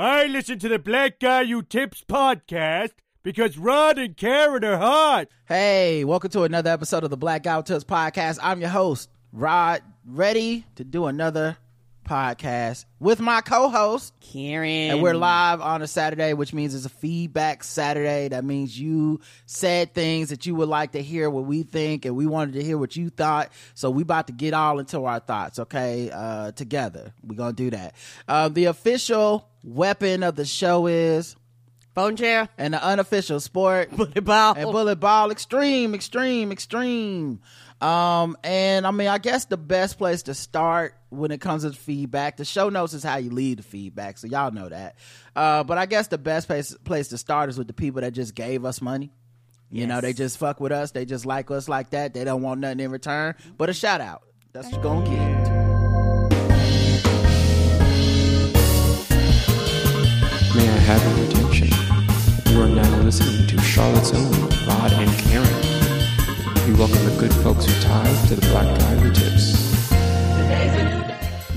I listen to the Black Guy Who Tips podcast because Rod and Karen are hot. Hey, welcome to another episode of the Black Guy Who Tips podcast. I'm your host, Rod, ready to do another podcast with my co-host Karen. and we're live on a Saturday, which means it's a feedback Saturday. That means you said things that you would like to hear what we think, and we wanted to hear what you thought. So we about to get all into our thoughts, okay? Uh, together, we're gonna do that. Uh, the official weapon of the show is, phone chair, and the unofficial sport bullet ball, and bullet ball extreme extreme extreme um and i mean i guess the best place to start when it comes to feedback the show notes is how you lead the feedback so y'all know that. Uh but i guess the best place place to start is with the people that just gave us money. You know they just fuck with us they just like us like that they don't want nothing in return but a shout out. That's what you're gonna get. May I have your attention? You are now listening to Charlotte's own Rod and Karen. We welcome the good folks who tithe to the black guy who tips.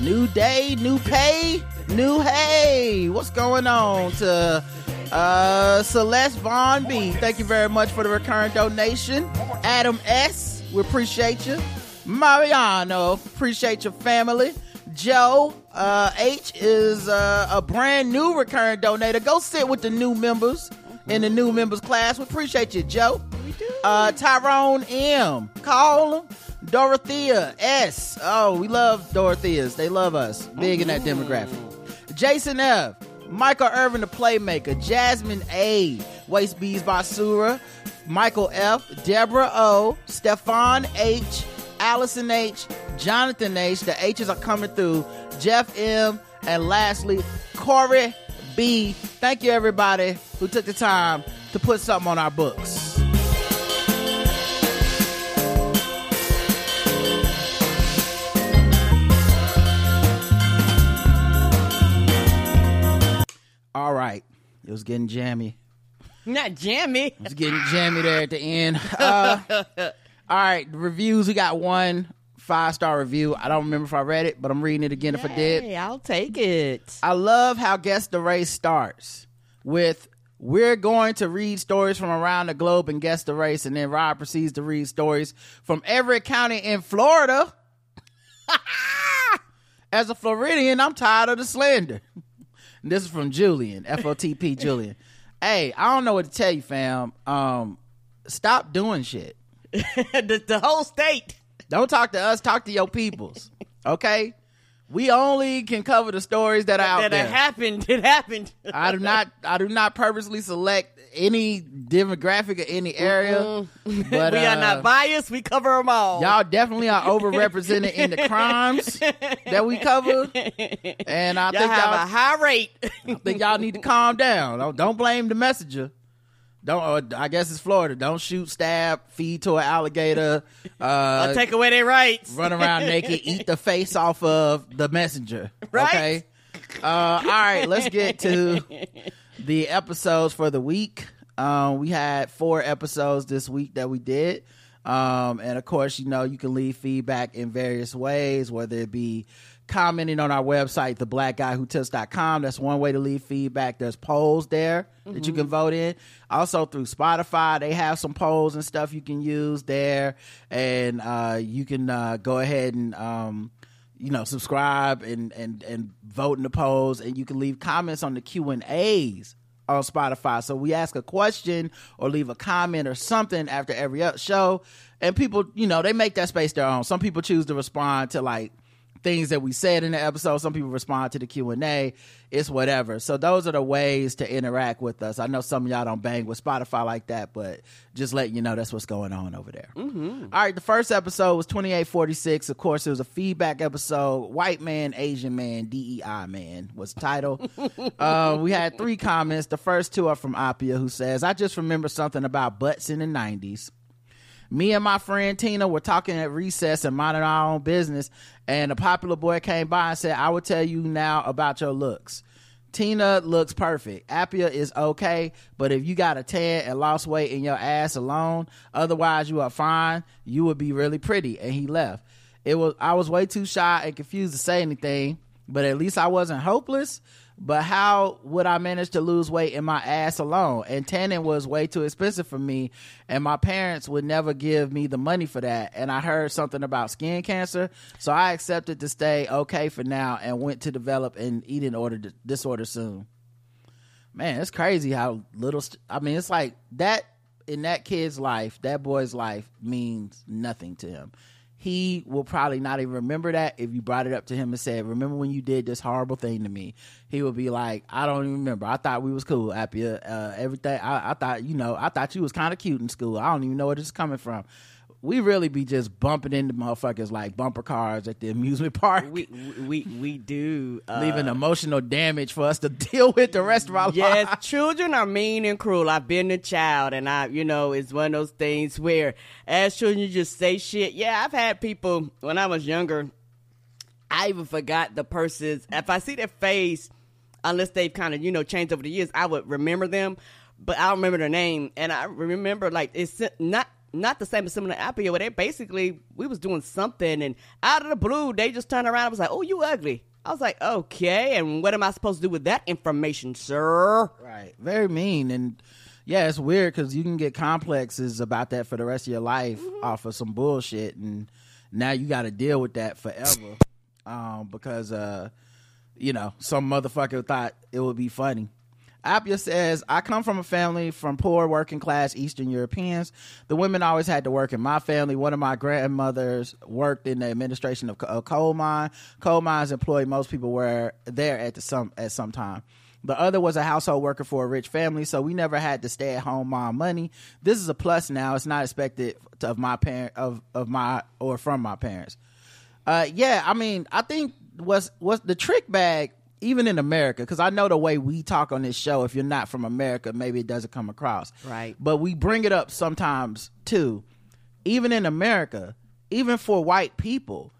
New day, new pay, new hey. What's going on to uh Celeste Vaughn B? Thank you very much for the recurrent donation. Adam S, we appreciate you. Mariano, appreciate your family. Joe uh, H is uh, a brand new recurrent donator. Go sit with the new members in the new members class. We appreciate you, Joe. We do. Uh, Tyrone M, call him. Dorothea S. Oh, we love Dorotheas. They love us. Big in that demographic. Jason F. Michael Irvin, the playmaker. Jasmine A. Waste Bees Basura. Michael F. Deborah O. Stefan H. Allison H. Jonathan H. The H's are coming through. Jeff M. And lastly, Corey B. Thank you, everybody who took the time to put something on our books. All right. It was getting jammy. not jammy. It was getting jammy there at the end. Uh, all right, reviews. We got one five star review. I don't remember if I read it, but I'm reading it again if I did. Hey, I'll take it. I love how Guess the Race starts with we're going to read stories from around the globe and guess the race, and then Rob proceeds to read stories from every county in Florida. As a Floridian, I'm tired of the slander. This is from Julian, FOTP Julian. Hey, I don't know what to tell you, fam. Um, stop doing shit. the, the whole state. Don't talk to us, talk to your peoples. Okay? We only can cover the stories that are out that there. it happened. It happened. I do not I do not purposely select any demographic or any area. But we are uh, not biased. We cover them all. Y'all definitely are overrepresented in the crimes that we cover. And I think Y'all think have a y'all high rate. I think y'all need to calm down. Don't, don't blame the messenger. Don't. Uh, I guess it's Florida. Don't shoot, stab, feed to an alligator. Uh, I'll take away their rights. run around naked, eat the face off of the messenger. Right. Okay. Uh, all right, let's get to the episodes for the week. Um, we had four episodes this week that we did. Um, and of course, you know, you can leave feedback in various ways, whether it be commenting on our website, theblackguywhotips.com. That's one way to leave feedback. There's polls there that you can vote in. Also through Spotify, they have some polls and stuff you can use there. And uh, you can uh, go ahead and um, you know subscribe and and and vote in the polls and you can leave comments on the q and a's on spotify so we ask a question or leave a comment or something after every show and people you know they make that space their own some people choose to respond to like things that we said in the episode some people respond to the q&a it's whatever so those are the ways to interact with us i know some of y'all don't bang with spotify like that but just letting you know that's what's going on over there all right, the first episode was 2846. Of course, it was a feedback episode. White man, Asian man, DEI man was the title. uh, we had three comments. The first two are from Appia, who says, I just remember something about butts in the 90s. Me and my friend Tina were talking at recess and minding our own business, and a popular boy came by and said, I will tell you now about your looks. Tina looks perfect. Appia is okay, but if you got a tan and lost weight in your ass alone, otherwise you are fine, you would be really pretty. And he left. It was I was way too shy and confused to say anything, but at least I wasn't hopeless. But how would I manage to lose weight in my ass alone? And tanning was way too expensive for me, and my parents would never give me the money for that. And I heard something about skin cancer, so I accepted to stay okay for now and went to develop an eating order disorder soon. Man, it's crazy how little. St- I mean, it's like that in that kid's life, that boy's life means nothing to him he will probably not even remember that if you brought it up to him and said, "Remember when you did this horrible thing to me?" He would be like, "I don't even remember. I thought we was cool, Appia. Uh, everything. I, I thought, you know, I thought you was kind of cute in school. I don't even know where this is coming from." We really be just bumping into motherfuckers like bumper cars at the amusement park. We we we do uh, leaving emotional damage for us to deal with the rest of our yes, lives. children are mean and cruel. I've been a child, and I, you know, it's one of those things where as children you just say shit. Yeah, I've had people when I was younger. I even forgot the person's. If I see their face, unless they've kind of you know changed over the years, I would remember them, but I don't remember their name. And I remember like it's not not the same as similar Appia, where they basically we was doing something and out of the blue they just turned around and was like, "Oh, you ugly." I was like, "Okay, and what am I supposed to do with that information, sir?" Right, very mean and. Yeah, it's weird because you can get complexes about that for the rest of your life mm-hmm. off of some bullshit, and now you got to deal with that forever. um, because uh, you know, some motherfucker thought it would be funny. Appia says, I come from a family from poor working class Eastern Europeans. The women always had to work in my family. One of my grandmothers worked in the administration of a coal mine. Coal mines employ most people were there at the some at some time. The other was a household worker for a rich family, so we never had to stay at home mom money. This is a plus now. It's not expected of my parent of of my or from my parents. Uh, yeah, I mean, I think was was the trick bag even in America, because I know the way we talk on this show, if you're not from America, maybe it doesn't come across. Right. But we bring it up sometimes too. Even in America, even for white people,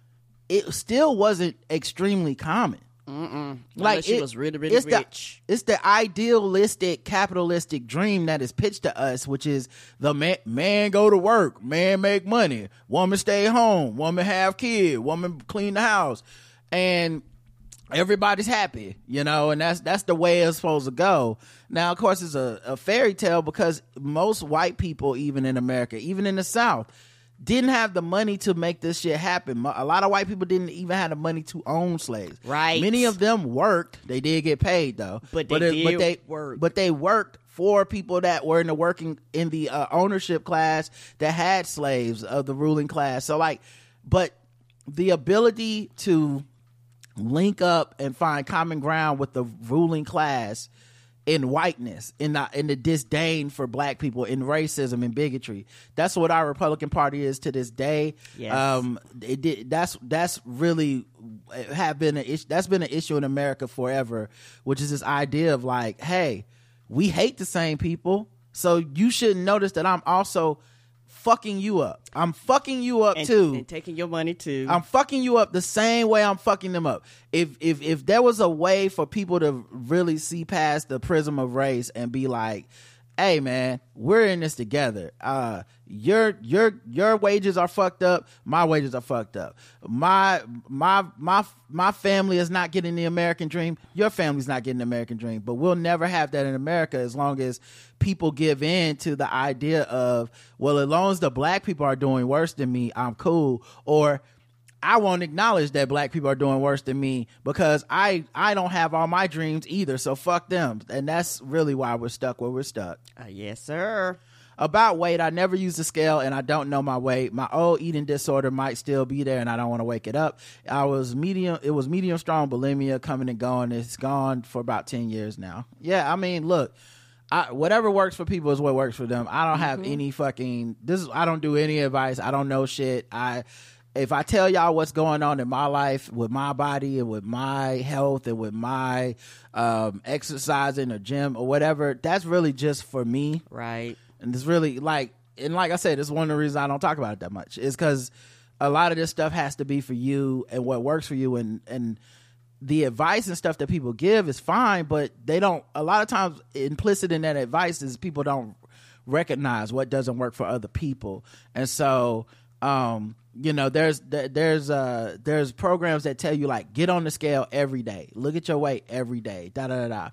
it still wasn't extremely common. Mm-mm. Like it was really, really it's rich. The, it's the idealistic, capitalistic dream that is pitched to us, which is the man, man go to work, man make money, woman stay home, woman have kid, woman clean the house, and everybody's happy, you know, and that's that's the way it's supposed to go. Now, of course, it's a, a fairy tale because most white people, even in America, even in the South, didn't have the money to make this shit happen. A lot of white people didn't even have the money to own slaves. Right. Many of them worked. They did get paid though, but they but, did but they work. But they worked for people that were in the working in the uh, ownership class that had slaves of the ruling class. So like, but the ability to link up and find common ground with the ruling class in whiteness, in the in the disdain for black people, in racism and bigotry. That's what our Republican Party is to this day. Yes. Um, it did, that's that's really have been an issue. That's been an issue in America forever, which is this idea of like, hey, we hate the same people, so you shouldn't notice that I'm also fucking you up. I'm fucking you up and, too. And taking your money too. I'm fucking you up the same way I'm fucking them up. If if if there was a way for people to really see past the prism of race and be like, hey man, we're in this together. Uh your your your wages are fucked up, my wages are fucked up. My my my my family is not getting the American dream, your family's not getting the American dream. But we'll never have that in America as long as people give in to the idea of, well, as long as the black people are doing worse than me, I'm cool. Or I won't acknowledge that black people are doing worse than me because I I don't have all my dreams either. So fuck them. And that's really why we're stuck where we're stuck. Uh, yes, sir. About weight, I never use the scale and I don't know my weight. My old eating disorder might still be there and I don't want to wake it up. I was medium it was medium strong bulimia coming and going. It's gone for about 10 years now. Yeah, I mean, look, I, whatever works for people is what works for them. I don't have mm-hmm. any fucking this is I don't do any advice. I don't know shit. I if I tell y'all what's going on in my life with my body and with my health and with my um, exercising or gym or whatever, that's really just for me. Right. And it's really like, and like I said, it's one of the reasons I don't talk about it that much is because a lot of this stuff has to be for you and what works for you and, and, the advice and stuff that people give is fine, but they don't. A lot of times, implicit in that advice is people don't recognize what doesn't work for other people, and so Um, you know, there's there's uh there's programs that tell you like get on the scale every day, look at your weight every day, da da da da.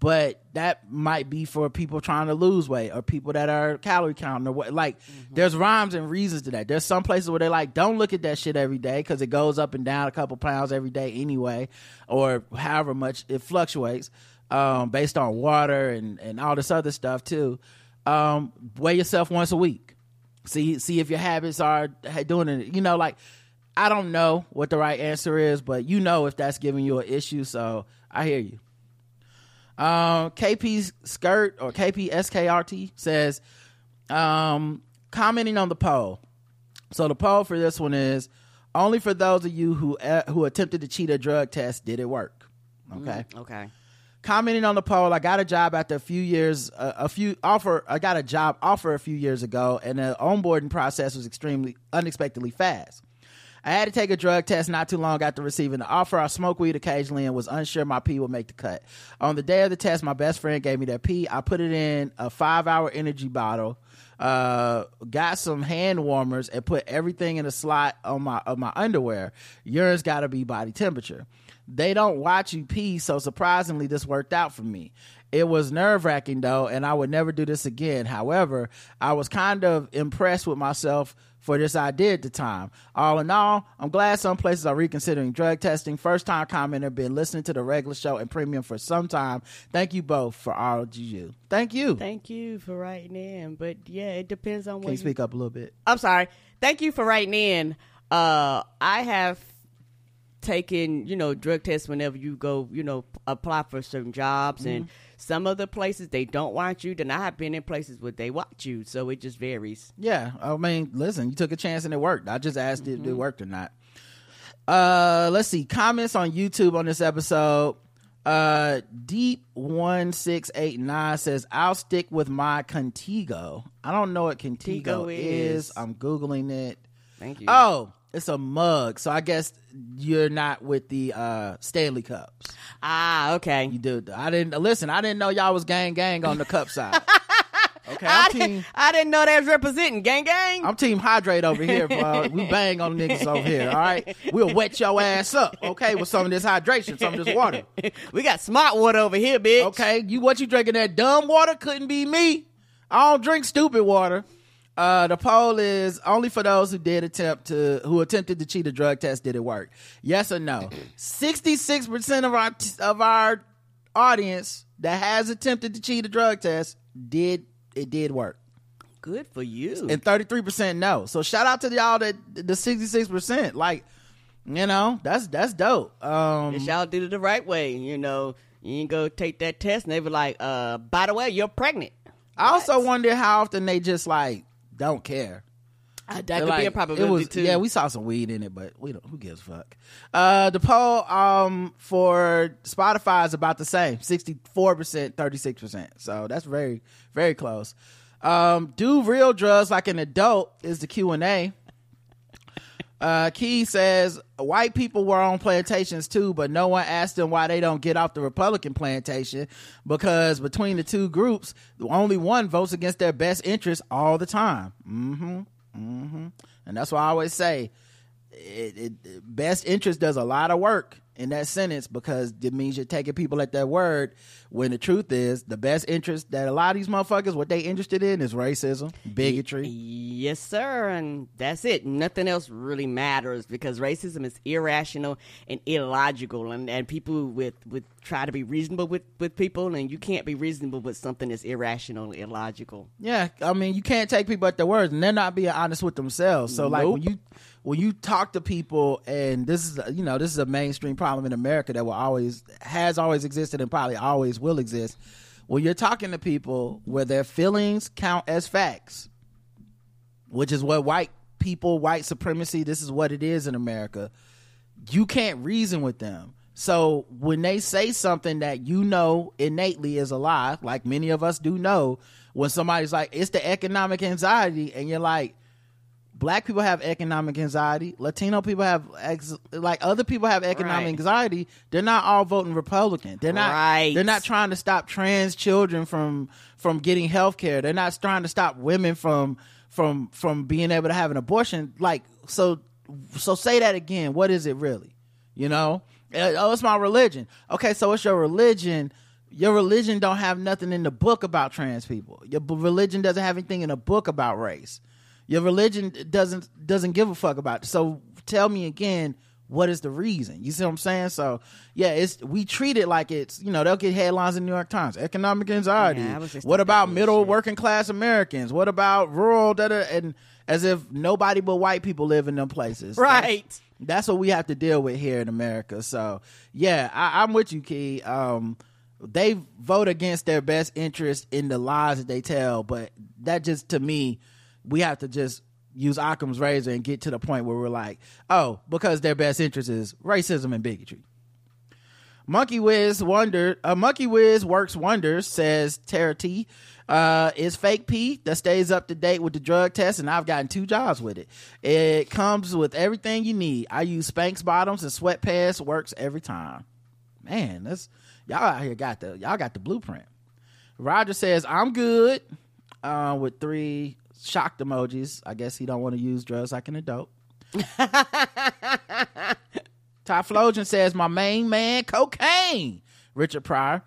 But that might be for people trying to lose weight or people that are calorie counting or what. Like, there's rhymes and reasons to that. There's some places where they're like, don't look at that shit every day because it goes up and down a couple pounds every day anyway, or however much it fluctuates um, based on water and and all this other stuff too. Um, weigh yourself once a week see see if your habits are doing it. You know like i don't know what the right answer is but you know if that's giving you an issue so i hear you. Um kp skirt or kp skrt says um commenting on the poll. So the poll for this one is only for those of you who uh, who attempted to cheat a drug test did it work? Okay. Okay. Commenting on the poll i got a job after a few years uh, a few offer i got a job offer a few years ago and the onboarding process was extremely unexpectedly fast. I had to take a drug test not too long after receiving the offer. I smoke weed occasionally and was unsure my pee would make the cut. On the day of the test my best friend gave me that pee. I put it in a five hour energy bottle uh got some hand warmers and put everything in a slot on my of my underwear. Yours got to be body temperature they don't watch you pee so surprisingly this worked out for me. It was nerve wracking though and i would never do this again. However i was kind of impressed with myself for this idea at the time. All in all i'm glad some places are reconsidering drug testing. First time commenter been listening to the regular show and premium for some time. Thank you both for all you. Do thank you. Thank you for writing in, but yeah, it depends on what you you speak up a little bit? I'm sorry. Thank you for writing in. Uh, I have taken, you know, drug tests whenever you go, you know, apply for certain jobs, and some of the places they don't want you. Then I have been in places where they want you, so it just varies. Yeah, I mean, listen, you took a chance and it worked. I just asked if it worked or not. Uh, let's see comments on YouTube on this episode. Uh, deep one six eight nine says, "I'll stick with my Contigo." I don't know what Contigo Contigo is. is. I'm googling it. Thank you. Oh, it's a mug. So I guess you're not with the uh Stanley cups. ah, okay. You do. I didn't listen. I didn't know y'all was gang gang on the cup side. Okay, I I'm team. didn't, I didn't know they was representing gang gang. I'm team hydrate over here, bro. We bang on niggas over here, all right? We'll wet your ass up, okay, with some of this hydration, some of this water. we got smart water over here, bitch. Okay, you what you drinking that dumb water? Couldn't be me. I don't drink stupid water. Uh, the poll is only for those who did attempt to who attempted to cheat a drug test. Did it work? Yes or no? Sixty six percent of our of our audience that has attempted to cheat a drug test did it did work Good for you. and 33% no. So shout out to y'all that the 66%. Like, you know, that's that's dope. Um If y'all did it the right way, you know, you ain't go take that test and they be like, uh, by the way, you're pregnant. I also wonder how often they just like don't care. Uh, that They're could like, be a probability it was, too. Yeah, we saw some weed in it, but we don't who gives a fuck. Uh the poll um for Spotify is about the same. 64%, 36%. So that's very very close. Um do real drugs like an adult is the Q&A. Uh, Key says white people were on plantations too, but no one asked them why they don't get off the Republican plantation because between the two groups, the only one votes against their best interest all the time. Mm-hmm. Mm-hmm. And that's why I always say it, it, best interest does a lot of work in that sentence because it means you're taking people at their word when the truth is the best interest that a lot of these motherfuckers what they interested in is racism bigotry Yes, sir, and that's it. Nothing else really matters because racism is irrational and illogical, and, and people with, with try to be reasonable with, with people, and you can't be reasonable with something that's irrational and illogical. Yeah, I mean, you can't take people at their words, and they're not being honest with themselves. So, like when you when you talk to people, and this is you know this is a mainstream problem in America that will always has always existed and probably always will exist. When you're talking to people where their feelings count as facts, which is what white people, white supremacy, this is what it is in America. You can't reason with them. So when they say something that you know innately is a lie, like many of us do know, when somebody's like, it's the economic anxiety, and you're like, black people have economic anxiety, Latino people have ex- like other people have economic Right. anxiety. They're not all voting Republican. They're not. Right. They're not trying to stop trans children from from getting health care. They're not trying to stop women from from from being able to have an abortion like so so say that again what is it really you know Uh, oh it's my religion okay so it's your religion your religion don't have nothing in the book about trans people your religion doesn't have anything in the book about race your religion doesn't doesn't give a fuck about it. so tell me again what is the reason? You see what i'm saying? So yeah it's we treat it like it's you know they'll get headlines in the new york times. Economic anxiety. Yeah, I was just what about middle bullshit. working class americans? What about rural da, da, and as if nobody but white people live in them places. Right. that's, that's what we have to deal with here in america. So yeah I, i'm with you key. Um they vote against their best interest in the lies that they tell but that just to me we have to just use Occam's razor and get to the point where we're like, oh, because their best interest is racism and bigotry. Monkey Whizz wonder uh, Monkey Whizz works wonders, says Tara T. Uh, is fake P that stays up to date with the drug test, and I've gotten two jobs with it. It comes with everything you need. I use Spanx bottoms and sweatpants, works every time. Man, that's y'all out here got the y'all got the blueprint. Roger says I'm good uh, with three shocked emojis. I guess he don't want to use drugs like an adult. Ty Flojan says, my main man, cocaine. Richard Pryor.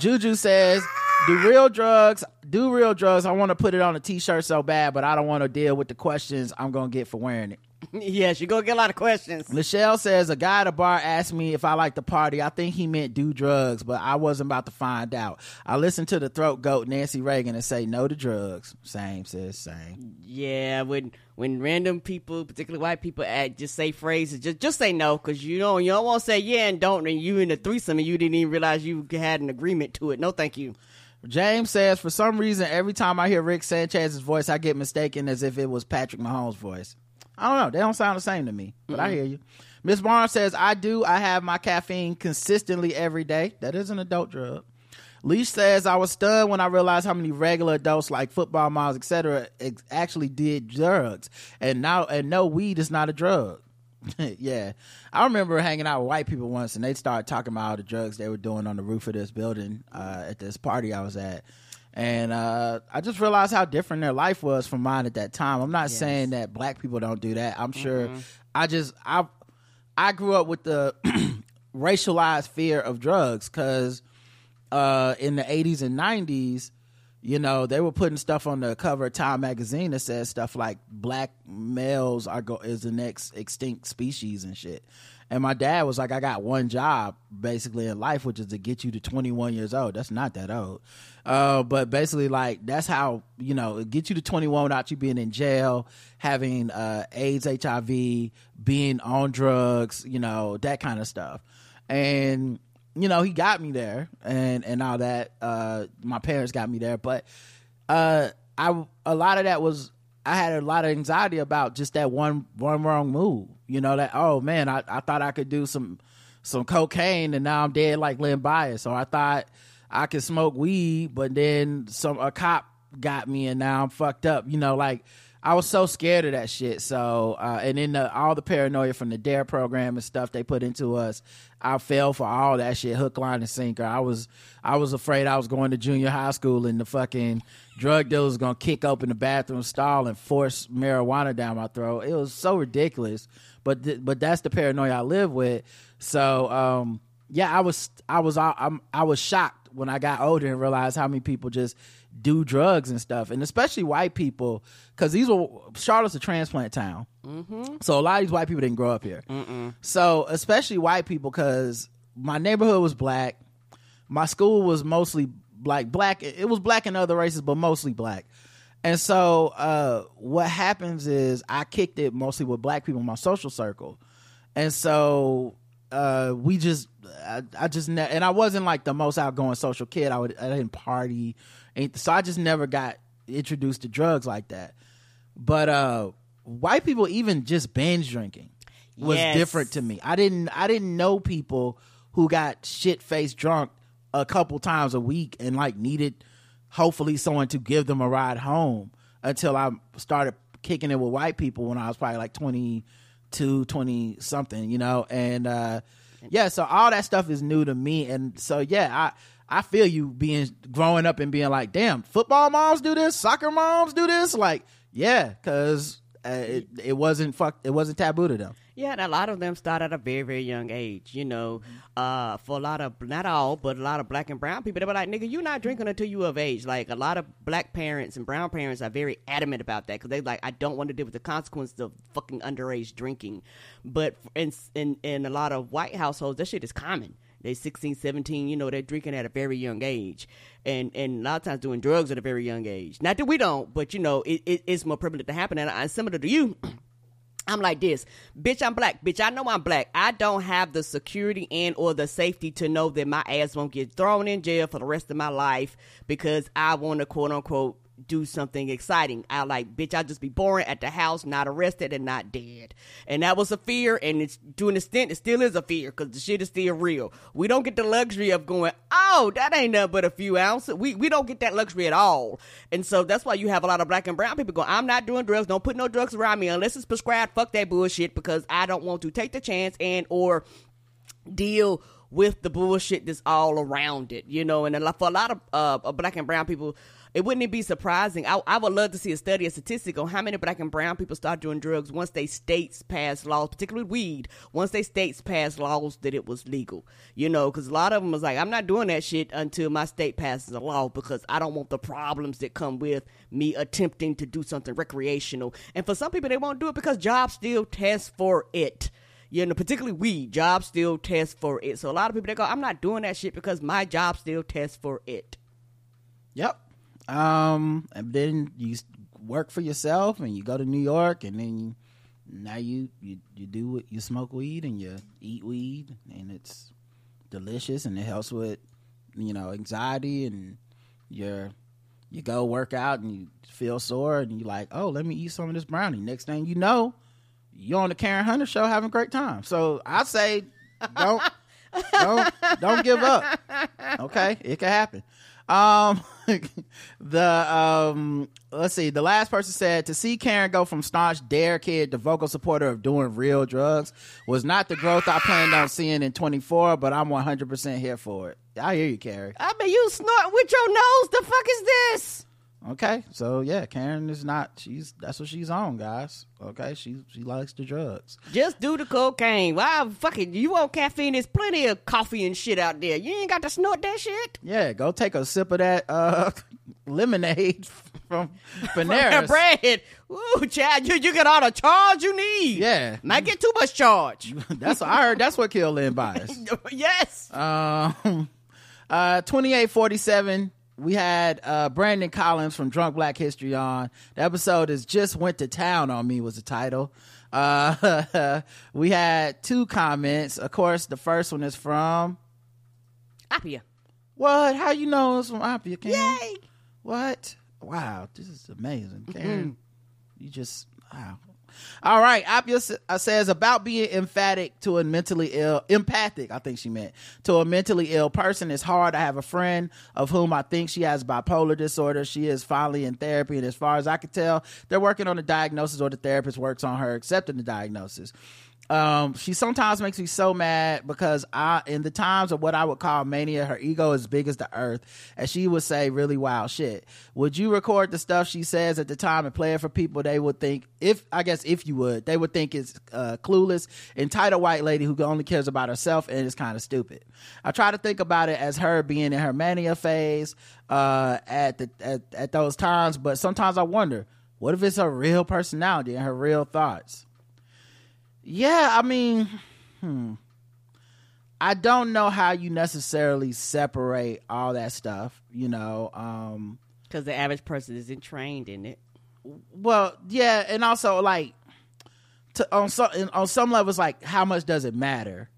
Juju says, do real drugs, do real drugs. I want to put it on a t-shirt so bad, but I don't want to deal with the questions I'm going to get for wearing it. yes, you're gonna get a lot of questions. Michelle says, a guy at a bar asked me if I like to party. I think he meant do drugs, but I wasn't about to find out. I listened to the throat goat Nancy Reagan and say no to drugs. Same, says same. Yeah, when when random people, particularly white people, act, just say phrases, just just say no, because you don't you don't want to say yeah and don't, and you in a threesome and you didn't even realize you had an agreement to it. No, thank you. James says, for some reason, every time I hear Rick Sanchez's voice, I get mistaken as if it was Patrick Mahomes' voice. I don't know. They don't sound the same to me, but I hear you. Miss Barnes says, I do. I have my caffeine consistently every day. That is an adult drug. Leash says, I was stunned when I realized how many regular adults like football moms, etc., ex- actually did drugs. And now, and no, weed is not a drug. yeah. I remember hanging out with white people once and they started talking about all the drugs they were doing on the roof of this building uh, at this party I was at. And uh, I just realized how different their life was from mine at that time. I'm not saying that black people don't do that. I'm sure I just I I grew up with the racialized fear of drugs because uh, in the 80s and 90s, you know, they were putting stuff on the cover of Time magazine that says stuff like black males are go- is the next extinct species and shit. And my dad was like, I got one job basically in life, which is to get you to 21 years old. That's not that old. Uh, but basically like, that's how, you know, get you to 21 without you being in jail, having, uh, AIDS, HIV, being on drugs, you know, that kind of stuff. And, you know, he got me there and, and all that. Uh, my parents got me there, but, uh, I, a lot of that was, I had a lot of anxiety about just that one, one wrong move. You know, that, oh man, I, I thought I could do some, some cocaine and now I'm dead like Len Bias. Or I thought I could smoke weed, but then some, a cop got me and now I'm fucked up. You know, like, I was so scared of that shit. So, uh, and then the, all the paranoia from the DARE program and stuff they put into us, I fell for all that shit, hook, line, and sinker. I was, I was afraid I was going to junior high school and the fucking drug dealer was gonna kick open the bathroom stall and force marijuana down my throat. It was so ridiculous, but th- but that's the paranoia I live with. So, um, yeah, I was, I was, I'm, I was shocked when I got older and realized how many people just do drugs and stuff, and especially white people, because these were Charlotte's a transplant town, mm-hmm. so a lot of these white people didn't grow up here. So especially white people, because my neighborhood was black, my school was mostly black, black. It was black in other races, but mostly black. And so uh, what happens is I kicked it mostly with black people in my social circle, and so uh, we just I, I just ne- and I wasn't like the most outgoing social kid. I would I didn't party, so I just never got introduced to drugs like that. But uh, white people even just binge drinking was Yes. different to me. I didn't I didn't know people who got shit faced drunk a couple times a week and like needed hopefully someone to give them a ride home until I started kicking it with white people when I was probably like 22, 20 something, you know? And uh yeah, so all that stuff is new to me and so yeah, I I feel you being growing up and being like, "Damn, football moms do this, soccer moms do this." Like Yeah, because uh, it it wasn't fuck it wasn't taboo to them. Yeah, and a lot of them start at a very, very young age. You know, uh, for a lot of not all, but a lot of black and brown people, they were like, "Nigga, you're not drinking until you of age." Like a lot of black parents and brown parents are very adamant about that because they like, "I don't want to deal with the consequences of fucking underage drinking." But in in in a lot of white households, that shit is common. They 16, 17, you know, they're drinking at a very young age. And and a lot of times doing drugs at a very young age. Not that we don't, but you know, it, it, it's more prevalent to happen. And I, similar to you, I'm like this, bitch. I'm black, bitch. I know I'm black. I don't have the security and or the safety to know that my ass won't get thrown in jail for the rest of my life because I want to quote unquote do something exciting. I like, bitch, I'll just be boring at the house, not arrested and not dead. And that was a fear, and it's to an extent, it still is a fear because the shit is still real. We don't get the luxury of going, oh, that ain't nothing but a few ounces. We we don't get that luxury at all. And so that's why you have a lot of black and brown people going, I'm not doing drugs. Don't put no drugs around me unless it's prescribed. Fuck that bullshit because I don't want to take the chance and or deal with the bullshit that's all around it, you know. And for a lot of uh, black and brown people, it wouldn't it be surprising? I, I would love to see a study, a statistic on how many black and brown people start doing drugs once they states pass laws, particularly weed, once they states pass laws that it was legal. You know, because a lot of them was like, I'm not doing that shit until my state passes a law because I don't want the problems that come with me attempting to do something recreational. And for some people, they won't do it because jobs still test for it you know, particularly weed, jobs still test for it. So a lot of people they go, I'm not doing that shit because my job still tests for it. Yep. Um, and then you work for yourself, and you go to New York, and then you, now you you you do you smoke weed and you eat weed, and it's delicious, and it helps with you know anxiety, and your you go work out and you feel sore, and you're like, oh, let me eat some of this brownie. Next thing you know, you're on the Karen Hunter show having a great time. So I say, don't don't don't give up. Okay, it can happen. Um, the um, let's see. The last person said to see Karen go from staunch dare kid to vocal supporter of doing real drugs was not the growth I planned on seeing in 24, but I'm 100 percent here for it. I hear you, Karen. I mean, you snort with your nose. The fuck is this? Okay, so yeah, Karen is not. She's that's what she's on, guys. Okay, she she likes the drugs. Just do the cocaine. Wow, fucking, you want caffeine? There's plenty of coffee and shit out there. You ain't got to snort that shit. Yeah, go take a sip of that uh lemonade from Panera bread. Ooh, Chad, you you get all the charge you need. Yeah, might get too much charge. that's what I heard. That's what killed Len Bias. yes. Um, uh, twenty eight forty seven we had uh, Brandon Collins from Drunk Black History on. The episode is Just Went to Town on Me was the title. Uh, we had two comments. Of course, the first one is from Appia. What? How you know it's from Appia, Karen? Yay! What? Wow, this is amazing. Karen, mm-hmm. you just wow. All right. Appia uh, says about being emphatic to a mentally ill, empathic, I think she meant, to a mentally ill person is hard. I have a friend of whom I think she has bipolar disorder. She is finally in therapy. And as far as I can tell, they're working on the diagnosis or the therapist works on her accepting the diagnosis um she sometimes makes me so mad because i in the times of what i would call mania her ego is big as the earth and she would say really wild shit. Would you record the stuff she says at the time and play it for people? They would think if i guess if you would they would think it's uh, clueless entitled white lady who only cares about herself and is kind of stupid. I try to think about it as her being in her mania phase uh at the at, at those times but sometimes i wonder what if it's her real personality and her real thoughts yeah, I mean, hmm. I don't know how you necessarily separate all that stuff, you know, um cuz the average person isn't trained in it. Well, yeah, and also like to, on some on some levels like how much does it matter?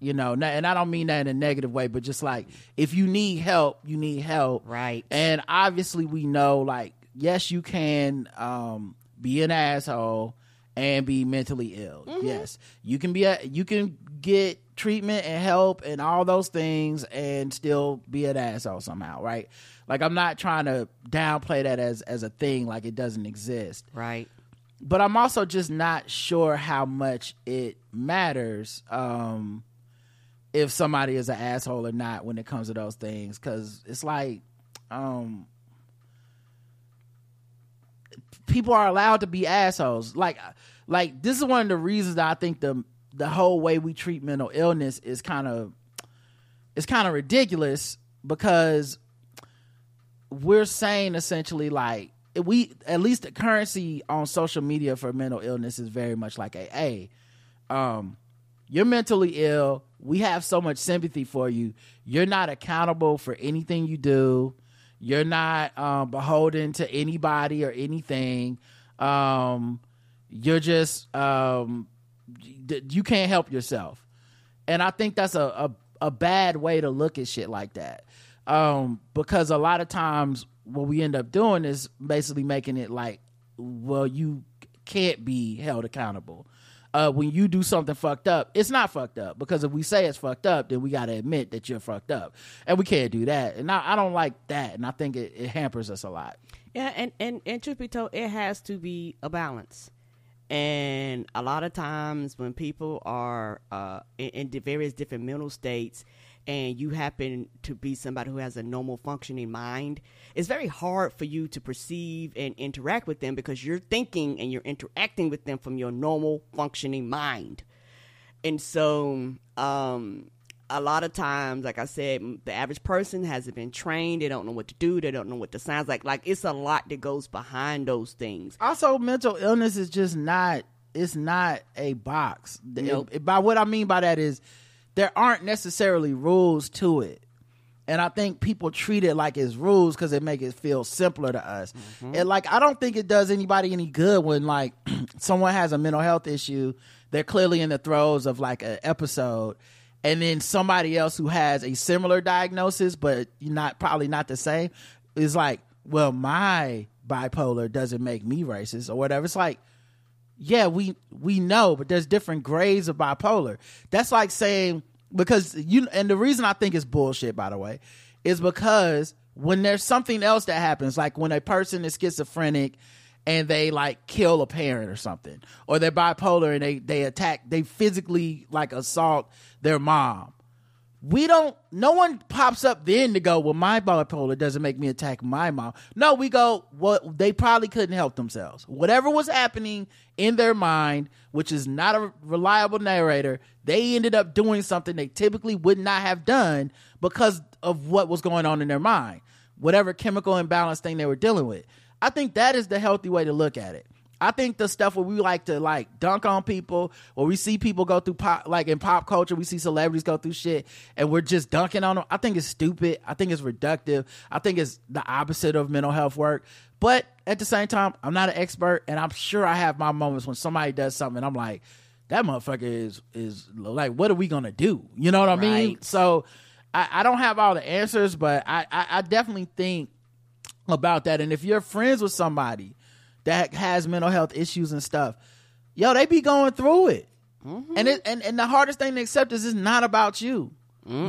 You know, and I don't mean that in a negative way, but just like if you need help, you need help. Right. And obviously we know like yes, you can um be an asshole and be mentally ill. Mm-hmm. Yes, you can be a, you can get treatment and help and all those things and still be an asshole somehow, right? Like I'm not trying to downplay that as as a thing like it doesn't exist. Right. But I'm also just not sure how much it matters um if somebody is an asshole or not when it comes to those things cuz it's like um people are allowed to be assholes. Like, like this is one of the reasons that I think the the whole way we treat mental illness is kind of it's kind of ridiculous because we're saying essentially like we at least the currency on social media for mental illness is very much like a hey um you're mentally ill. We have so much sympathy for you. You're not accountable for anything you do you're not um, beholden to anybody or anything. Um you're just um you can't help yourself. And i think that's a, a, a bad way to look at shit like that. Um because a lot of times what we end up doing is basically making it like well you can't be held accountable uh, when you do something fucked up, it's not fucked up because if we say it's fucked up, then we got to admit that you're fucked up, and we can't do that. And I, I don't like that, and I think it, it hampers us a lot. Yeah, and, and and truth be told, it has to be a balance. And a lot of times when people are uh, in, in various different mental states, and you happen to be somebody who has a normal functioning mind, it's very hard for you to perceive and interact with them because you're thinking and you're interacting with them from your normal functioning mind. And so, um, a lot of times, like I said, the average person hasn't been trained. They don't know what to do. They don't know what the sounds like. Like it's a lot that goes behind those things. Also, mental illness is just not. It's not a box. Nope. It- by what I mean by that is, there aren't necessarily rules to it, and I think people treat it like it's rules because it make it feel simpler to us. Mm-hmm. And like, I don't think it does anybody any good when like someone has a mental health issue. They're clearly in the throes of like an episode, and then somebody else who has a similar diagnosis but you're not probably not the same is like, well, my bipolar doesn't make me racist or whatever. It's like, yeah, we we know, but there's different grades of bipolar. That's like saying because you and the reason I think it's bullshit, by the way, is because when there's something else that happens, like when a person is schizophrenic and they like kill a parent or something, or they're bipolar and they they attack, they physically like assault their mom. We don't. No one pops up then to go. Well, my bipolar doesn't make me attack my mom. No, we go. Well, they probably couldn't help themselves. Whatever was happening in their mind, which is not a reliable narrator, they ended up doing something they typically would not have done because of what was going on in their mind. Whatever chemical imbalance thing they were dealing with. I think that is the healthy way to look at it. I think the stuff where we like to like dunk on people, where we see people go through pop, like in pop culture, we see celebrities go through shit, and we're just dunking on them. I think it's stupid. I think it's reductive. I think it's the opposite of mental health work. But at the same time, I'm not an expert, and I'm sure I have my moments when somebody does something, and I'm like, that motherfucker is is like, what are we gonna do? You know what I mean? Right. So I, I don't have all the answers, but I, I, I definitely think about that. And if you're friends with somebody that has mental health issues and stuff, yo, they be going through it. And it and, and the hardest thing to accept is it's not about you.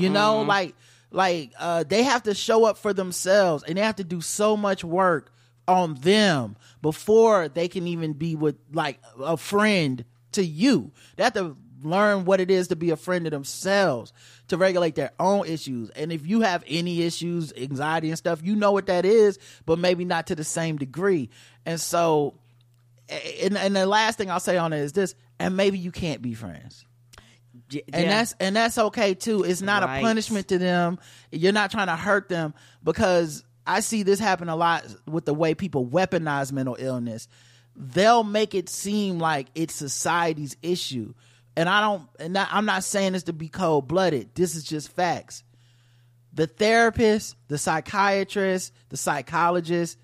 You know, like like uh they have to show up for themselves and they have to do so much work on them before they can even be with like a friend to you. They have to learn what it is to be a friend to themselves, to regulate their own issues. And if you have any issues, anxiety and stuff, you know what that is, but maybe not to the same degree. And so, and, and the last thing I'll say on it is this, and maybe you can't be friends J- and that's and that's okay too. It's not Right. a punishment to them. You're not trying to hurt them because I see this happen a lot with the way people weaponize mental illness. They'll make it seem like it's society's issue, and I don't. And I'm not saying this to be cold blooded. This is just facts. The therapist, the psychiatrist, the psychologist,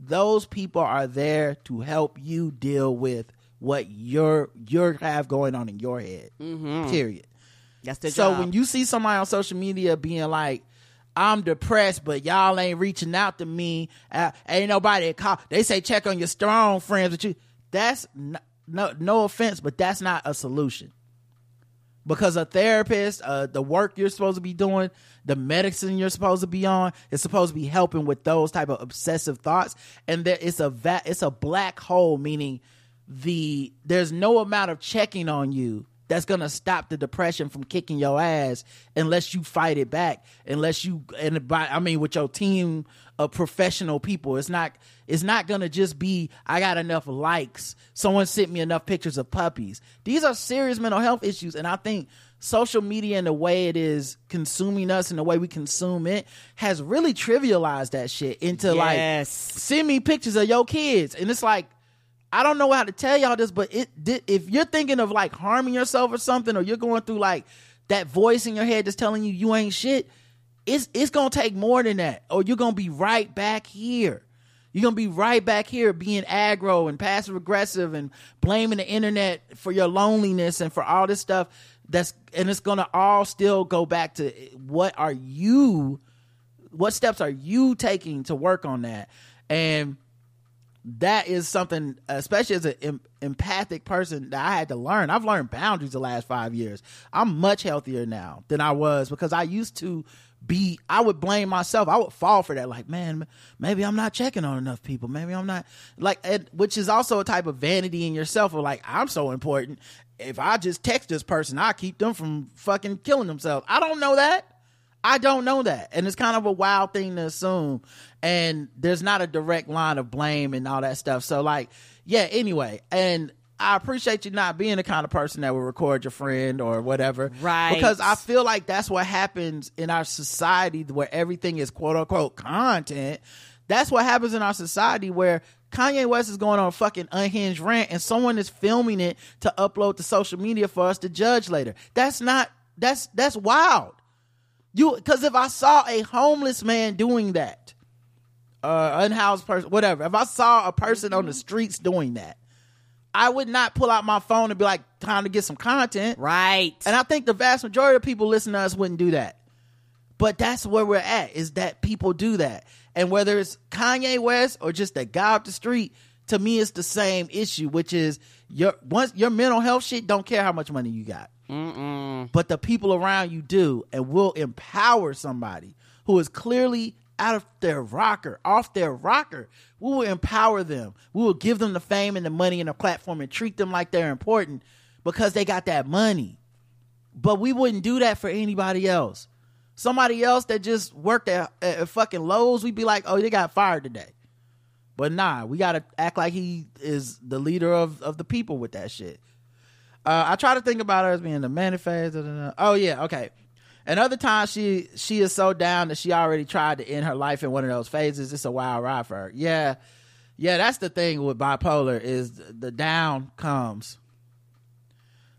those people are there to help you deal with what you're you have going on in your head. Period. that's the So job. when you see somebody on social media being like, "I'm depressed, but y'all ain't reaching out to me," uh, ain't nobody call. They say check on your strong friends, but you that's n- no no offense, but that's not a solution. Because a therapist, uh, the work you're supposed to be doing, the medicine you're supposed to be on, is supposed to be helping with those type of obsessive thoughts, and there it's a va- it's a black hole, meaning the there's no amount of checking on you that's gonna stop the depression from kicking your ass unless you fight it back. Unless you and by I mean with your team of professional people, it's not it's not gonna just be I got enough likes. Someone sent me enough pictures of puppies. These are serious mental health issues, and I think social media and the way it is consuming us and the way we consume it has really trivialized that shit into like send me pictures of your kids and it's like I don't know how to tell y'all this, but it if you're thinking of like harming yourself or something, or you're going through like that voice in your head that's telling you you ain't shit, it's it's gonna take more than that, or you're gonna be right back here. You're gonna be right back here being aggro and passive aggressive and blaming the internet for your loneliness and for all this stuff. That's and it's gonna all still go back to what are you, what steps are you taking to work on that, and that is something, especially as an em- empathic person, that I had to learn. I've learned boundaries the last five years. I'm much healthier now than I was because I used to be. I would blame myself. I would fall for that. Like, man, maybe I'm not checking on enough people. Maybe I'm not like, it, which is also a type of vanity in yourself. Of like, I'm so important. If I just text this person, I keep them from fucking killing themselves. I don't know that. I don't know that. And it's kind of a wild thing to assume. And there's not a direct line of blame and all that stuff. So, like, yeah, anyway. And I appreciate you not being the kind of person that will record your friend or whatever. Right. Because I feel like that's what happens in our society where everything is quote unquote content. That's what happens in our society where Kanye West is going on a fucking unhinged rant and someone is filming it to upload to social media for us to judge later. That's not that's that's wild. You because if I saw a homeless man doing that, uh, unhoused person, whatever. If I saw a person on the streets doing that, I would not pull out my phone and be like, "Time to get some content." Right. And I think the vast majority of people listening to us wouldn't do that. But that's where we're at is that people do that. And whether it's Kanye West or just a guy up the street, to me it's the same issue, which is your once your mental health shit don't care how much money you got. But the people around you do and will empower somebody who is clearly out of their rocker, off their rocker. We will empower them. We will give them the fame and the money and the platform and treat them like they're important because they got that money but we wouldn't do that for anybody else. Somebody else that just worked at, at fucking Lowe's, we'd be like, oh, they got fired today. But nah, we gotta act like he is the leader of, of the people with that shit. Uh, I try to think about her as being the manifest. Oh yeah, okay. And other times she she is so down that she already tried to end her life in one of those phases. It's a wild ride for her. Yeah, yeah. That's the thing with bipolar is the down comes.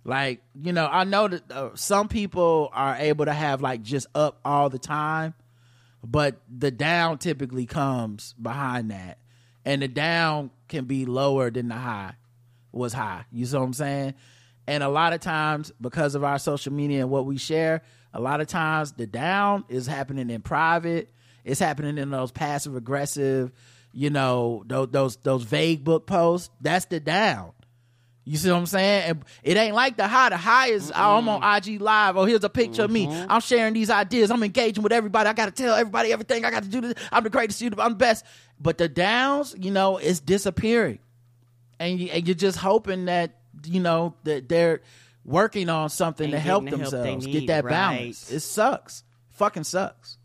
Like, you know, I know that uh, some people are able to have like just up all the time, but the down typically comes behind that. And the down can be lower than the high was high. You see what I'm saying? And a lot of times, because of our social media and what we share, a lot of times the down is happening in private. It's happening in those passive aggressive, you know, those those, those vague book posts. That's the down. You see what I'm saying? And it ain't like the high. The high is oh, I'm on IG live. Oh, here's a picture of me. Mm-hmm. I'm sharing these ideas. I'm engaging with everybody. I got to tell everybody everything. I got to do this. I'm the greatest. I'm the best. But the downs, you know, it's disappearing, and, you, and you're just hoping that you know that they're working on something And to help the help they themselves get that right. balance. It sucks. Fucking sucks.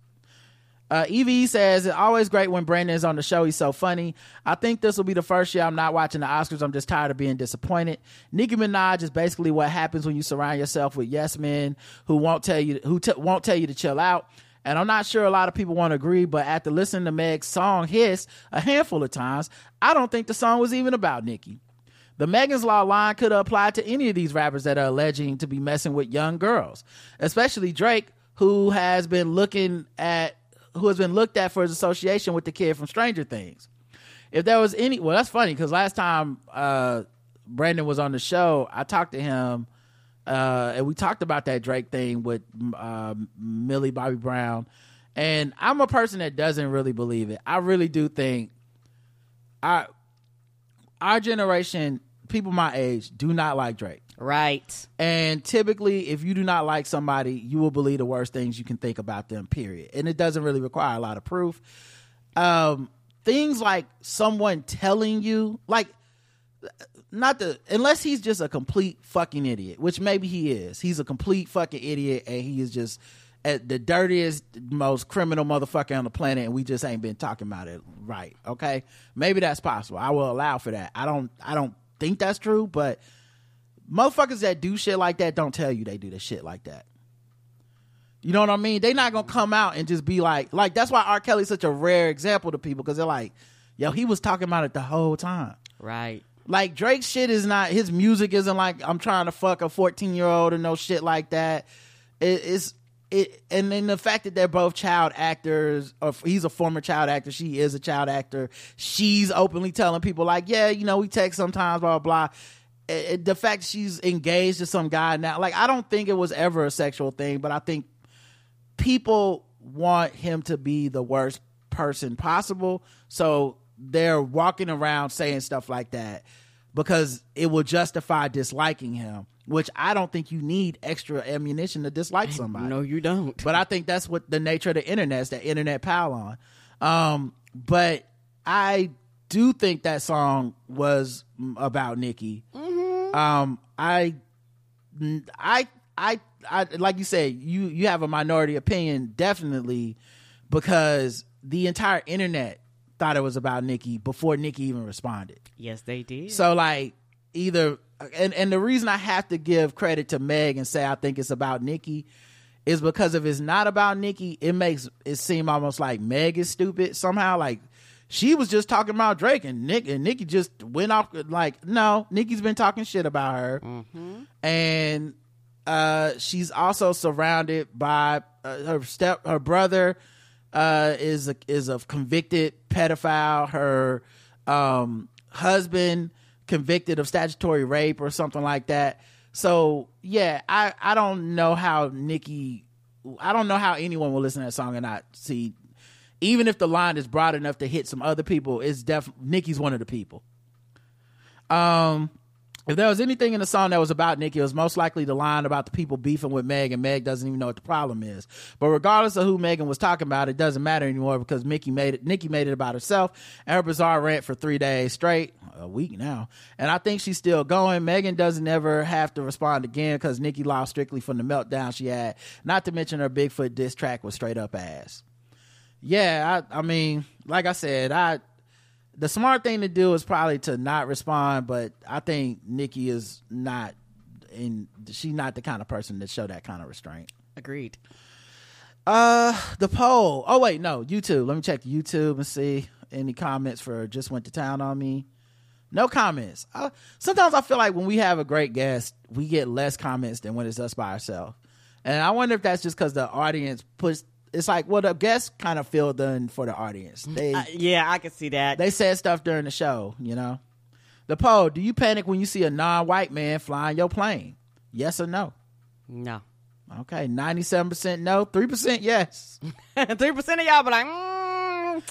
Uh, Evie says it's always great when Brandon is on the show. He's so funny. I think this will be the first year I'm not watching the Oscars. I'm just tired of being disappointed. Nicki Minaj is basically what happens when you surround yourself with yes men who won't tell you who t- won't tell you to chill out. And I'm not sure a lot of people want to agree, but after listening to Meg's song "Hiss" a handful of times, I don't think the song was even about Nicki. The Megan's Law line could apply to any of these rappers that are alleging to be messing with young girls, especially Drake, who has been looking at who has been looked at for his association with the kid from Stranger Things. If there was any, well, that's funny because last time uh, Brandon was on the show, I talked to him uh, and we talked about that Drake thing with uh, Millie Bobby Brown. And I'm a person that doesn't really believe it. I really do think our our generation, people my age, do not like Drake. right. And typically, if you do not like somebody, you will believe the worst things you can think about them, period. And it doesn't really require a lot of proof. Um, things like someone telling you, like, not the unless he's just a complete fucking idiot, which maybe he is. He's a complete fucking idiot, and he is just Uh, the dirtiest, most criminal motherfucker on the planet, and we just ain't been talking about it right. Okay, maybe that's possible. I will allow for that. I don't. I don't think that's true, but motherfuckers that do shit like that don't tell you they do the shit like that. You know what I mean? They not gonna come out and just be like, like that's why R. Kelly's such a rare example to people because they're like, yo, he was talking about it the whole time. Right. Like Drake's shit is not his music isn't like I'm trying to fuck a 14 year old or no shit like that. It, it's it, and then the fact that they're both child actors, or he's a former child actor, she is a child actor. She's openly telling people like, yeah, you know, we text sometimes, blah blah. blah. It- it- the fact she's engaged to some guy now, like I don't think it was ever a sexual thing, but I think people want him to be the worst person possible. So they're walking around saying stuff like that because it will justify disliking him, which I don't think you need extra ammunition to dislike somebody. No, you don't. But I think that's what the nature of the internet is, that internet pile on. Um, but I do think that song was about Nicki. Um, I, I, I, I, like you said, you you have a minority opinion, definitely, because the entire internet thought it was about Nicki before Nicki even responded. yes, they did. So like either and and the reason I have to give credit to Meg and say I think it's about Nicki is because if it's not about Nicki, it makes it seem almost like Meg is stupid somehow. Like she was just talking about Drake and Nick and Nicki just went off like no, Nicki's been talking shit about her. And uh she's also surrounded by uh, her step her brother uh is a, is a convicted pedophile. Her um husband convicted of statutory rape or something like that. So yeah i i don't know how nicki i don't know how anyone will listen to that song and not see even if the line is broad enough to hit some other people it's def nicki's one of the people. Um if there was anything in the song that was about Nicki, it was most likely the line about the people beefing with Meg, and Meg doesn't even know what the problem is. But regardless of who Megan was talking about, it doesn't matter anymore because Mickey made it. Nicki made it about herself and her bizarre rant for three days straight, a week now. And I think she's still going. Megan doesn't ever have to respond again because Nicki lost strictly from the meltdown she had. Not to mention her Bigfoot diss track was straight up ass. Yeah, I, I mean, like I said, I the smart thing to do is probably to not respond, but I think Nicki is not in she's not the kind of person to show that kind of restraint. Agreed. Uh the poll. Oh wait, no, YouTube. Let me check YouTube and see any comments for just went to town on me. No comments. Uh, sometimes I feel like when we have a great guest, we get less comments than when it's us by ourselves. And I wonder if that's just because the audience puts. It's like well, the guests kind of filled in for the audience. They Uh, yeah, I can see that. they said stuff during the show, you know. The poll, do you panic when you see a non-white man flying your plane? Yes or no? no. Okay, 97% no, 3% yes. Three percent of y'all be like, mm,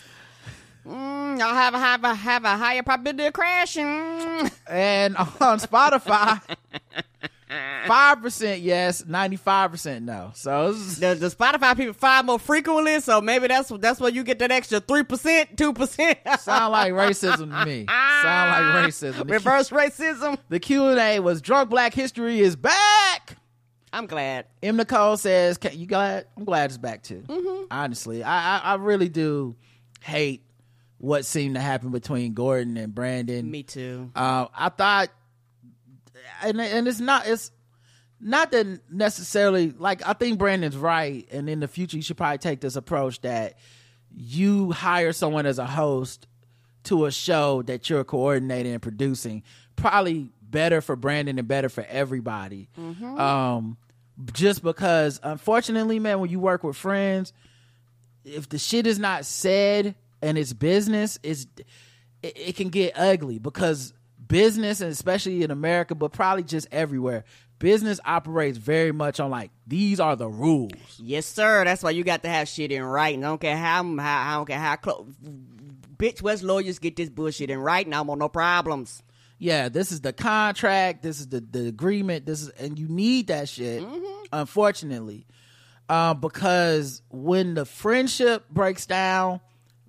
mm, y'all have a have a have a higher probability of crashing. And on Spotify, 5% yes, 95% no. So The, the Spotify people find more frequently, so maybe that's that's where you get that extra three percent, two percent. sound like racism to me. Sound like racism. The, Q- Reverse racism. the Q&A was drunk black history is back. I'm glad. M. Nicole says, "Can- "You glad? I'm glad it's back too. Honestly, I, I I really do hate what seemed to happen between Gordon and Brandon. Me too. Uh, I thought, and and it's not it's not that necessarily like I think Brandon's right, and in the future you should probably take this approach that you hire someone as a host to a show that you're coordinating and producing. Probably better for Brandon and better for everybody. Um, just because, unfortunately, man, when you work with friends, if the shit is not said and it's business, it's it, it can get ugly because business, and especially in America, but probably just everywhere, business operates very much on like these are the rules. Yes, sir. That's why you got to have shit in writing. I don't care how, how I don't care how close. Bitch, West lawyers get this bullshit in writing. I want no problems. yeah, this is the contract, this is the, the agreement, this is and you need that shit, unfortunately. Uh, because when the friendship breaks down,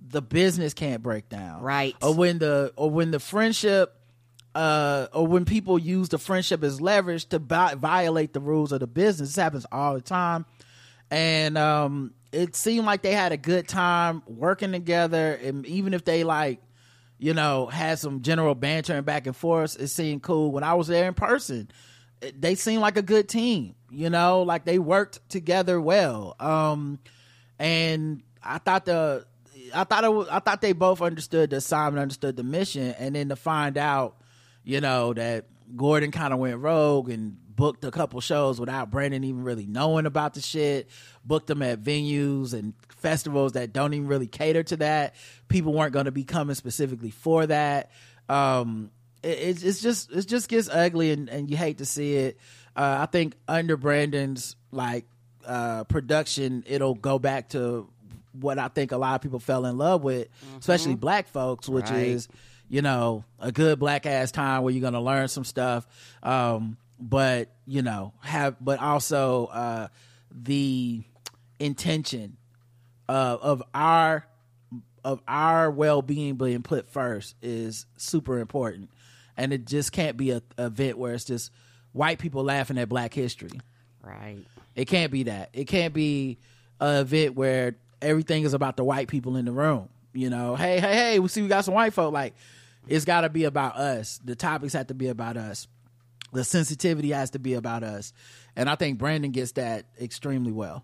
the business can't break down. Right. Or when the or when the friendship uh, or when people use the friendship as leverage to vi- violate the rules of the business. This happens all the time, and um, it seemed like they had a good time working together, and even if they like, you know, had some general banter and back and forth, it seemed cool. When I was there in person, it- they seemed like a good team. You know, like they worked together well. Um, and I thought the I thought it was, I thought they both understood the assignment, understood the mission, and then to find out, you know, that Gordon kind of went rogue and booked a couple shows without Brandon even really knowing about the shit, booked them at venues and festivals that don't even really cater to that. People weren't going to be coming specifically for that. Um, it, it's it's just it just gets ugly and, and you hate to see it. Uh, I think under Brandon's like uh, production, it'll go back to what I think a lot of people fell in love with, especially black folks, which Right. is you know a good black ass time where you're gonna learn some stuff, um, but you know have but also uh, the intention uh, of our of our well being being put first is super important, and it just can't be a, a event where it's just white people laughing at Black history. Right. It can't be that. It can't be a event where everything is about the white people in the room. You know, hey, hey, hey, we see we got some white folk. Like, it's got to be about us. The topics have to be about us. The sensitivity has to be about us. And I think Brandon gets that extremely well.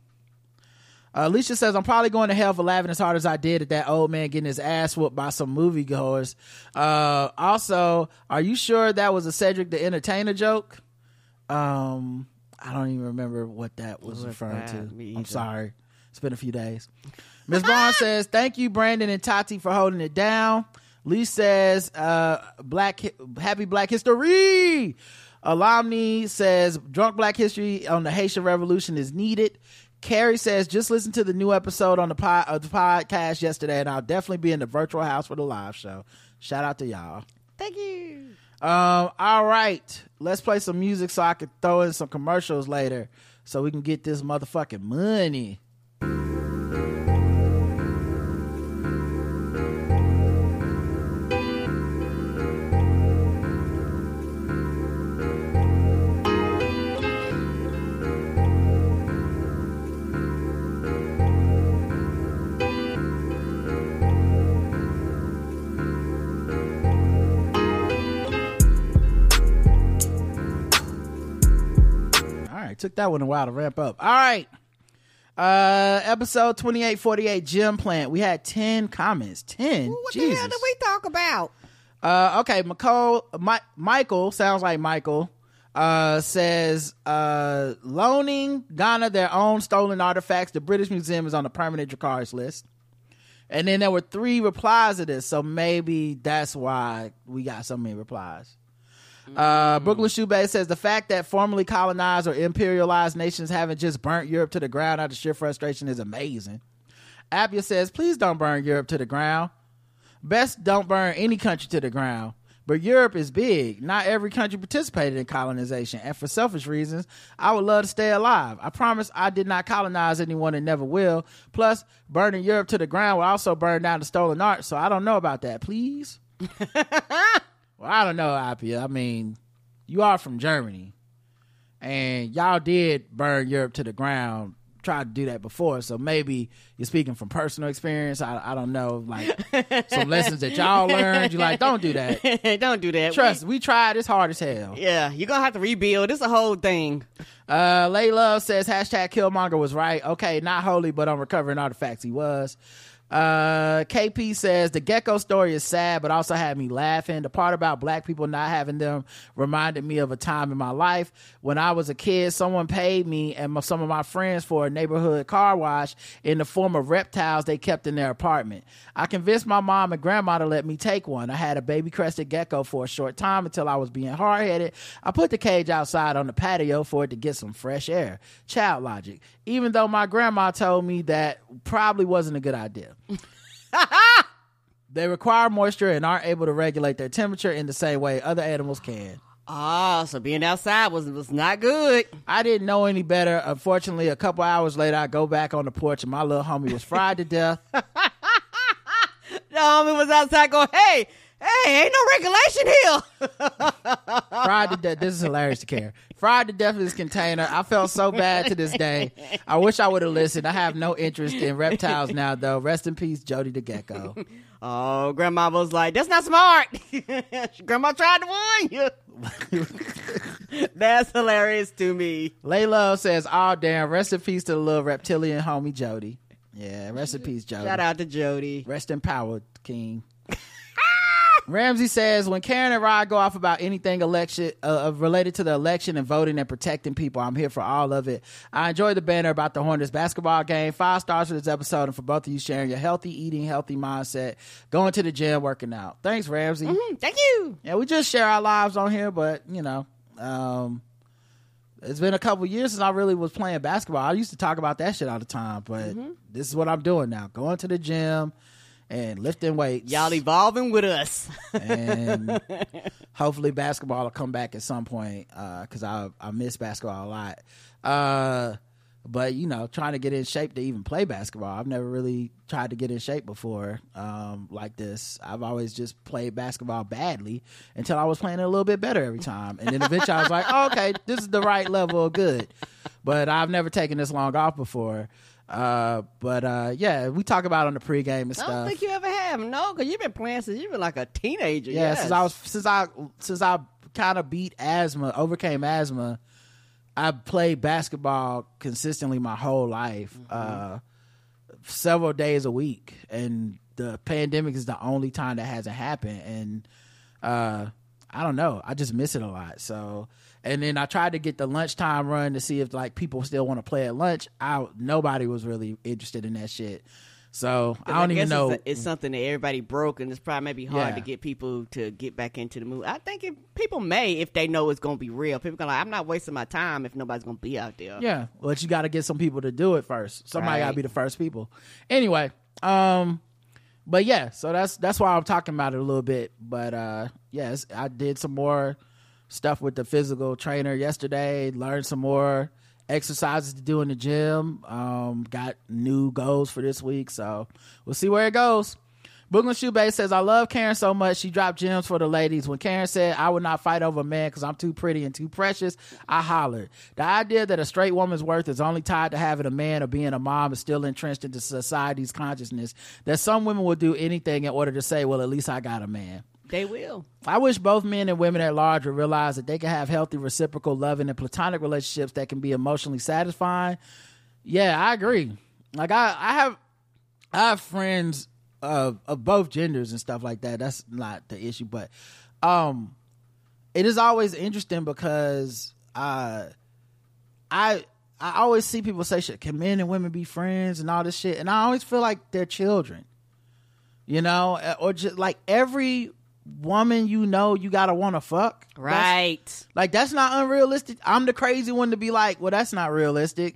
Uh, Alicia says, I'm probably going to hell for laughing as hard as I did at that old man getting his ass whooped by some moviegoers. Uh, also, are you sure that was a Cedric the Entertainer joke? Um, I don't even remember what that was What's referring that? to. I'm sorry. It's been a few days. Miss Vaughn says, "Thank you, Brandon and Tati, for holding it down." Lee says, uh, "Black Happy Black History." Alumni says, "Drunk Black History on the Haitian Revolution is needed." Carrie says, "Just listen to the new episode on the, pod, of the podcast yesterday, and I'll definitely be in the virtual house for the live show." Shout out to y'all. Thank you. Um, all right. Let's play some music so I can throw in some commercials later so we can get this motherfucking money. Took that one a while to ramp up. All right. Uh episode 2848 Gym Plant. We had 10 comments. 10. What Jesus. the hell did we talk about? Uh, okay, McCall, Mi- Michael sounds like Michael. Uh, says uh, loaning Ghana their own stolen artifacts. The British Museum is on the permanent Dracarys list. And then there were three replies to this, so maybe that's why we got so many replies. Uh, Brooklyn Shoebay says the fact that formerly colonized or imperialized nations haven't just burnt Europe to the ground out of sheer frustration is amazing. Appia says, please don't burn Europe to the ground. Best don't burn any country to the ground. But Europe is big. Not every country participated in colonization. And for selfish reasons, I would love to stay alive. I promise I did not colonize anyone and never will. Plus, burning Europe to the ground will also burn down the stolen art, so I don't know about that. Please? well, I don't know, Appia. I mean, you are from Germany. And y'all did burn Europe to the ground tried to do that before so maybe you're speaking from personal experience i, I don't know like some lessons that y'all learned you're like don't do that Don't do that. trust we tried it's hard as hell yeah, you're gonna have to rebuild. It's a whole thing. uh layla says hashtag killmonger was right okay not holy but I'm recovering artifacts he was uh kp says the gecko story is sad but also had me laughing. The part about black people not having them reminded me of a time in my life. When i was a kid someone paid me and my, some of my friends for a neighborhood car wash in the form of reptiles they kept in their apartment. I convinced my mom and grandma to let me take one. I had a baby crested gecko for a short time until i was being hard-headed. I put the cage outside on the patio for it to get some fresh air. Child logic. Even though my grandma told me that probably wasn't a good idea they require moisture and aren't able to regulate their temperature in the same way other animals can. Ah, so being outside was was not good. I didn't know any better. Unfortunately, a couple hours later, I go back on the porch and my little homie was fried to death. The homie was outside going, "Hey, Hey, ain't no regulation here. fried to death. This is hilarious to care. Fried to death in this container. I felt so bad to this day. I wish I would have listened. I have no interest in reptiles now, though. Rest in peace, Jody the gecko. Oh, grandma was like, "That's not smart." grandma tried to warn you. That's hilarious to me. Layla says, "Oh damn! Rest in peace to the little reptilian homie Jody." Yeah, rest in peace, Jody. Shout out to Jody. Rest in power, King. Ramsey says when Karen and Rod go off about anything election uh, related to the election and voting and protecting people, I'm here for all of it. I enjoyed the banner about the Hornets basketball game. Five stars for this episode and for both of you sharing your healthy eating, healthy mindset, going to the gym, working out. Thanks, Ramsey. Mm, Thank you. Yeah, we just share our lives on here, but you know, um, it's been a couple years since I really was playing basketball. I used to talk about that shit all the time, but this is what I'm doing now: going to the gym and lifting weights. Y'all evolving with us. and hopefully basketball will come back at some point because I I miss basketball a lot. Uh, but you know, trying to get in shape to even play basketball. I've never really tried to get in shape before um, like this. I've always just played basketball badly until I was playing it a little bit better every time, and then eventually I was like, oh, okay, this is the right level of good. But I've never taken this long off before. Uh, but uh, yeah, we talk about on the pregame and I stuff. don't think you ever have. No, because you've been playing since you were like a teenager. Yeah, yes. since I was since I since I kind of beat asthma, overcame asthma. I played basketball consistently my whole life, uh, several days a week, and the pandemic is the only time that hasn't happened. And uh, I don't know, I just miss it a lot. So, and then I tried to get the lunchtime run to see if like people still want to play at lunch. I nobody was really interested in that shit. So I don't even know. It's, it's something that everybody broke, and it's probably maybe hard Yeah. to get people to get back into the mood. I think if people may, if they know it's going to be real, people gonna like, I'm not wasting my time if nobody's going to be out there. Yeah, but you got to get some people to do it first. Somebody got to be the first people. Anyway, um, but yeah, so that's that's why I'm talking about it a little bit. But uh, yes, I did some more stuff with the physical trainer yesterday. Learned some more exercises to do in the gym. Um, got new goals for this week, so we'll see where it goes. Brooklyn Shoebase says, I love Karen so much. She dropped gems for the ladies. When Karen said, I would not fight over a man because I'm too pretty and too precious, I hollered. The idea that a straight woman's worth is only tied to having a man or being a mom is still entrenched into society's consciousness that some women will do anything in order to say, well, at least I got a man. They will. I wish both men and women at large would realize that they can have healthy, reciprocal, loving, and platonic relationships that can be emotionally satisfying. Yeah, I agree. Like I, I have, I have friends of of both genders and stuff like that. That's not the issue, but um, it is always interesting because uh, I I always see people say shit. Can men and women be friends and all this shit? And I always feel like they're children you know, or just like every woman you know, you gotta want to fuck. That's- Right. like that's not unrealistic. I'm the crazy one to be like, well, that's not realistic.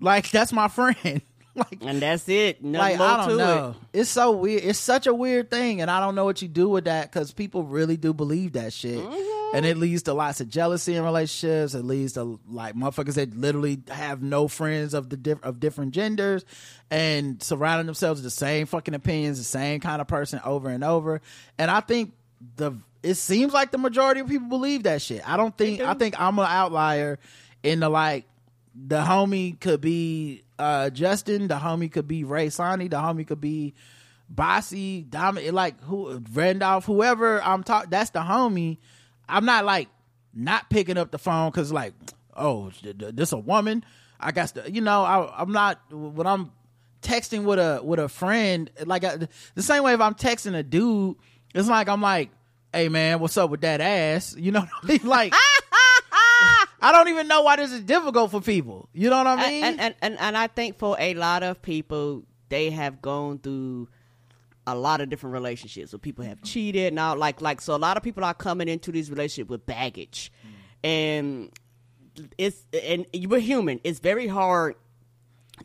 Like that's my friend. like, And that's it. Nothing like I don't know. it. It's so weird. It's such a weird thing, and I don't know what you do with that because people really do believe that shit, Mm-hmm. and it leads to lots of jealousy in relationships. It leads to like motherfuckers that literally have no friends of the diff- of different genders, and surrounding themselves with the same fucking opinions, the same kind of person over and over. And I think the it seems like the majority of people believe that shit. I don't think I think I'm an outlier in the like the homie could be uh Justin, the homie could be Ray Sani, the homie could be Bossy, Dominic, like who Randolph, whoever I'm talking. That's the homie. I'm not like not picking up the phone because like, oh, th- th- this a woman. I got to, you know, I, I'm not when I'm texting with a with a friend. Like I, the same way if I'm texting a dude, it's like I'm like, hey man, what's up with that ass? You know what I mean? Like. I don't even know why this is difficult for people. You know what I mean? And, and, and, and I think for a lot of people, they have gone through a lot of different relationships. where people have cheated now, like like so. A lot of people are coming into these relationships with baggage, mm. and it's and we're human. It's very hard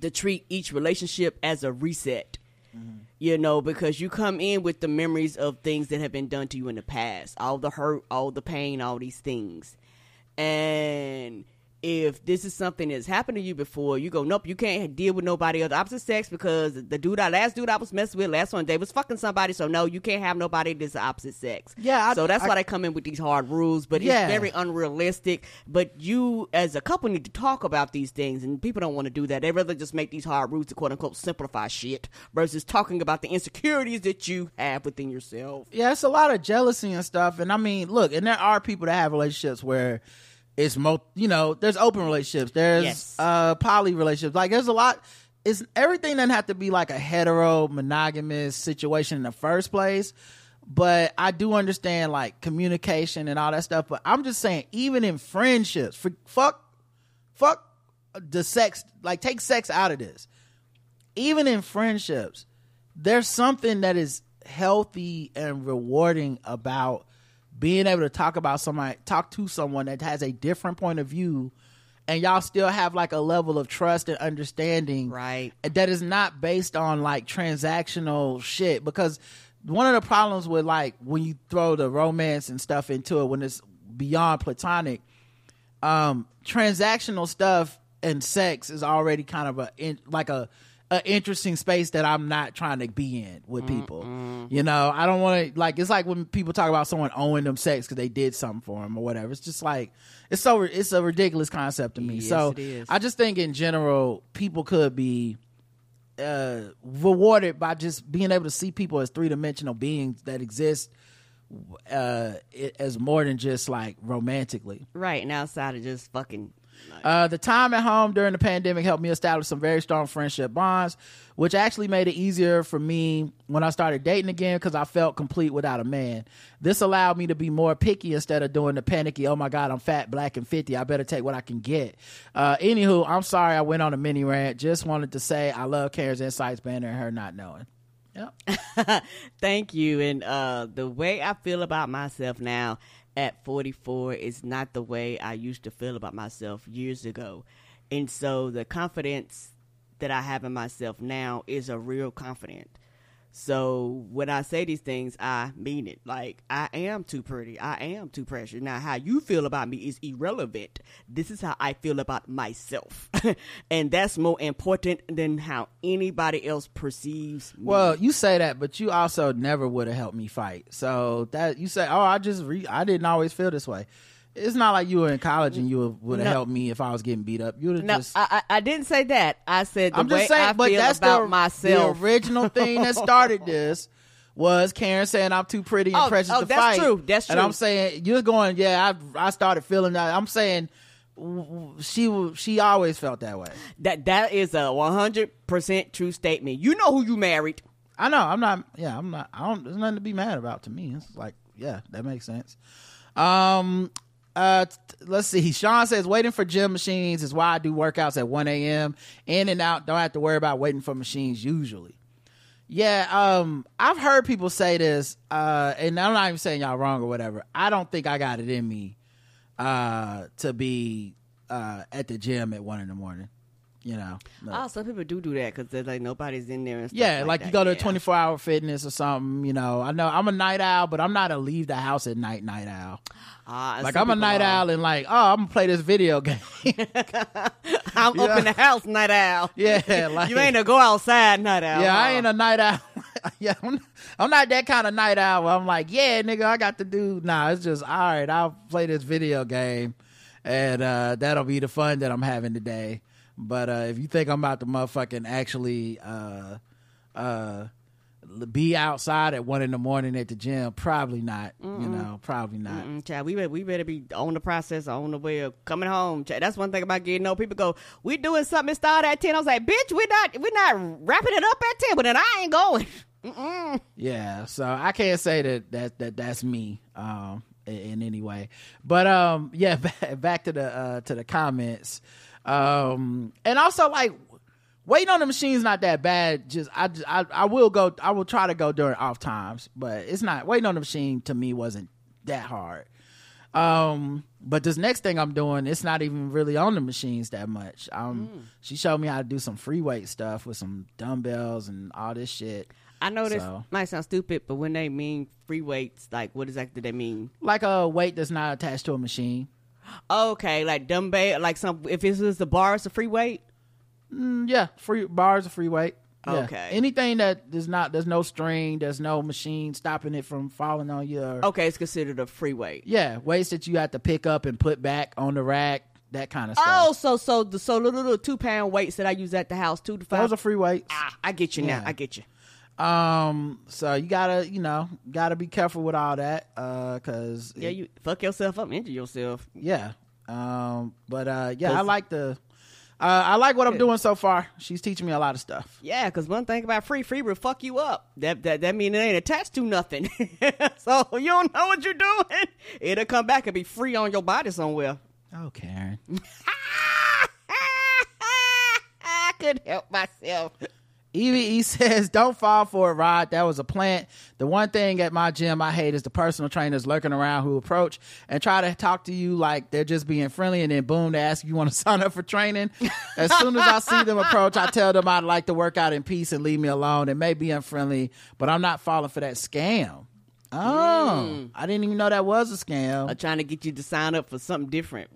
to treat each relationship as a reset. Mm-hmm. You know, because you come in with the memories of things that have been done to you in the past, all the hurt, all the pain, all these things, and if this is something that's happened to you before, you go, nope, you can't deal with nobody of the opposite sex because the dude, I last dude I was messing with last one day was fucking somebody. So no, you can't have nobody that's the opposite sex. Yeah, I- so that's I- why they come in with these hard rules, but Yeah. it's very unrealistic. But you, as a couple, need to talk about these things, and people don't want to do that. They rather just make these hard rules to quote unquote simplify shit versus talking about the insecurities that you have within yourself. yeah, it's a lot of jealousy and stuff. And I mean, look, and there are people that have relationships where it's mo, you know, there's open relationships, there's Yes. uh poly relationships. Like there's a lot. It's everything doesn't have to be like a hetero monogamous situation in the first place. But I do understand like communication and all that stuff. But I'm just saying, even in friendships, for, fuck, fuck the sex. Like take sex out of this. Even in friendships, there's something that is healthy and rewarding about being able to talk about somebody talk to someone that has a different point of view and y'all still have like a level of trust and understanding Right. that is not based on like transactional shit because one of the problems with like when you throw the romance and stuff into it when it's beyond platonic um transactional stuff and sex is already kind of a in, like a a interesting space that I'm not trying to be in with people. You know, I don't want to like it's like when people talk about someone owing them sex because they did something for them or whatever. It's just like it's so it's a ridiculous concept to me. Yes, so. I just think in general people could be uh rewarded by just being able to see people as three-dimensional beings that exist uh as more than just like romantically Right. And outside of just fucking. Uh, the time at home during the pandemic helped me establish some very strong friendship bonds, which actually made it easier for me when I started dating again because I felt complete without a man. This allowed me to be more picky instead of doing the panicky, oh my God, I'm fat, black, and 50. I better take what I can get. Uh, anywho, I'm sorry I went on a mini rant. Just wanted to say I love Karen's insights better than her not knowing. Yep. Thank you. And uh, the way I feel about myself now at 44 is not the way I used to feel about myself years ago. And so the confidence that I have in myself now is a real confidence. So when I say these things, I mean it. Like I am too pretty. I am too precious. Now how you feel about me is irrelevant. This is how I feel about myself. and that's more important than how anybody else perceives me. Well, you say that, but you also never would have helped me fight. So that you say, oh, I just re- I didn't always feel this way. It's not like you were in college and you would have No. helped me if I was getting beat up. You would have No, just. I, I didn't say that. I said the I'm way just saying, I but feel that's about the, myself. the original thing that started this was Karen saying I'm too pretty and Oh, precious oh, to that's fight. true. That's true. And. I'm saying you're going, yeah. I I started feeling that. I'm saying she she always felt that way. that that is a 100 percent true statement. You know who you married. I know. I'm not. Yeah, I'm not. I don't. There's nothing to be mad about to me. It's like, yeah, that makes sense. Um. Uh. t- Let's see. Sean says waiting for gym machines is why I do workouts at 1 a.m. In and out. Don't have to worry about waiting for machines usually. Yeah. Um. I've heard people say this. Uh. And I'm not even saying y'all wrong or whatever. I don't think I got it in me. Uh. To be. Uh. At the gym at one in the morning. You know. No. Oh, some people do do that because they're like nobody's in there. And stuff Yeah, like, that. you go to Yeah. 24 hour fitness or something, you know. I know I'm a night owl, but I'm not a leave the house at night night owl. Ah, Like I'm a night are. owl and like, oh, I'm gonna play this video game. I'm up in the house, night owl. yeah, like you ain't a go outside night owl. Yeah, I ain't a night owl. yeah, I'm, I'm not that kind of night owl. I'm like, yeah, nigga, I got to do. Nah, it's just all right. I'll play this video game, and uh, that'll be the fun that I'm having today. But uh, if you think I'm about to motherfucking actually uh, uh, be outside at one in the morning at the gym, probably not. You know, probably not. Mm, child, we better, we better be on the process, on the way of coming home. Child, that's one thing about getting old. People go, "We doing something." Started at ten. I was like, "Bitch, we're not, we're not wrapping it up at 10, But then I ain't going. Mm-mm. Yeah, so I can't say that that, that that's me um in, in any way. But um yeah, back, back to the uh to the comments. Um and also like waiting on the machine's not that bad. Just I just, I I will go I will try to go during off times, but it's not waiting on the machine to me wasn't that hard. Um but this next thing I'm doing, it's not even really on the machines that much. Um she showed me how to do some free weight stuff with some dumbbells and all this shit. I know this So- might sound stupid, but when they mean free weights, like what exactly do they mean? like a weight that's not attached to a machine. Okay, like dumbbell, like some. If it was the bar, it's a free weight. Mm, yeah, free bars are free weight. Yeah. Okay. Anything that there's not there's no string, there's no machine stopping it from falling on you. Okay, it's considered a free weight. Yeah, weights that you have to pick up and put back on the rack, that kind of stuff. Oh, so so the so little, little two pound weights that I use at the house, two to five. Those are free weights. ah, I get you now. I get you. Um, so you gotta, you know, gotta be careful with all that, uh, cause Yeah, you fuck yourself up, injure yourself. yeah. Um, but uh, yeah, I like the, uh, I like what I'm doing so far. She's teaching me a lot of stuff. Yeah, because one thing about free, free will fuck you up. That that that mean it ain't attached to nothing. so you don't know what you're doing. It'll come back and be free on your body somewhere. Oh, Karen. I could help myself. EVE says, "Don't fall for it, Rod. That was a plant. The one thing at my gym I hate is the personal trainers lurking around who approach and try to talk to you like they're just being friendly, and then boom, they ask you want to sign up for training. As soon as I see them approach, I tell them I'd like to work out in peace and leave me alone. It may be unfriendly, but I'm not falling for that scam. Oh, I didn't even know that was a scam. I'm trying to get you to sign up for something different.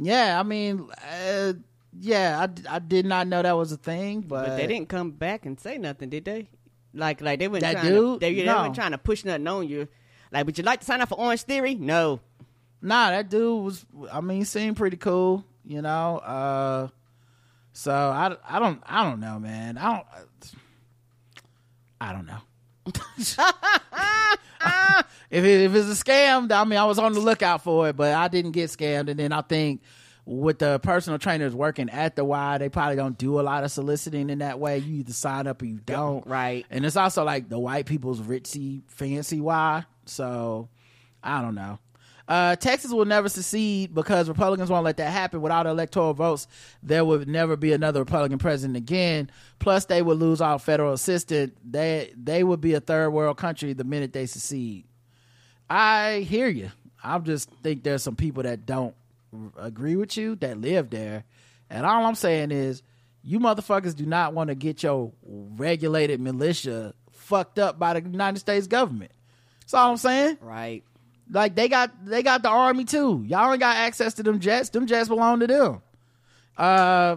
Yeah, I mean, uh, yeah, I, I did not know that was a thing, but, But they didn't come back and say nothing, did they? Like, like they weren't That trying dude? to. They, they No. weren't trying to push nothing on you. Like, would you like to sign up for Orange Theory? No. Nah, that dude was. I mean, seemed pretty cool, you know. Uh, so I, I don't, I don't know, man. I don't, I don't know. if it, if it's a scam, I mean, I was on the lookout for it, but I didn't get scammed. And then I think with the personal trainers working at the Y, they probably don't do a lot of soliciting in that way. You either sign up or you don't. Right. And it's also like the white people's ritzy, fancy Y. So I don't know. Uh, Texas will never secede because Republicans won't let that happen. Without electoral votes, there would never be another Republican president again. Plus, they would lose all federal assistance. They they would be a third world country the minute they secede. I hear you. I just think there's some people that don't agree with you that live there, and all I'm saying is, you motherfuckers do not want to get your regulated militia fucked up by the United States government. That's all I'm saying. Right. Like they got they got the army too. Y'all ain't got access to them jets. Them jets belong to them. Uh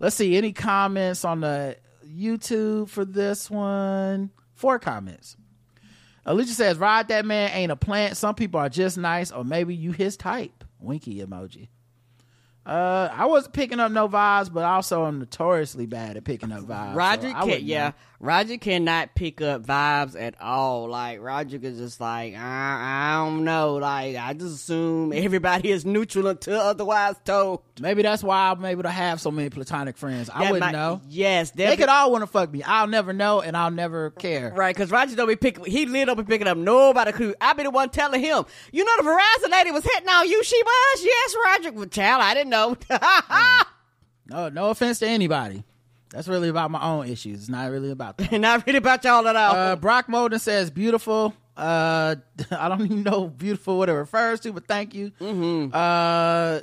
let's see any comments on the YouTube for this one. Four comments. Alicia says, Rod that man ain't a plant. Some people are just nice, or maybe you his type. Winky emoji. Uh, I wasn't picking up no vibes, but also I'm notoriously bad at picking up vibes. Roger I can yeah. know. Roger cannot pick up vibes at all. Like Roger is just like I, I don't know. Like I just assume everybody is neutral until otherwise told. Maybe that's why I'm able to have so many platonic friends. I That wouldn't might- know. Yes, They that could all want to fuck me. I'll never know, and I'll never care. Right, because Roger don't be picking. He lit up and picking up nobody. Could I be the one telling him? You know the Verizon lady was hitting on you. She was. Yes, Roger. Well, child, I didn't know. No, no offense to anybody. That's really about my own issues. It's not really about that. Not really about y'all at all. Uh, Brock Molden says beautiful. Uh, I don't even know beautiful what it refers to, but thank you. Uh,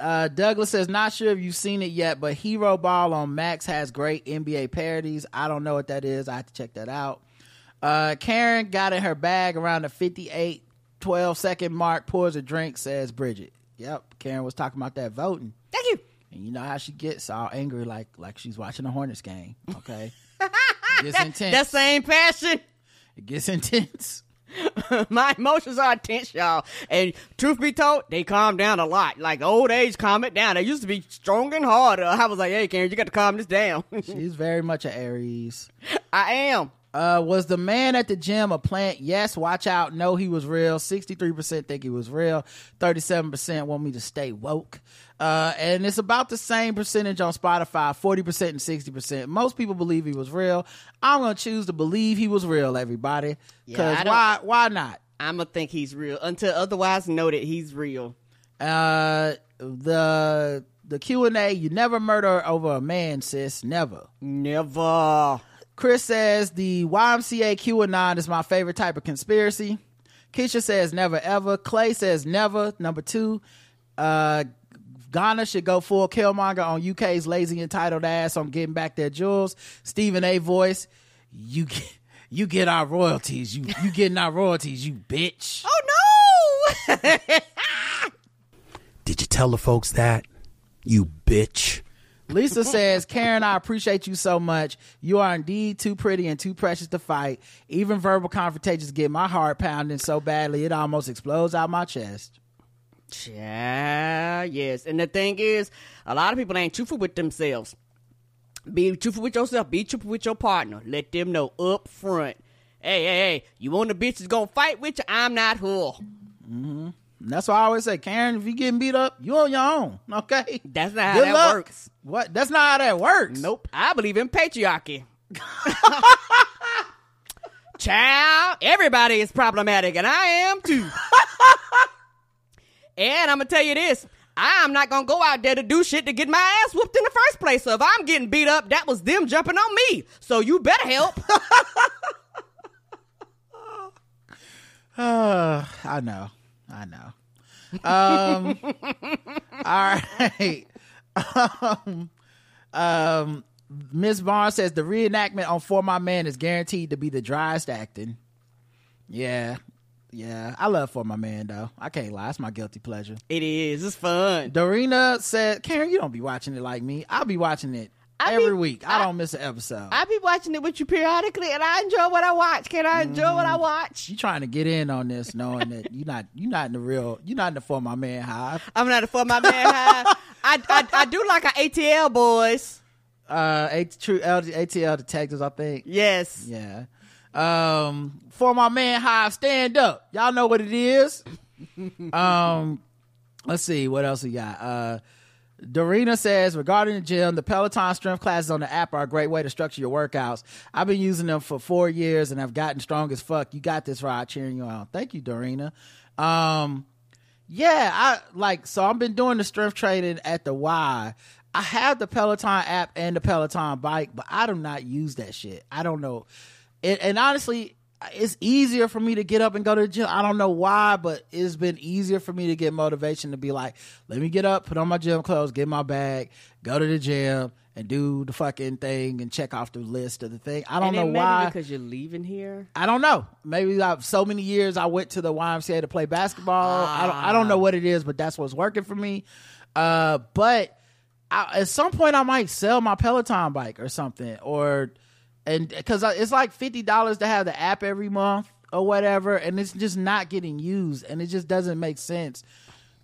uh, Douglas says not sure if you've seen it yet, but Hero Ball on Max has great NBA parodies. I don't know what that is. I have to check that out. Uh, Karen got in her bag around the 58 12 second mark, pours a drink, says Bridget. Yep, Karen was talking about that voting. Thank you. And you know how she gets all angry like like she's watching a Hornets game. Okay. it gets intense. That same passion. it gets intense. My emotions are intense, y'all. And truth be told, they calm down a lot. Like old age, calm it down. They used to be strong and hard. I was like, hey, Karen, you got to calm this down. She's very much an Aries. I am. Uh, was the man at the gym a plant? Yes. Watch out. No, he was real. 63% think he was real. 37% want me to stay woke. Uh, and it's about the same percentage on Spotify, 40% and 60%. Most people believe he was real. I'm going to choose to believe he was real, everybody. Yeah, Cause I don't- why, why not? I'm going to think he's real until otherwise noted he's real. Uh, the, the Q&A, you never murder over a man, sis. Never. Never. Chris says the YMCA QAnon is my favorite type of conspiracy. Keisha says never ever. Clay says never. Number two, uh, Ghana should go full Killmonger on UK's lazy entitled ass on getting back their jewels. Stephen A. Voice, you get, you get our royalties. You you getting our royalties, you bitch. Oh, no. Did you tell the folks that? You bitch. Lisa says, Karen, I appreciate you so much. You are indeed too pretty and too precious to fight. Even verbal confrontations get my heart pounding so badly it almost explodes out my chest. Yeah, yes. And the thing is, a lot of people ain't truthful with themselves. Be truthful with yourself. Be truthful with your partner. Let them know up front. Hey, hey, hey, you want the bitch that's gonna fight with you? I'm not her. Mm-hmm. And that's why I always say, Karen, if you getting beat up, you on your own. Okay? That's not how Good that luck. works. What? That's not how that works. Nope. I believe in patriarchy. Child, everybody is problematic, and I am too. and I'm gonna tell you this. I'm not gonna go out there to do shit to get my ass whooped in the first place. So if I'm getting beat up, that was them jumping on me. So you better help. Uh, I know. I know. Um, all right. Um, um, Miss Barnes says the reenactment on For My Man is guaranteed to be the driest acting. Yeah. Yeah. I love For My Man, though. I can't lie. It's my guilty pleasure. it is. It's fun. Dorina said, Karen, you don't be watching it like me. I'll be watching it I every be- week. I, I- don't miss an episode. I be watching it with you periodically, and I enjoy what I watch. Can I enjoy what I Mm-hmm. watch? you trying to get in on this, knowing that you're not you're not in the real you're not in the For My Man hive. I'm not a for my man high. I, I I do like an ATL boys. uh A- true L- ATL detectives, I think. Yes. Yeah. Um for my man Hive, stand up. Y'all know what it is. um let's see what else we got. Uh Dorina says regarding the gym, the Peloton strength classes on the app are a great way to structure your workouts. I've been using them for four years and I've gotten strong as fuck. You got this, Rod. Cheering you on. Thank you, Dorina. Um, yeah, I like so I've been doing the strength training at the Y. I have the Peloton app and the Peloton bike, but I do not use that shit. I don't know. And honestly, it's easier for me to get up and go to the gym. I don't know why, but it's been easier for me to get motivation to be like, let me get up, put on my gym clothes, get my bag, go to the gym, and do the fucking thing and check off the list of the thing. I don't know why. because you're leaving here. I don't know. Maybe I've, so many years I went to the YMCA to play basketball. I don't. I don't know what it is, but that's what's working for me. Uh, but I, at some point I might sell my Peloton bike or something, or and because it's like fifty dollars to have the app every month or whatever, and it's just not getting used, and it just doesn't make sense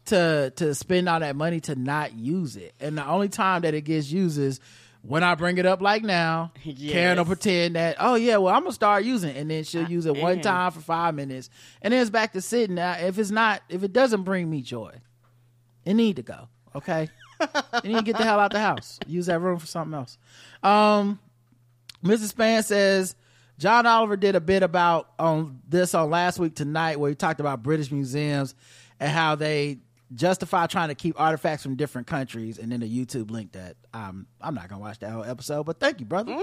to to spend all that money to not use it. And the only time that it gets used is when I bring it up like now. Karen will pretend that, oh yeah, well I'm gonna start using it and then she'll use it one time for five minutes and then it's back to sitting now. If it's not if it doesn't bring me joy, it need to go. Okay. you need to get the hell out of the house. Use that room for something else. Um Mrs. Span says John Oliver did a bit about on this on last week tonight where he talked about British museums and how they justify trying to keep artifacts from different countries and then the YouTube link that um I'm not gonna watch that whole episode, but thank you, brother.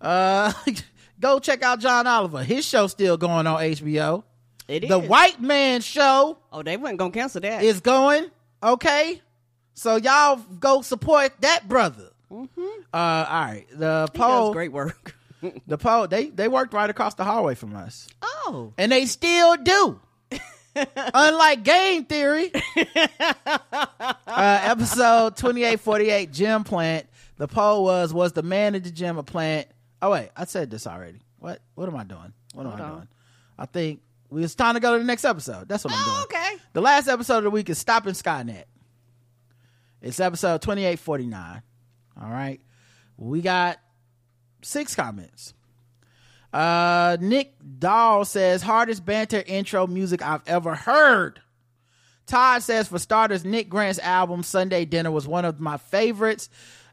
Uh go check out John Oliver. His show's still going on HBO. It is The White Man Show Oh, they weren't gonna cancel that. is going. Okay. So y'all go support that brother. Uh all right. The he poll great work. the poll they they worked right across the hallway from us. oh, And they still do. Unlike game theory. uh, episode 2848 gym plant. The poll was was the man at the gym a plant? Oh wait, I said this already. What what am I doing? What am Hold I on. doing? I think we it's time to go to the next episode. That's what I'm doing. oh, okay. The last episode of the week is Stopping Skynet. It's episode 2849. All right. We got six comments. Uh Nick Dahl says hardest banter intro music I've ever heard. Todd says for starters, Nick Grant's album Sunday Dinner was one of my favorites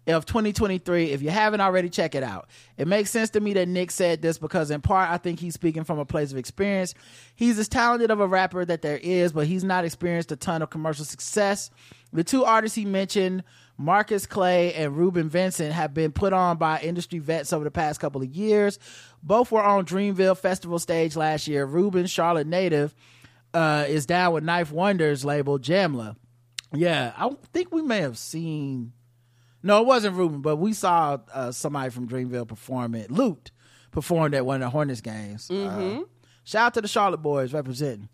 of 2023. If you haven't already, check it out. It makes sense to me that Nick said this because in part I think he's speaking from a place of experience. He's as talented of a rapper that there is, but he's not experienced a ton of commercial success. The two artists he mentioned, Marcus Clay and Reuben Vincent, have been put on by industry vets over the past couple of years. Both were on Dreamville Festival stage last year. Reuben, Charlotte native, uh, is down with 9th Wonder's label Jamla. Yeah, I think we may have seen. No, it wasn't Reuben, but we saw uh, somebody from Dreamville perform it. Lute performed at one of the Hornets games. Uh, shout out to the Charlotte boys representing.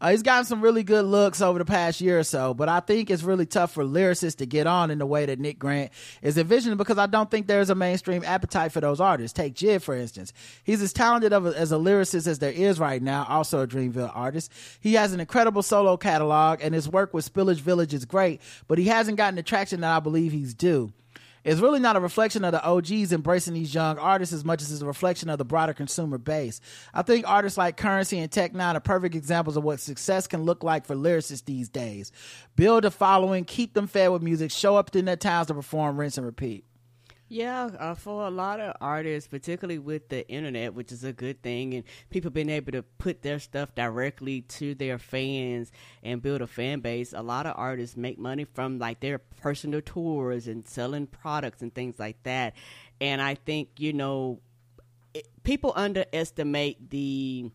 Uh, he's gotten some really good looks over the past year or so, but I think it's really tough for lyricists to get on in the way that Nick Grant is envisioning because I don't think there's a mainstream appetite for those artists. Take JID, for instance. He's as talented a, as a lyricist as there is right now, also a Dreamville artist. He has an incredible solo catalog, and his work with Spillage Village is great, but he hasn't gotten the traction that I believe he's due it's really not a reflection of the OGs embracing these young artists as much as it's a reflection of the broader consumer base. I think artists like Curren$y and Tech N9ne are perfect examples of what success can look like for lyricists these days. Build a following, keep them fed with music, show up in their towns to perform, rinse and repeat. Yeah, uh, for a lot of artists, particularly with the internet, which is a good thing, and people being able to put their stuff directly to their fans and build a fan base, a lot of artists make money from like their personal tours and selling products and things like that. And I think you know, it, people underestimate the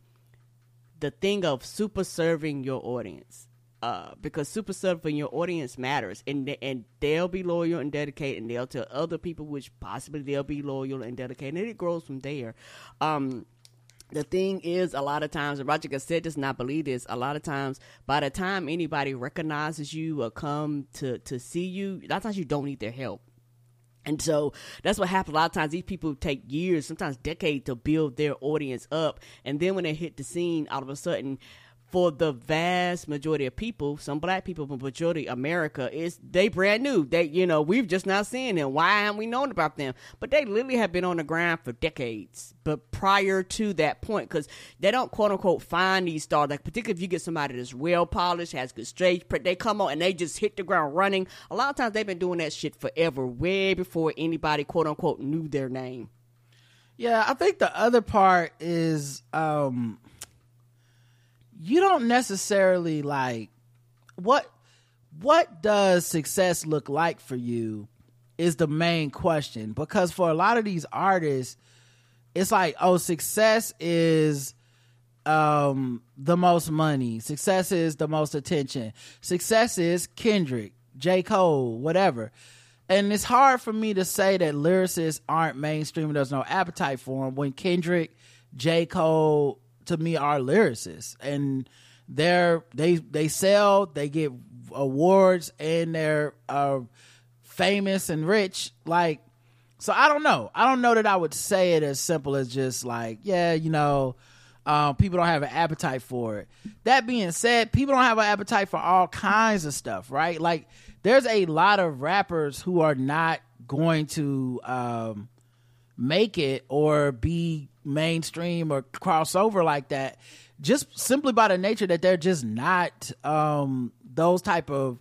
the thing of super serving your audience uh, because super serving your audience matters, and and they'll be loyal and dedicated, and they'll tell other people, which possibly they'll be loyal and dedicated, and it grows from there. Um, the thing is, a lot of times, and Roger said does not believe this. A lot of times, by the time anybody recognizes you or come to to see you, a lot of times you don't need their help. And so that's what happens. A lot of times these people take years, sometimes decades to build their audience up. And then when they hit the scene, all of a sudden, for the vast majority of people, some black people, but majority America is they brand new. They you know we've just not seen them. Why haven't we known about them? But they literally have been on the ground for decades. But prior to that point, because they don't quote unquote find these stars, like particularly if you get somebody that's well polished, has good stage, they come on and they just hit the ground running. A lot of times they've been doing that shit forever, way before anybody quote unquote knew their name. Yeah, I think the other part is um you don't necessarily like what what does success look like for you is the main question. Because for a lot of these artists it's like oh success is um the most money. Success is the most attention. Success is kendrick j. Cole whatever. And it's hard for me to say that lyricists aren't mainstream. And there's no appetite for them when kendrick j. Cole to me are lyricists. And they're they they sell they get awards and they're uh, famous and rich. Like so i don't know. I don't know that i would say it as simple as just like yeah you know um, people don't have an appetite for it. That being said people don't have an appetite for all kinds of stuff right? Like there's a lot of rappers who are not going to um, make it or be mainstream or crossover like that just simply by the nature that they're just not um, those type of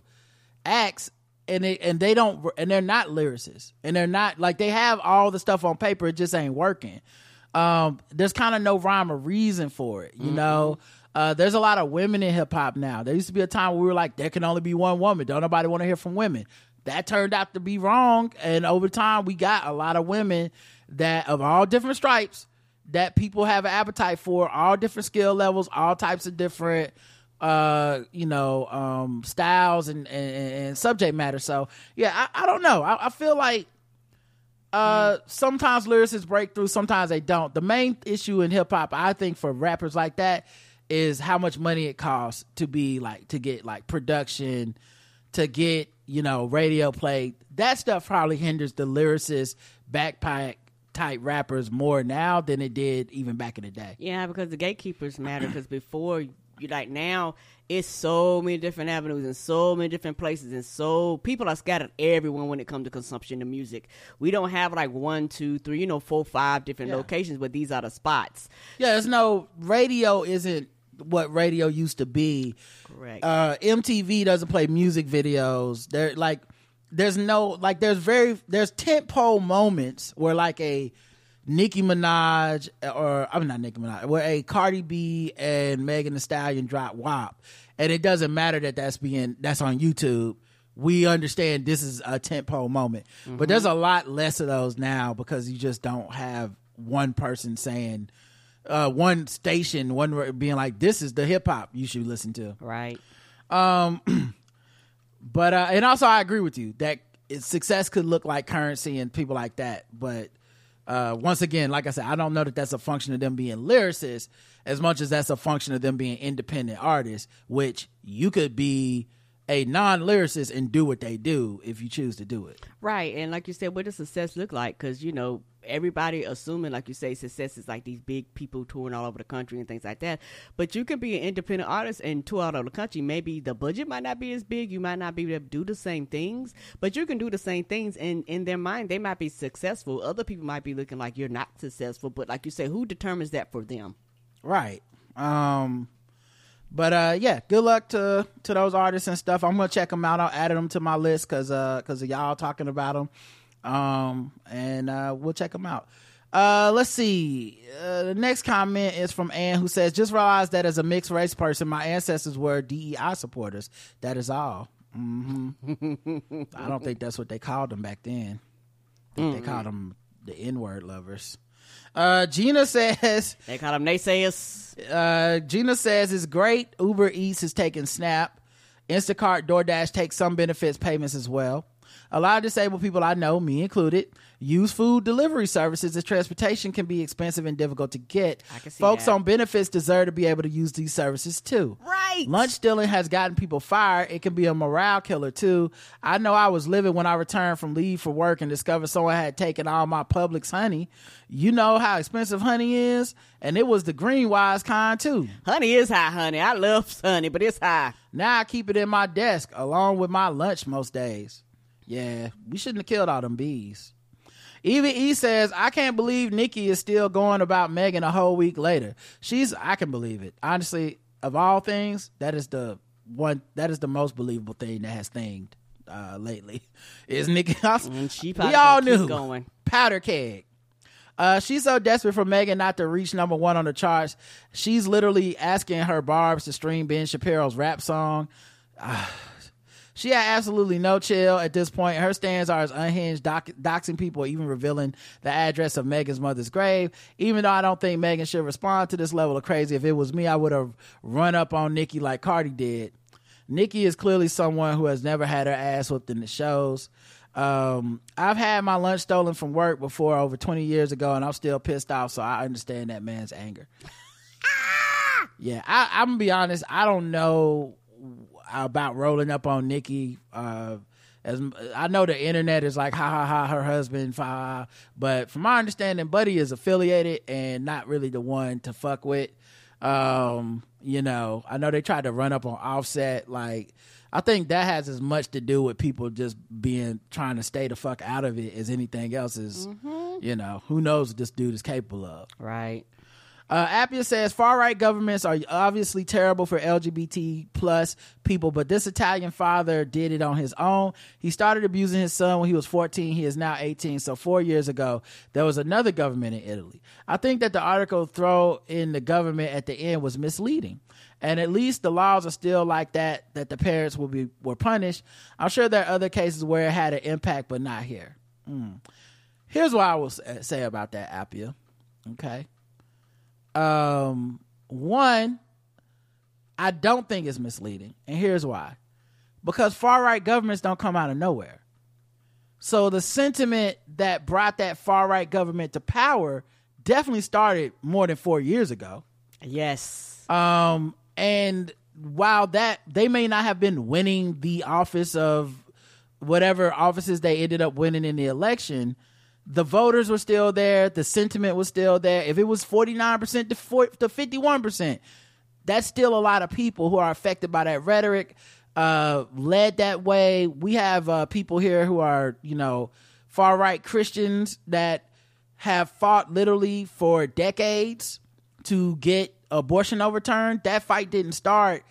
acts and they and they don't and they're not lyricists and they're not like they have all the stuff on paper it just ain't working. Um, there's kind of no rhyme or reason for it you mm-hmm. know uh, there's a lot of women in hip-hop now. There used to be a time where we were like there can only be one woman. Don't nobody want to hear from women. That turned out to be wrong and over time we got a lot of women that of all different stripes that people have an appetite for, all different skill levels, all types of different uh you know um styles and and, and subject matter. So yeah i, I don't know. I, I, feel like uh sometimes lyricists break through sometimes they don't. The main issue in hip-hop i think for rappers like that is how much money it costs to be like to get like production to get you know radio play. That stuff probably hinders the lyricist backpack type rappers more now than it did even back in the day. Yeah, because the gatekeepers matter. Because before you like now, it's so many different avenues and so many different places, and so people are scattered everywhere when it comes to consumption of music. We don't have like one, two, three, you know, four, five different yeah. locations, but these are the spots. Yeah, there's no radio. Isn't what radio used to be. Correct. Uh, MTV doesn't play music videos. They're like there's no like there's very there's tent pole moments where like a Nicki Minaj or I'm not Nicki Minaj where a Cardi B and Megan Thee Stallion drop WAP and it doesn't matter that that's being that's on YouTube. We understand this is a tent pole moment mm-hmm. but there's a lot less of those now because you just don't have one person saying uh, one station one being like this is the hip hop you should listen to. Right. Um But uh, and also I agree with you that success could look like Curren$y and people like that, but uh, once again, like I said, I don't know that that's a function of them being lyricists as much as that's a function of them being independent artists, which you could be a non-lyricist and do what they do if you choose to do it. Right, and like you said, what does success look like? Because you know everybody assuming, like you say, success is like these big people touring all over the country and things like that. But you can be an independent artist and tour all over the country. Maybe the budget might not be as big. You might not be able to do the same things, but you can do the same things. And in their mind, they might be successful. Other people might be looking like you're not successful. But like you say, who determines that for them? Right. Um. But uh, yeah, good luck to to those artists and stuff. I'm gonna check them out. I'll add them to my list because uh, because of y'all talking about them. Um, and uh, we'll check them out. Uh, let's see. Uh, the next comment is from Ann, who says, "Just realized that as a mixed race person, my ancestors were DEI supporters. That is all. hmm I don't think that's what they called them back then. I think They called them the N word lovers." Uh, Gina says, They call them naysayers. uh, Gina says it's great. Uber Eats is taking SNAP. Instacart, DoorDash take some benefits payments as well. A lot of disabled people I know, me included, use food delivery services as transportation can be expensive and difficult to get. I can see Folks that. on benefits deserve to be able to use these services too. Right. Lunch stealing has gotten people fired. It can be a morale killer too. I know I was living when I returned from leave for work and discovered someone had taken all my Publix honey. You know how expensive honey is, and it was the GreenWise kind too. Honey is high, honey. I love honey, but it's high. Now I keep it in my desk along with my lunch most days. Yeah, we shouldn't have killed all them bees. Even E says, I can't believe Nicki is still going about Megan a whole week later. She's, I can believe it. Honestly, of all things, that is the one, that is the most believable thing that has thinged uh, lately. Is Nicki? And she we all knew. going. Powder keg. Uh, she's so desperate for Megan not to reach number one on the charts. She's literally asking her Barb's to stream Ben Shapiro's rap song. Ah. She had absolutely no chill at this point. Her stands are as unhinged, doc- doxing people, even revealing the address of Megan's mother's grave. Even though I don't think Megan should respond to this level of crazy. If it was me, I would have run up on Nicki like Cardi did. Nicki is clearly someone who has never had her ass whooped in the shows. Um, I've had my lunch stolen from work before over 20 years ago, and I'm still pissed off, so I understand that man's anger. yeah, I, I'm gonna be honest. I don't know about rolling up on Nicki. Uh, as I know, the internet is like ha ha ha, her husband, fa, but from my understanding, Buddy is affiliated and not really the one to fuck with. Um, you know, I know they tried to run up on Offset. Like, I think that has as much to do with people just being trying to stay the fuck out of it as anything else is. You know, who knows what this dude is capable of. Right. Uh, Appia says far right governments are obviously terrible for LGBT plus people, but this Italian father did it on his own. He started abusing his son when he was 14. He is now 18. So four years ago, there was another government in Italy. I think that the article throw in the government at the end was misleading. And at least the laws are still like that, that the parents will be, were punished. I'm sure there are other cases where it had an impact, but not here. Mm. Here's what I will say about that, Appia. Okay um one i don't think it's misleading and here's why. Because far right governments don't come out of nowhere. So the sentiment that brought that far right government to power definitely started more than four years ago. Yes. um, and while that they may not have been winning the office of whatever offices they ended up winning in the election, the voters were still there. The sentiment was still there. If it was 49% to, 4, to 51%, that's still a lot of people who are affected by that rhetoric, uh, led that way. We have uh, people here who are, you know, far right Christians that have fought literally for decades to get abortion overturned. That fight didn't start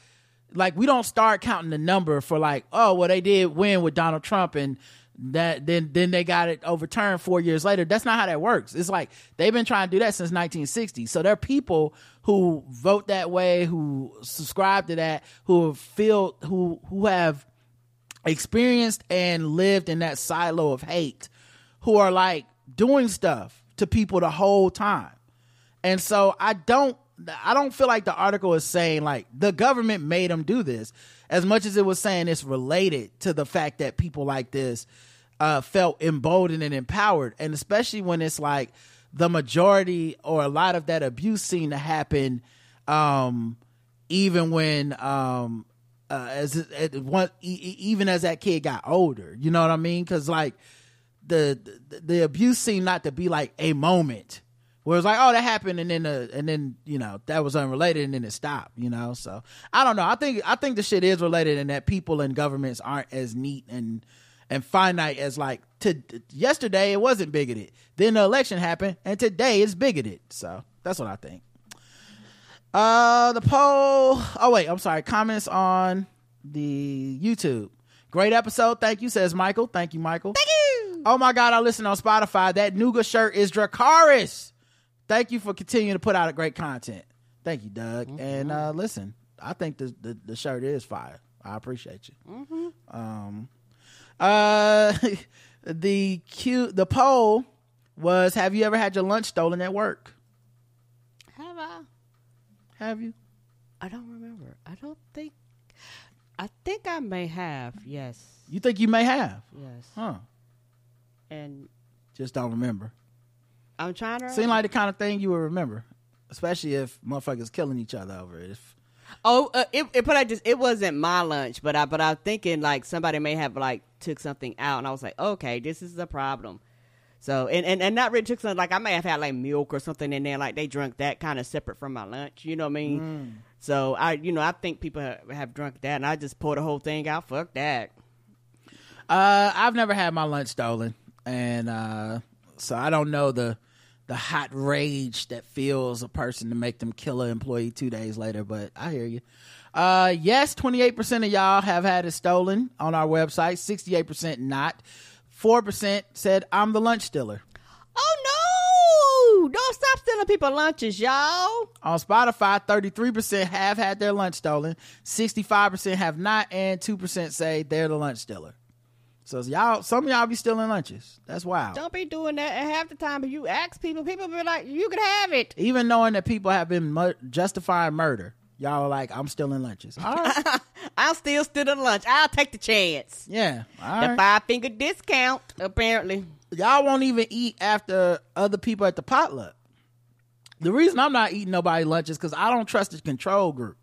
like we don't start counting the number for like oh well they did win with Donald Trump and that then then they got it overturned four years later. That's not how that works. It's like they've been trying to do that since 1960. So there are people who vote that way, who subscribe to that, who feel who who have experienced and lived in that silo of hate, who are like doing stuff to people the whole time. And so I don't I don't feel like the article is saying like the government made them do this as much as it was saying it's related to the fact that people like this uh, felt emboldened and empowered, and especially when it's like the majority or a lot of that abuse seemed to happen, um, even when um, uh, as one e- even as that kid got older. You know what I mean? Because like the, the the abuse seemed not to be like a moment where it's like, oh, that happened, and then uh, and then you know that was unrelated, and then it stopped. You know, so I don't know. I think I think the shit is related, and that people and governments aren't as neat and and finite as like to yesterday it wasn't bigoted. Then the election happened, and today it's bigoted. So that's what I think. Uh, the poll. Oh wait, I'm sorry. Comments on the YouTube. Great episode. Thank you, says Michael. Thank you, Michael. Thank you. Oh my God, I listen on Spotify. That Nuga shirt is Dracarys. Thank you for continuing to put out a great content. Thank you, Doug. And uh, listen, I think the, the the shirt is fire. I appreciate you. Um, uh, the cute the poll was: Have you ever had your lunch stolen at work? Have I? Have you? I don't remember. I don't think. I think I may have. Yes. You think you may have? Yes. Huh? And Just don't remember. I'm trying to. Seem like the kind of thing you would remember, especially if motherfuckers killing each other over it. If Oh, uh, it, it put like this. It wasn't my lunch, but I but I was thinking like somebody may have like took something out, and I was like, okay, this is a problem. So and and, and not really took something like I may have had like milk or something in there, like they drunk that kind of separate from my lunch. You know what I mean? So I, you know, I think people have, have drunk that, and I just poured the whole thing out. Fuck that. Uh, I've never had my lunch stolen, and uh, so I don't know the the hot rage that fills a person to make them kill an employee two days later. But I hear you. Uh, yes, twenty eight percent of y'all have had it stolen on our website. Sixty eight percent not. Four percent said I'm the lunch stealer. Oh no! Don't stop stealing people lunches, y'all. On Spotify, 33% have had their lunch stolen, 65% have not, and 2% say they're the lunch stealer. So y'all, some of y'all be stealing lunches. That's wild. Don't be doing that. And half the time, if you ask people, people be like, "You can have it." Even knowing that people have been mur- justifying murder, y'all are like, I'm stealing lunches. All right. I'll still steal the lunch. I'll take the chance. yeah. The right. five finger discount, apparently. Y'all won't even eat after other people at the potluck. The reason I'm not eating nobody lunches because I don't trust the control group.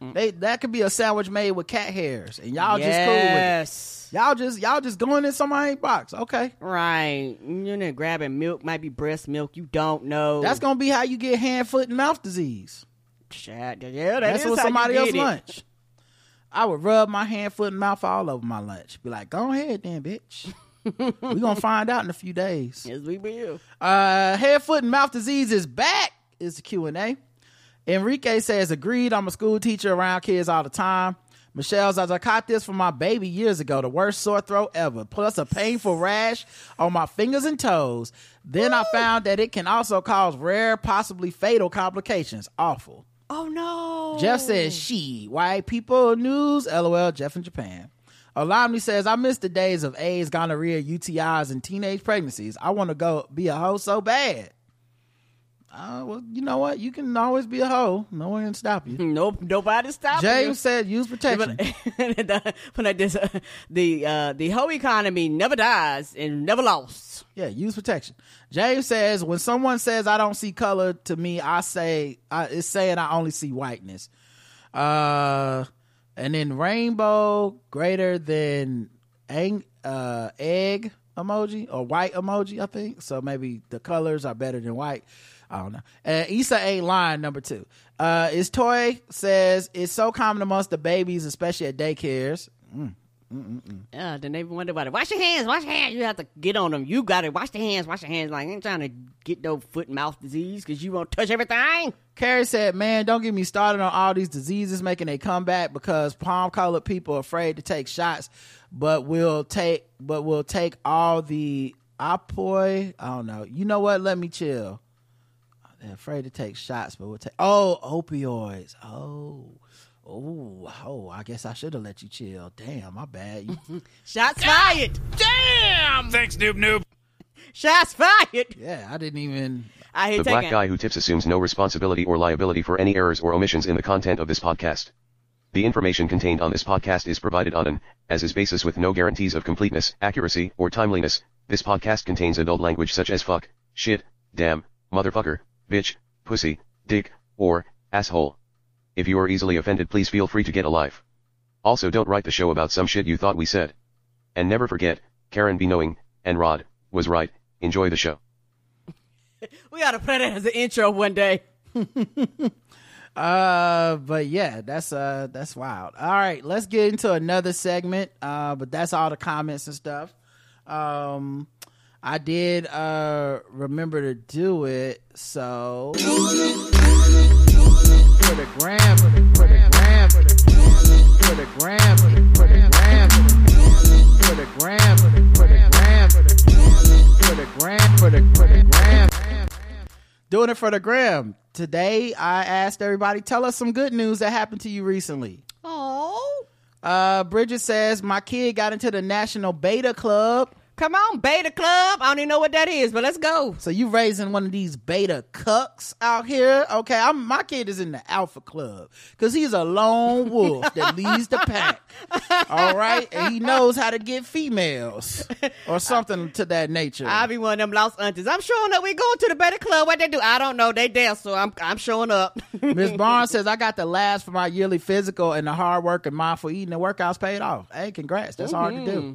They that could be a sandwich made with cat hairs, and y'all just cool with it. yes. Y'all just y'all just going in somebody's box. Okay. Right. You're not grabbing milk, might be breast milk. You don't know. That's gonna be how you get hand, foot, and mouth disease. Shit, Yeah, that That's is what you somebody else lunch. I would rub my hand, foot, and mouth all over my lunch. Be like, go ahead then, bitch. we gonna find out in a few days. Yes, we will. Uh, head, foot, and mouth disease is back. Is the Q and A. Enrique says, agreed. I'm a school teacher around kids all the time. Michelle says, I caught this from my baby years ago. The worst sore throat ever. Plus a painful rash on my fingers and toes. Then I found that it can also cause rare, possibly fatal complications. Awful. Oh no. Jeff says, she. White people news. LOL. Jeff in Japan. Olamni says, I miss the days of AIDS, gonorrhea, UTIs, and teenage pregnancies. I want to go be a hoe so bad. Uh, well, you know what? You can always be a hoe. No one can stop you. Nope, nobody stopping James you. said, use protection. When I dis- the uh, the whole economy never dies and never lost. Yeah, use protection. James says, when someone says I don't see color to me, I say I, it's saying I only see whiteness. Uh, and then rainbow greater than ang- uh, egg emoji or white emoji, I think. So maybe the colors are better than white. I don't know. Uh, Issa ain't lying. Number two, uh, is toy says it's so common amongst the babies, especially at daycares. Uh, then they wonder about it. Wash your hands, wash your hands. You have to get on them. You got to wash your hands, wash your hands. Like, I ain't trying to get no foot and mouth disease because you won't touch everything. Carrie said, "Man, don't get me started on all these diseases making a comeback because palm colored people are afraid to take shots, but will take but will take all the opoi. I don't know. You know what? Let me chill. They're afraid to take shots, but we'll take oh opioids. Oh, oh, oh. I guess I should have let you chill. Damn, my bad. You, Shots fired. Damn! Thanks, Noob Noob. Shots fired. yeah, I didn't even. I hate The taking black guy who tips assumes no responsibility or liability for any errors or omissions in the content of this podcast. The information contained on this podcast is provided on an, as is basis with no guarantees of completeness, accuracy, or timeliness. This podcast contains adult language such as fuck, shit, damn, motherfucker, bitch, pussy, dick, or asshole. If you are easily offended, please feel free to get a life. Also, don't write the show about some shit you thought we said. And never forget, Karen be knowing, and Rod was right. Enjoy the show. We gotta play that as an intro one day. Uh, but yeah, that's uh that's wild. All right, let's get into another segment. Uh, but that's all the comments and stuff. Um, I did uh remember to do it, so for the gram, for the for the gram, for the gram, for the gram, for the gram, for the gram, for the for the gram, for the for the gram. Doing it for the gram. Today, I asked everybody, tell us some good news that happened to you recently. Oh, Uh, Bridget says, my kid got into the National Beta Club. Come on, Beta Club. I don't even know what that is, but let's go. So you raising one of these beta cucks out here? Okay, I'm my kid is in the Alpha Club because he's a lone wolf that leads the pack. All right, and he knows how to get females or something to that nature. I'll be one of them lost aunties. I'm showing up. We going to the Beta Club. What they do? I don't know. They dance, so I'm I'm showing up. Miss Barnes says, I got the last for my yearly physical and the hard work and mindful eating and workouts paid off. Hey, congrats. That's hard to do. Mm-hmm.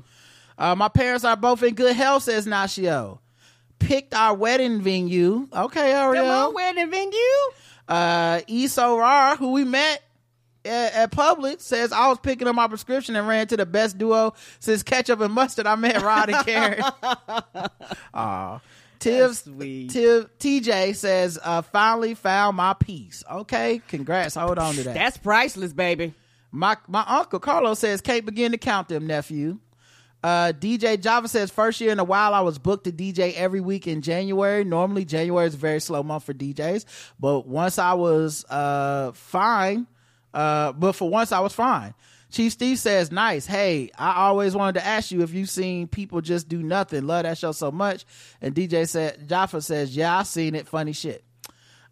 Uh, my parents are both in good health, says Nashio. Picked our wedding venue. Okay, Come on, Ariel. wedding venue. Uh, Eso Rar, who we met at, at Publix, says, I was picking up my prescription and ran to the best duo since ketchup and mustard. I met Rod and Karen. Aw. That's. Tiv, TJ says, uh, finally found my peace. Okay, congrats. Hold on to that. That's priceless, baby. My my uncle Carlos says, can't begin to count them, nephew. Uh, DJ Java says, first year in a while, I was booked to DJ every week in January. Normally, January is a very slow month for DJs, but once I was uh fine, uh, but for once I was fine. Chief Steve says, nice. Hey, I always wanted to ask you if you've seen people just do nothing. Love that show so much. And DJ said, Java says, yeah, I seen it. Funny shit.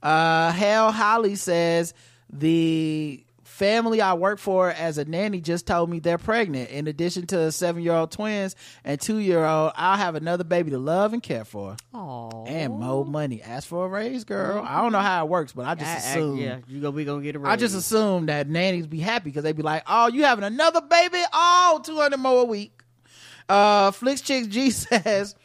Uh, Hell Holly says the family I work for as a nanny just told me they're pregnant. In addition to seven year old twins and two year old, I'll have another baby to love and care for. Oh, And more money. Ask for a raise, girl. I don't know how it works, but I just assume. yeah, you go. We gonna get a I just assume that nannies be happy because they be like, "Oh, you having another baby? Oh, 200 more a week." Uh, Flix Chicks G says,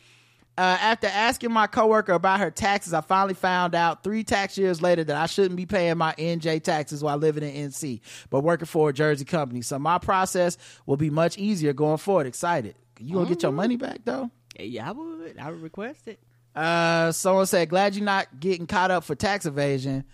uh, after asking my coworker about her taxes, I finally found out three tax years later that I shouldn't be paying my NJ taxes while living in NC, but working for a Jersey company. So my process will be much easier going forward. Excited. You gonna get your money back though? yeah, I would. I would request it. Uh, someone said, glad you're not getting caught up for tax evasion.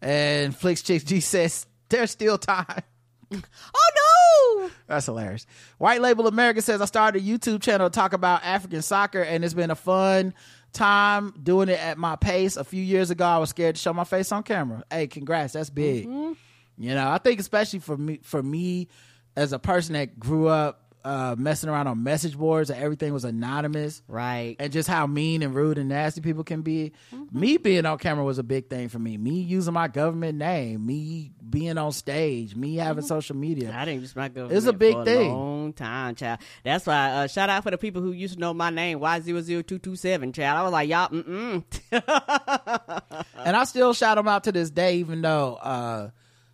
And Flix Chicks G says, there's still time. Oh no! That's hilarious. White Label America says I started a YouTube channel to talk about African soccer, and it's been a fun time doing it at my pace. A few years ago, I was scared to show my face on camera. Hey, congrats, that's big. Mm-hmm. You know, I think especially for me, for me as a person that grew up uh, messing around on message boards and everything was anonymous Right. and just how mean and rude and nasty people can be. Me being on camera was a big thing for me. Me using my government name, me being on stage, me having social media. I didn't use my government It's a big for thing. A long time, child. That's why. Uh, shout out for the people who used to know my name, Y 227 child. I was like, y'all, mm mm. and I still shout them out to this day, even though uh,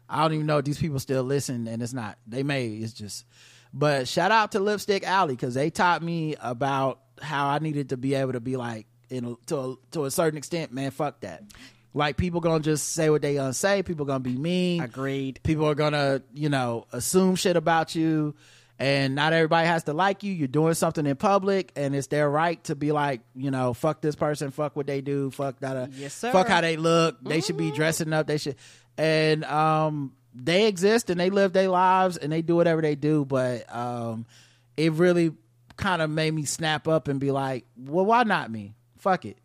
I don't even know if these people still listen, and it's not. They may. It's just. But shout out to Lipstick Alley because they taught me about how I needed to be able to be like, in a, to a, to a certain extent, man. Fuck that. Like people gonna just say what they gonna say. People gonna be mean. Agreed. People are gonna, you know, assume shit about you. And not everybody has to like you. You're doing something in public, and it's their right to be like, you know, fuck this person, fuck what they do, fuck that, Yes, sir. fuck how they look. They should be dressing up. They should, and um, they exist and they live their lives and they do whatever they do. But um, it really kind of made me snap up and be like, well, why not me? Fuck it.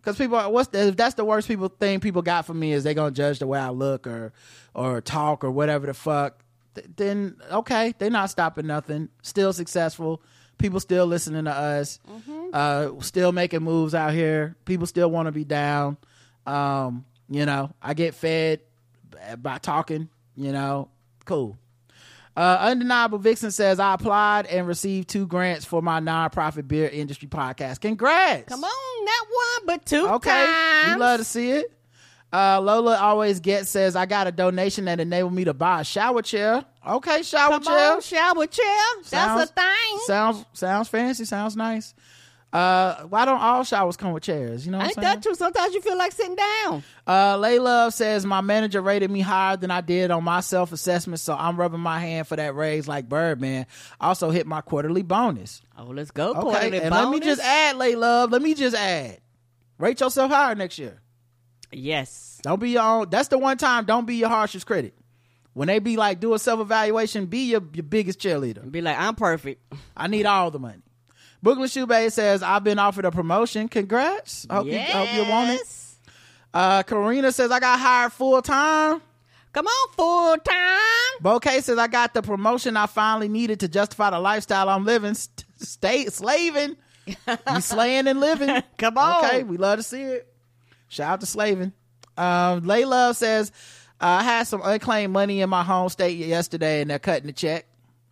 Because people, are- what's the, if that's the worst people thing people got from me is they gonna judge the way I look or or talk or whatever the fuck. th- Then okay, they're not stopping nothing. Still successful. People still listening to us. Uh, still making moves out here. People still want to be down. Um, you know, I get fed by talking. You know, cool. Uh, Undeniable Vixen says I applied and received two grants for my nonprofit beer industry podcast. Congrats! Come on, not one but two Okay, times. we love to see it. Uh, Lola always gets says I got a donation that enabled me to buy a shower chair. Okay, shower Come chair. on, shower chair. That's a thing. Sounds sounds fancy. Sounds nice. Uh, why don't all showers come with chairs? You know what Ain't I'm saying? that true? Sometimes you feel like sitting down. Uh, Layla says my manager rated me higher than I did on my self assessment, so I'm rubbing my hand for that raise like Birdman. Also hit my quarterly bonus. Oh, let's go. Okay, quarterly and let me just add, Layla. Let me just add. Rate yourself higher next year. Yes. Don't be your own. That's the one time. Don't be your harshest critic. When they be like do a self evaluation, be your, your biggest cheerleader. Be like, I'm perfect. I need all the money. Brooklyn Shoebay says I've been offered a promotion. Congrats. Hope you hope you want it. Uh, Karina says I got hired full time. Come on, full time. Bouquet says I got the promotion I finally needed to justify the lifestyle I'm living. St- stay slaving. you slaying and living. Come on. Okay, we love to see it. Shout out to slaving. Um, Layla says I had some unclaimed money in my home state yesterday, and they're cutting the check.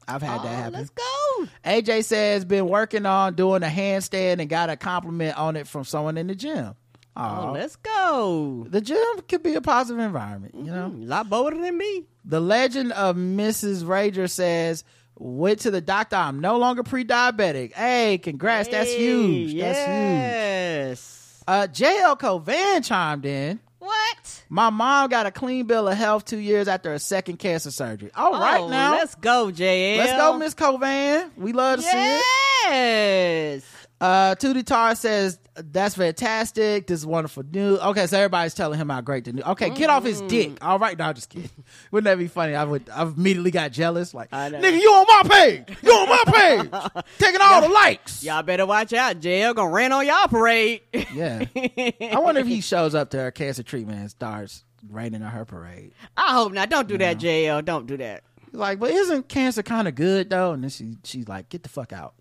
I've had that Oh, happen. let's go. AJ says been working on doing a handstand and got a compliment on it from someone in the gym. Oh, Aw. let's go. the gym could be a positive environment, you know. A lot bolder than me. The legend of Mrs. Rager says, went to the doctor. I'm no longer pre-diabetic. Hey, congrats. That's huge. That's huge. Yes. Uh, JL Covan chimed in. What? My mom got a clean bill of health two years after a second cancer surgery. All right Oh, now. Let's go, JL. Let's go, Miss Covan. We love to see it. Yes. Uh, Tootie Tar says that's fantastic. This is wonderful news. Okay, so everybody's telling him how great the news. Okay, get off his dick. All right, no, I'm just kidding. Wouldn't that be funny? I would. I immediately got jealous. Like, know. nigga, you on my page? You on my page? Taking all the likes. Y'all better watch out. JL gonna rain on y'all parade. Yeah. I wonder if he shows up to her cancer treatment and starts raining on her parade. I hope not. Don't do that, JL. Don't do that. Like, but isn't cancer kind of good though? And then she she's like, get the fuck out.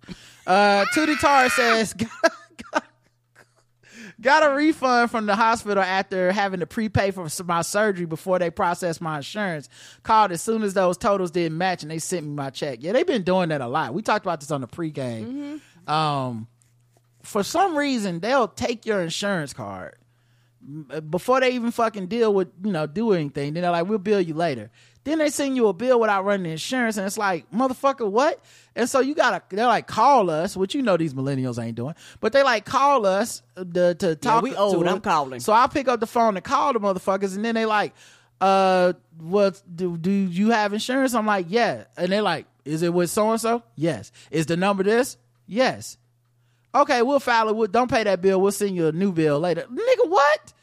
Uh, Tootie Tar says, got, got a refund from the hospital after having to prepay for my surgery before they processed my insurance. Called as soon as those totals didn't match, and they sent me my check. Yeah, they've been doing that a lot. We talked about this on the pregame. Um, for some reason, they'll take your insurance card before they even fucking deal with you know do anything then they're like we'll bill you later then they send you a bill without running the insurance and it's like motherfucker what and so you gotta they're like call us which you know these millennials ain't doing but they like call us to, to talk we to old. them. I'm calling. so i pick up the phone and call the motherfuckers and then they like uh what do, do you have insurance i'm like yeah and they're like is it with so and so yes is the number this yes Okay, we'll file it. We'll, don't pay that bill. We'll send you a new bill later. Nigga, what?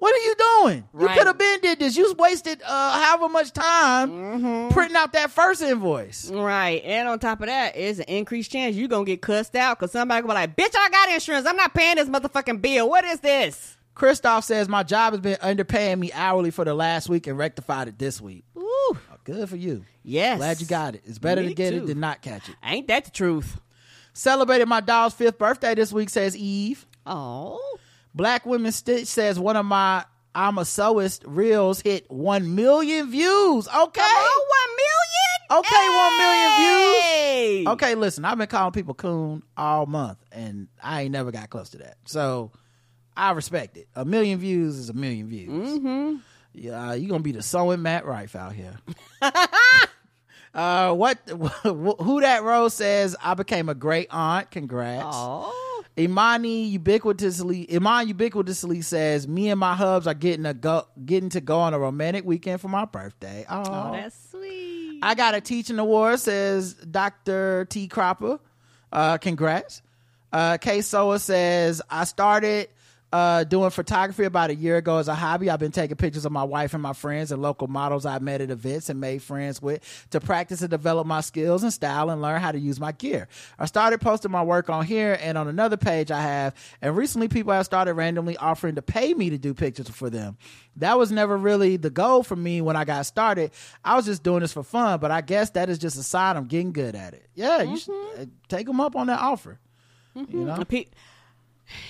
What are you doing? You could have been did this. You wasted uh, however much time Mm-hmm. printing out that first invoice. Right. And on top of that, it's an increased chance you're gonna get cussed out because somebody gonna be like, bitch, I got insurance. I'm not paying this motherfucking bill. What is this? Christoph says my job has been underpaying me hourly for the last week and rectified it this week. Ooh. Oh, good for you. Yes. Glad you got it. It's better Me to get too. it than not catch it. Ain't that the truth? Celebrated my dog's fifth birthday this week, says Eve. Oh. Black Women Stitch says one of my I'm a sewist reels hit 1 million views. Okay. Oh, one million? Okay, one million views. Okay, listen, I've been calling people coon all month, and I ain't never got close to that. So I respect it. A million views is a million views. Mm-hmm. Yeah, you're gonna be the sewing Matt Rife out here. uh, what? Who that rose says I became a great aunt. Congrats. Oh. Imani ubiquitously Iman ubiquitously says me and my hubs are getting a go getting to go on a romantic weekend for my birthday. Oh, that's sweet. I got a teaching award, says Dr. T. Cropper. Uh, congrats. Uh, K. Soa says, I started uh, doing photography about a year ago as a hobby. I've been taking pictures of my wife and my friends and local models I met at events and made friends with to practice and develop my skills and style and learn how to use my gear. I started posting my work on here and on another page I have, and recently people have started randomly offering to pay me to do pictures for them. That was never really the goal for me when I got started. I was just doing this for fun, but I guess that is just a sign I'm getting good at it. Yeah, you should uh, take them up on that offer. You know?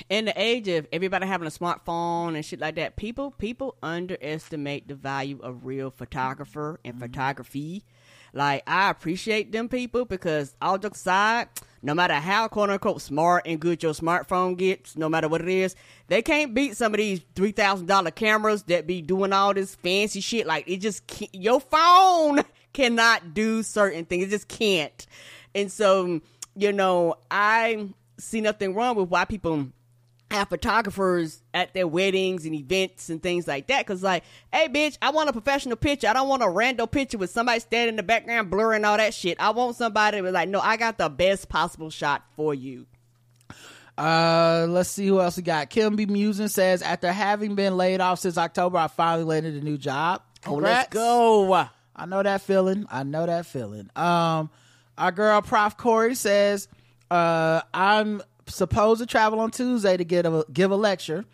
In the age of everybody having a smartphone and shit like that, people people underestimate the value of real photographer and mm-hmm. photography. Like I appreciate them people because all jokes aside, no matter how quote unquote smart and good your smartphone gets, no matter what it is, they can't beat some of these three thousand dollar cameras that be doing all this fancy shit. Like it just can't, your phone cannot do certain things. It just can't. And so you know, I see nothing wrong with why people have photographers at their weddings and events and things like that. Cause like, hey bitch, I want a professional picture. I don't want a random picture with somebody standing in the background blurring all that shit. I want somebody to be like, no, I got the best possible shot for you. Uh, let's see who else we got. Kim B. Musin says, after having been laid off since October, I finally landed a new job. Oh, let's go. I know that feeling. I know that feeling. Um, our girl Prof Corey says, uh, I'm supposed to travel on Tuesday to get a, give a lecture,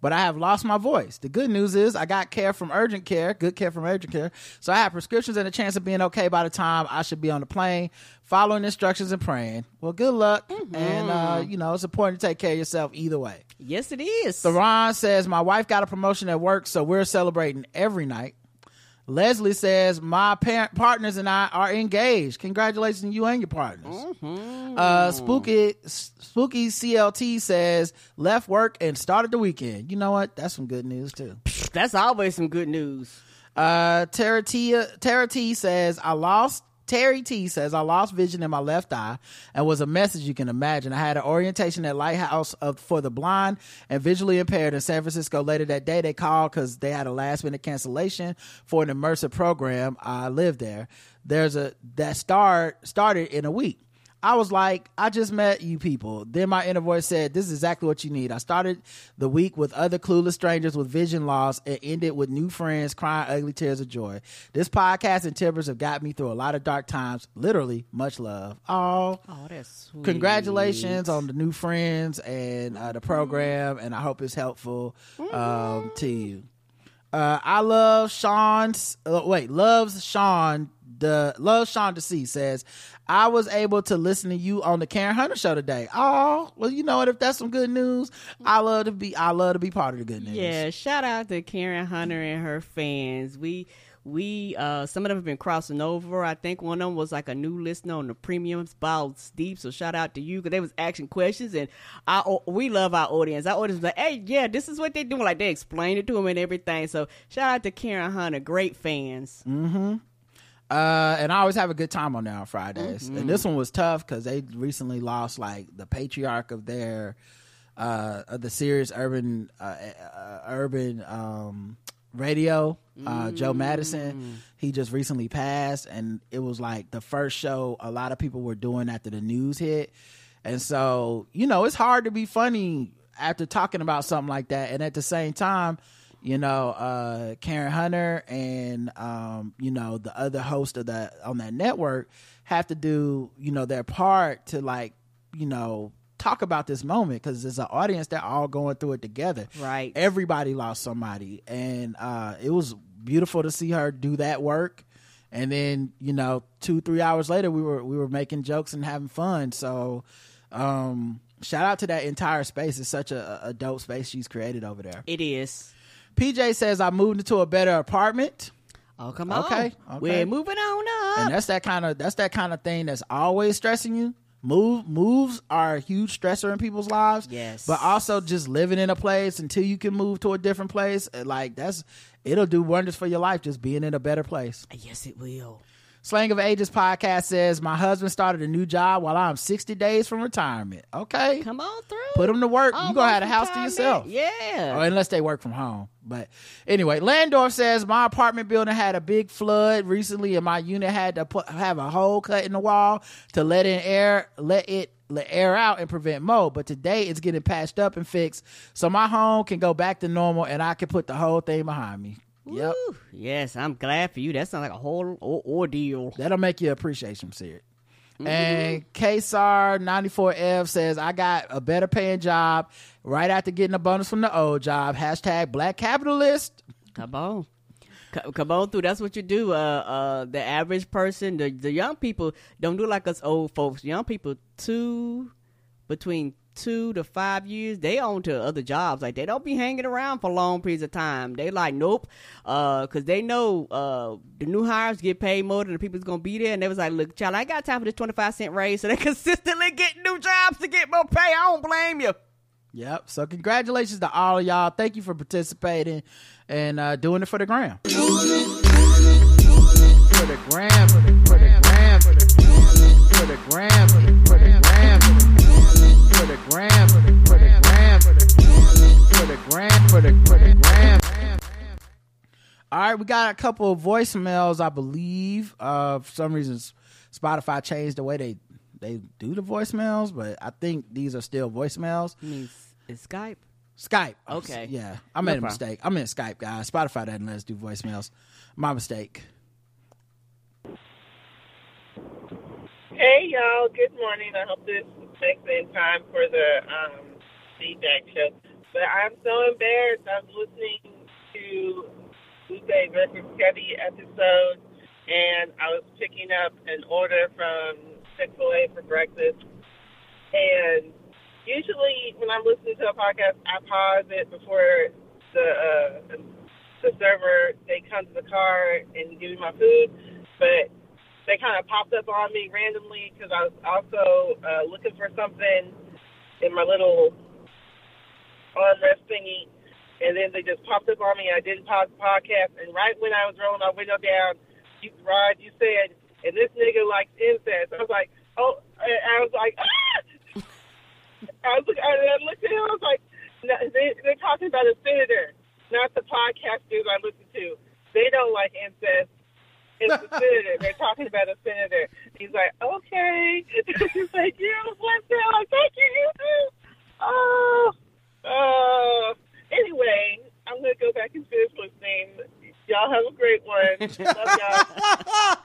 but I have lost my voice. The good news is I got care from urgent care, good care from urgent care. So I have prescriptions and a chance of being okay by the time I should be on the plane, following instructions and praying. Well, good luck. And, uh, you know, it's important to take care of yourself either way. Yes, it is. Theron says, My wife got a promotion at work, so we're celebrating every night. Leslie says, My parent partners and I are engaged. Congratulations, you and your partners. Uh, Spooky Spooky CLT says, Left work and started the weekend. You know what? That's some good news, too. That's always some good news. Uh, Tara T, Tara T says, I lost. Terry T says, I lost vision in my left eye and was a message you can imagine. I had an orientation at Lighthouse of, for the blind and visually impaired in San Francisco later that day. They called because they had a last minute cancellation for an immersive program. I lived there. There's a, that start, started in a week. I was like, I just met you people. Then my inner voice said, This is exactly what you need. I started the week with other clueless strangers with vision loss and ended with new friends crying ugly tears of joy. This podcast and Timbers have got me through a lot of dark times. Literally, much love. Oh, Oh, that's sweet. congratulations on the new friends and uh, the program, and I hope it's helpful um, to you. Uh, I love Sean's. Uh, wait, loves Sean. The loves Sean to says, I was able to listen to you on the Karen Hunter show today. Oh, well, you know what? If that's some good news, I love to be. I love to be part of the good news. Yeah, shout out to Karen Hunter and her fans. We we uh some of them have been crossing over. I think one of them was like a new listener on the premium Bob Steep. So shout out to you because they was asking questions and I we love our audience. Our audience was like, hey, yeah, this is what they doing. Like they explained it to them and everything. So shout out to Karen Hunter, great fans. Uh, and I always have a good time on there on Fridays. And this one was tough because they recently lost like the patriarch of their uh of the Sirius urban uh, uh urban um radio uh joe madison. He just recently passed and it was like the first show a lot of people were doing after the news hit. And so you know it's hard to be funny after talking about something like that. And at the same time you know uh karen hunter and um you know the other host of that on that network have to do you know their part to like you know talk about this moment because it's an audience they're all going through it together. Right. everybody lost somebody. And uh it was beautiful to see her do that work. And then you know two three hours later we were we were making jokes and having fun. So um shout out to that entire space. It's such a, a dope space she's created over there. It is. Pj says i moved into a better apartment Oh come on. Okay, okay. We're moving on up. and that's that kind of that's that kind of thing that's always stressing you move moves are a huge stressor in people's lives Yes. but also just living in a place until you can move to a different place uh, like that's it'll do wonders for your life just being in a better place yes, it will. Slang of ages podcast says my husband started a new job while i'm 60 days from retirement okay Come on through. put them to work you gonna have a house to yourself Yeah. or unless they work from home. But anyway, Landorf says my apartment building had a big flood recently, and my unit had to put have a hole cut in the wall to let in air, let it let air out and prevent mold. But today it's getting patched up and fixed, so my home can go back to normal, and I can put the whole thing behind me. Yep, Woo. Yes, I'm glad for you. That sounds like a whole o- ordeal. that'll make you appreciate some Sid. And KSAR 94F says, I got a better paying job right after getting a bonus from the old job. Hashtag black capitalist. Come on. C- Come on through. That's what you do. Uh, uh, the average person, the the young people don't do like us old folks. Young people, two between two to five years, they on to other jobs. Like they don't be hanging around for long periods of time. They like nope, uh, cause they know uh the new hires get paid more than the people's gonna be there. And they was like, look, child, I ain't got time for this twenty five cent raise. So they consistently get new jobs to get more pay. I don't blame you. Yep. So congratulations to all of y'all. Thank you for participating and uh, doing it for the gram. For the gram. For the gram. For the gram. For the gram. For the gram. For the gram. For the gram. For the gram. For the gram. For the for the gram. All right, we got a couple of voicemails, I believe. Uh, for some reason, Spotify changed the way they they do the voicemails, but I think these are still voicemails. I mean, it's Skype. Skype. Okay. Yeah, I made a problem. mistake. I meant Skype, guys. Spotify doesn't let us do voicemails. My mistake. Hey y'all, good morning. I hope this makes in time for the um, feedback show. But I'm so embarrassed. I was listening to Tuesday versus Kevy episode, and I was picking up an order from Chick Fil A for breakfast. And usually, when I'm listening to a podcast, I pause it before the uh, the server they come to the car and give me my food. But they kind of popped up on me randomly because I was also uh, looking for something in my little armrest thingy, and then they just popped up on me. I didn't pause the podcast, and right when I was rolling my window down, you, Rod, you said, "And this nigga likes incest." I was like, "Oh," and I was like, "Ah!" I was, I looked at him. I was like, they, "They're talking about a senator, not the podcasters I listen to. They don't like incest." It's a senator. They're talking about a senator. He's like, okay. He's like, you what's that? Like, thank you, you too. Oh, uh, anyway, I'm gonna go back and finish listening. Y'all have a great one. Love y'all.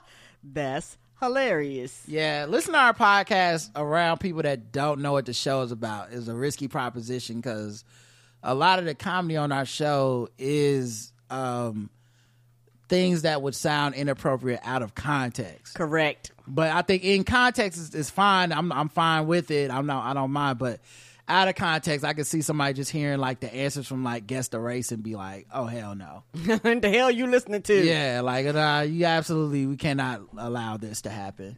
That's hilarious. Yeah, listen to our podcast around people that don't know what the show is about is a risky proposition because a lot of the comedy on our show is um, things that would sound inappropriate out of context. Correct. But I think in context is, is fine. I'm I'm fine with it. I'm not I don't mind. But out of context, I could see somebody just hearing like the answers from like guess the race and be like, oh hell no. the hell you listening to? Yeah, like uh, you absolutely we cannot allow this to happen.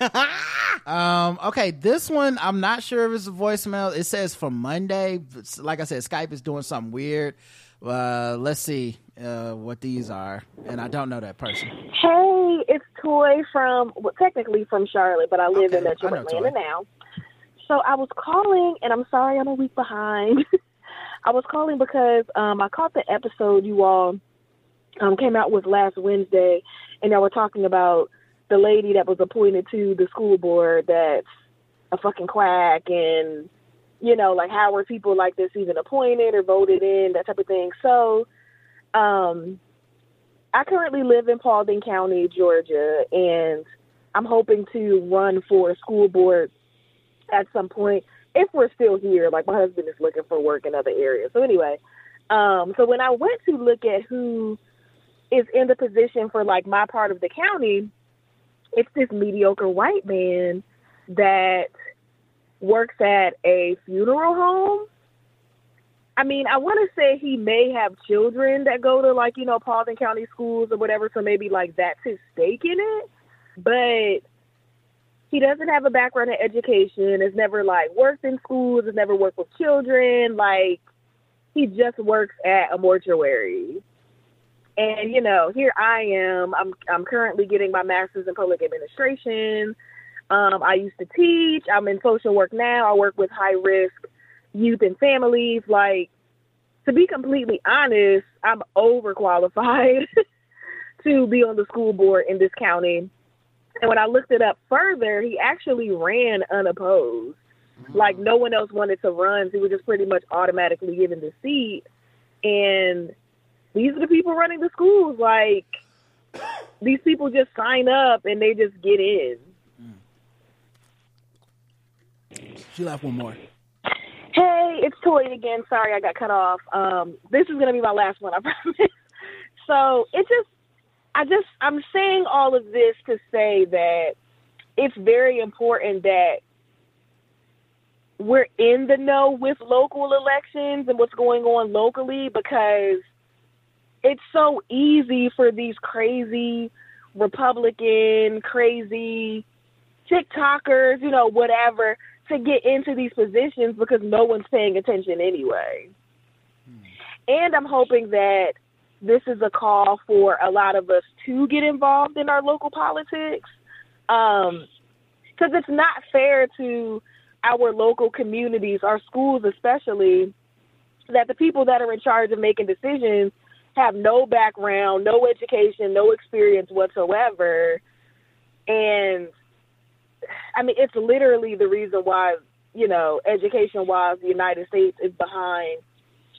um, okay, this one I'm not sure if it's a voicemail. It says from Monday. Like I said, Skype is doing something weird. Uh, let's see uh, what these are, and I don't know that person. Hey, it's Toy from, well, technically from Charlotte, but I live Okay, in Metro Atlanta Toy. now. So I was calling, and I'm sorry I'm a week behind. I was calling because um, I caught the episode you all um, came out with last Wednesday, and y'all were talking about the lady that was appointed to the school board that's a fucking quack and you know like how were people like this even appointed or voted in that type of thing. So um i currently live in paulding county georgia and i'm hoping to run for a school board at some point if we're still here. Like my husband is looking for work in other areas. So anyway um so when i went to look at who is in the position for like my part of the county it's this mediocre white man that works at a funeral home. I mean, I want to say he may have children that go to like, you know, Paulding County schools or whatever, so maybe like that's his stake in it. But he doesn't have a background in education, has never like worked in schools, has never worked with children, like he just works at a mortuary. And you know, here I am. I'm I'm currently getting my master's in public administration. Um, I used to teach. I'm in social work now. I work with high risk youth and families. Like to be completely honest, I'm overqualified to be on the school board in this county. And when I looked it up further, he actually ran unopposed. Like no one else wanted to run. So he was just pretty much automatically given the seat. And these are the people running the schools. Like these people just sign up and they just get in. She left one more. Hey, it's Toy again. Sorry I got cut off. Um, this is gonna be my last one, I promise. So it just, I just, I'm saying all of this to say that it's very important that we're in the know with local elections and what's going on locally because it's so easy for these crazy Republican, crazy TikTokers, you know, whatever, to get into these positions because no one's paying attention anyway. And I'm hoping that this is a call for a lot of us to get involved in our local politics. Because um, it's not fair to our local communities, our schools especially, that the people that are in charge of making decisions have no background, no education, no experience whatsoever. And I mean, it's literally the reason why, you know, education wise, the United States is behind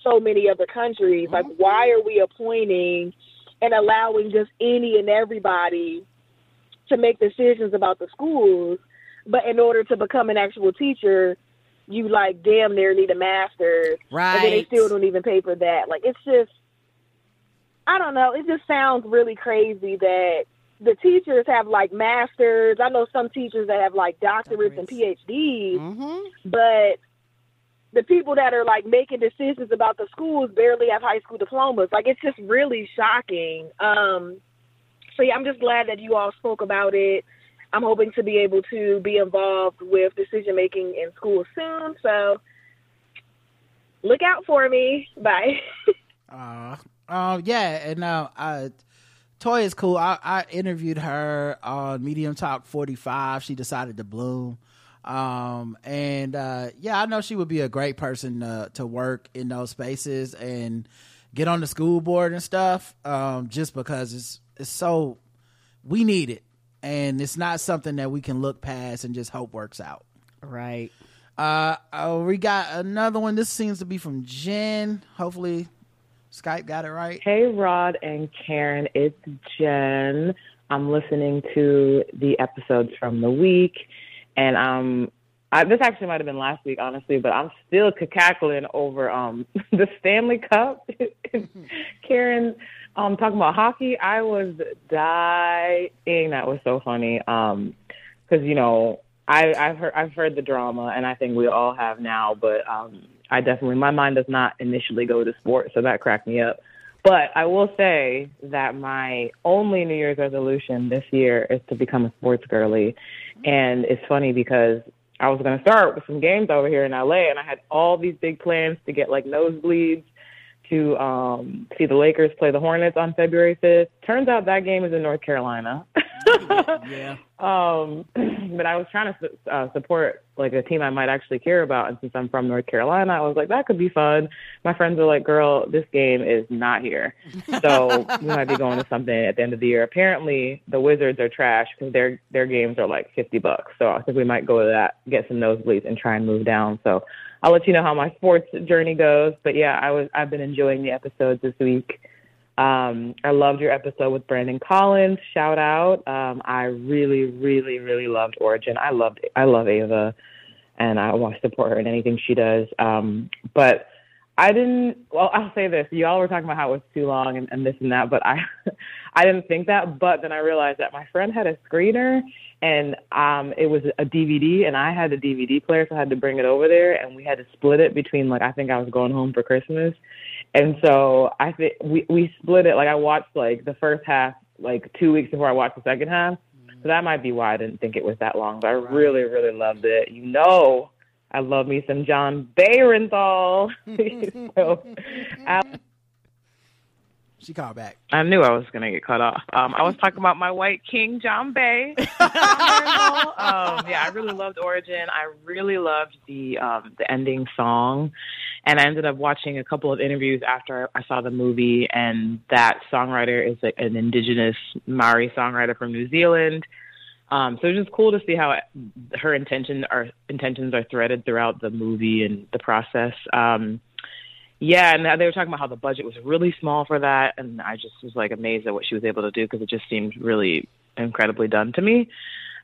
so many other countries. Like, Mm-hmm. why are we appointing and allowing just any and everybody to make decisions about the schools? But in order to become an actual teacher, you like damn near need a master's, Right. and then they still don't even pay for that. Like, it's just, I don't know. It just sounds really crazy that the teachers have like masters. I know some teachers that have like doctorates and PhDs, hmm but the people that are like making decisions about the schools barely have high school diplomas. Like it's just really shocking. Um, so yeah, I'm just glad that you all spoke about it. I'm hoping to be able to be involved with decision making in schools soon. So look out for me. Bye. Uh, uh, yeah, and uh, uh, Toy is cool. I, I interviewed her on Medium Talk 45. She decided to bloom. Um, and uh, yeah, I know she would be a great person uh, to work in those spaces and get on the school board and stuff. Um, just because it's it's so we need it, and it's not something that we can look past and just hope works out. Right. Uh, uh, we got another one. This seems to be from Jen. Hopefully, Skype got it right. Hey, Rod and Karen, it's Jen. I'm listening to the episodes from the week, and um, I, this actually might have been last week, honestly, but I'm still cackling over um the Stanley Cup. Karen, um, talking about hockey, I was dying. That was so funny. Um, because you know I, I've heard I've heard the drama, and I think we all have now. But um, I definitely my mind does not initially go to sports, so that cracked me up. But I will say that my only New Year's resolution this year is to become a sports girly, and it's funny because I was going to start with some games over here in LA, and I had all these big plans to get like nosebleeds to um see the Lakers play the Hornets on February 5th. Turns out that game is in North Carolina. Yeah. Um, but I was trying to uh, support like a team I might actually care about, and since I'm from North Carolina, I was like, that could be fun. My friends are like, "Girl, this game is not here, so we might be going to something at the end of the year." Apparently, the Wizards are trash because their their games are like fifty bucks. So I think we might go to that, get some nosebleeds, and try and move down. So I'll let you know how my sports journey goes. But yeah, I was I've been enjoying the episodes this week. Um, I loved your episode with Brandon Collins. Shout out. Um, I really, really, really loved Origin. I loved I love Ava and I want to support her in anything she does. Um, but I didn't well, I'll say this. Y'all were talking about how it was too long and, and this and that, but I I didn't think that, but then I realized that my friend had a screener and um it was a DVD and I had a DVD player so I had to bring it over there and we had to split it between like I think I was going home for Christmas and so I think we we split it. Like I watched like the first half like two weeks before I watched the second half. Mm-hmm. So that might be why I didn't think it was that long. But I really, really loved it. You know, I love me some Jon Bernthal. so I, She called back. I knew I was gonna get cut off. Um, I was talking about my white king, John Bay. Um, yeah, I really loved Origin. I really loved the um, the ending song, and I ended up watching a couple of interviews after I saw the movie. And that songwriter is like an indigenous Maori songwriter from New Zealand. Um, so it's just cool to see how her intention are intentions are threaded throughout the movie and the process. Um, yeah, and they were talking about how the budget was really small for that, and I just was like amazed at what she was able to do because it just seemed really incredibly done to me.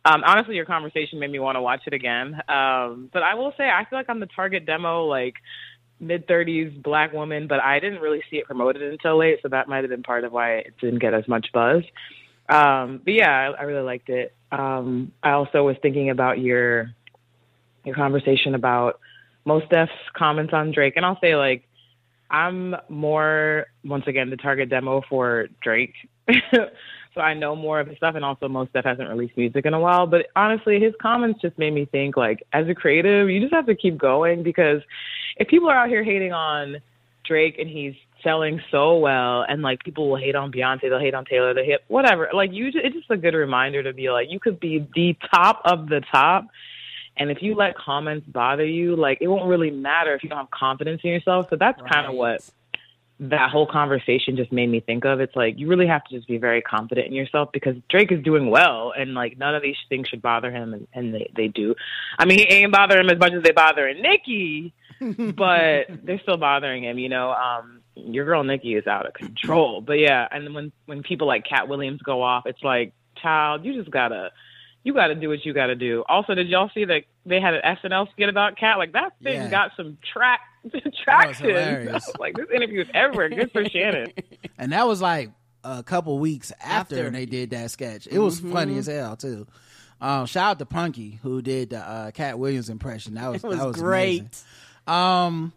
Um, honestly, your conversation made me want to watch it again. Um, but I will say, I feel like I'm the target demo, like mid 30s black woman, but I didn't really see it promoted until late, so that might have been part of why it didn't get as much buzz. Um, but yeah, I, I really liked it. Um, I also was thinking about your your conversation about Mos Def's comments on Drake, and I'll say like I'm more once again the target demo for Drake. so I know more of his stuff and also Mos Def hasn't released music in a while. But honestly, his comments just made me think like as a creative, you just have to keep going because if people are out here hating on Drake and he's selling so well and like people will hate on Beyonce, they'll hate on Taylor, they hit whatever. Like you it's just a good reminder to be like you could be the top of the top and if you let comments bother you, like it won't really matter if you don't have confidence in yourself. So that's kind of what that whole conversation just made me think of. It's like you really have to just be very confident in yourself because Drake is doing well and like none of these things should bother him and, and they, they do. I mean, he ain't bothering him as much as they bother Nicki, but they're still bothering him, you know. Um your girl Nicki is out of control. But yeah, and when when people like Katt Williams go off, it's like, child, you just gotta you got to do what you got to do. Also, did y'all see that they had an SNL skit about Katt? Like that thing Yeah. got some track traction. hilarious. like this interview is everywhere. Good for Shannon. and that was like a couple weeks after, After. they did that sketch. It was funny Mm-hmm. as hell too. Um, shout out to Punky who did the uh, Katt Williams impression. That was was, that was great. Um,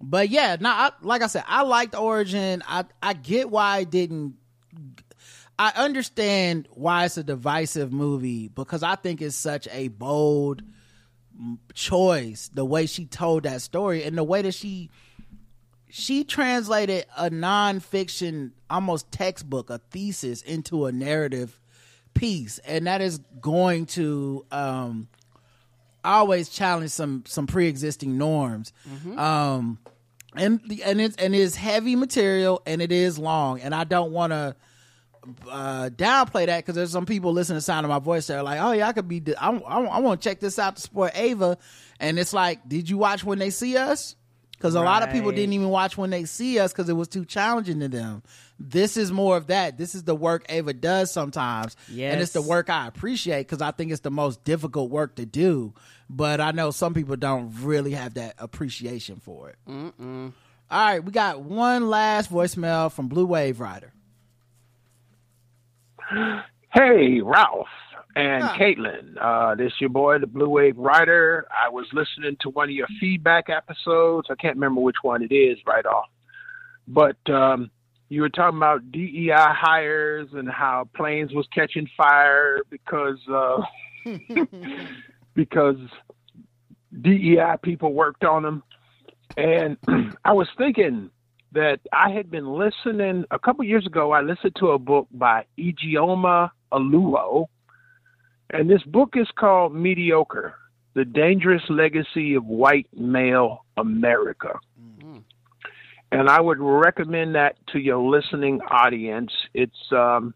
but yeah, no, I, like I said, I liked Origin. I I get why I didn't. I understand why it's a divisive movie because I think it's such a bold choice the way she told that story and the way that she she translated a nonfiction almost textbook a thesis into a narrative piece. And that is going to um always challenge some some pre-existing norms. Um and the- and it's and it's heavy material and it is long and i don't want to uh, downplay that because there's some people listening to sound of my voice that are like, oh yeah, I could be, I, I, I want to check this out to support Ava, and it's like, did you watch when they see us? Because a lot of people didn't even watch when they see us because it was too challenging to them. This is more of that. This is the work Ava does sometimes, and it's the work I appreciate because I think it's the most difficult work to do. But I know some people don't really have that appreciation for it. All right, we got one last voicemail from Blue Wave Rider. Hey, Ralph and Caitlin. Uh, this your boy, the Blue Wave Rider. I was listening to one of your feedback episodes. I can't remember which one it is right off. But um, you were talking about DEI hires and how planes was catching fire because uh, because DEI people worked on them. And I was thinking that I had been listening a couple years ago. I listened to a book by Ijeoma Oluo, and this book is called Mediocre: The Dangerous Legacy of White Male America. And I would recommend that to your listening audience. It's um,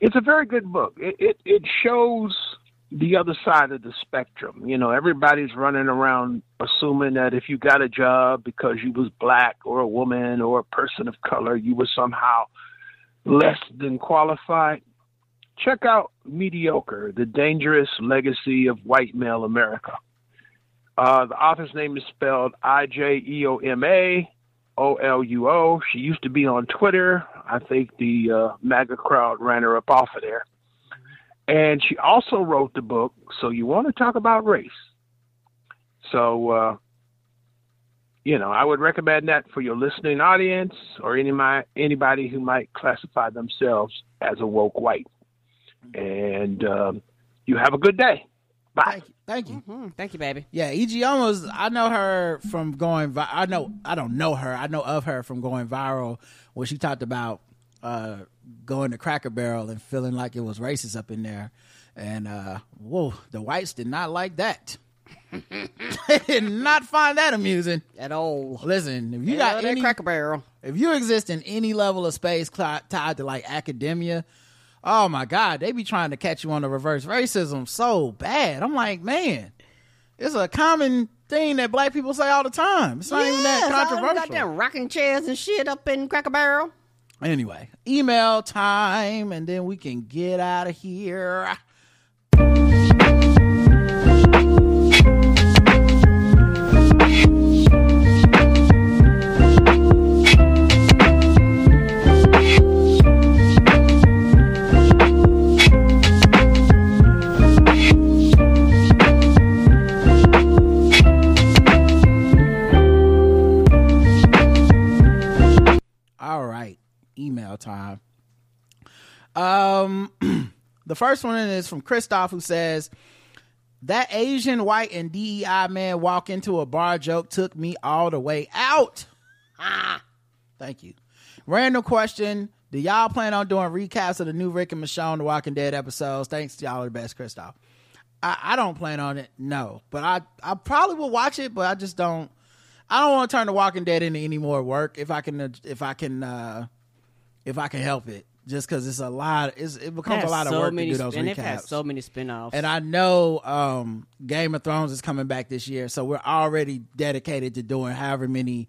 it's a very good book. It, it it shows the other side of the spectrum. You know, everybody's running around assuming that if you got a job because you was black or a woman or a person of color, you were somehow less than qualified. Check out Mediocre, the dangerous legacy of white male America. Uh, the author's name is spelled I J E O M A O L U O. She used to be on Twitter. I think the uh, MAGA crowd ran her up off of there. And she also wrote the book, So You Want to Talk About Race. So, uh, you know, I would recommend that for your listening audience or any my, anybody who might classify themselves as a woke white. And um, you have a good day. Bye. Thank you. Thank you. Hmm, thank you, baby. Yeah, E.G. almost. I know her from going. Vi- I know. I don't know her. I know of her from going viral when she talked about uh, going to Cracker Barrel and feeling like it was racist up in there. And uh, whoa, the whites did not like that. they did not find that amusing At all. Listen, if you You got any, Cracker Barrel. if you exist in any level of space cli- tied to like academia, oh my god, they be trying to catch you on the reverse racism so bad. I'm like, man, it's a common thing that black people say all the time. It's not even that controversial. Got them rocking chairs and shit up in Cracker Barrel. Anyway, email time, and then we can get out of here. Um, the first one is from Christoph, who says that Asian, white, and DEI man walk into a bar joke took me all the way out. Ah, thank you. Random question: Do y'all plan on doing recaps of the new Rick and Michonne The Walking Dead episodes? Thanks to y'all are the best, Christoph. I, I don't plan on it, no, but I I probably will watch it, but I just don't. I don't want to turn The Walking Dead into any more work if I can if I can uh if I can help it. Just because it's a lot, it's, it becomes a lot of work many, to do those and recaps. so many spinoffs. And I know um, Game of Thrones is coming back this year, so we're already dedicated to doing however many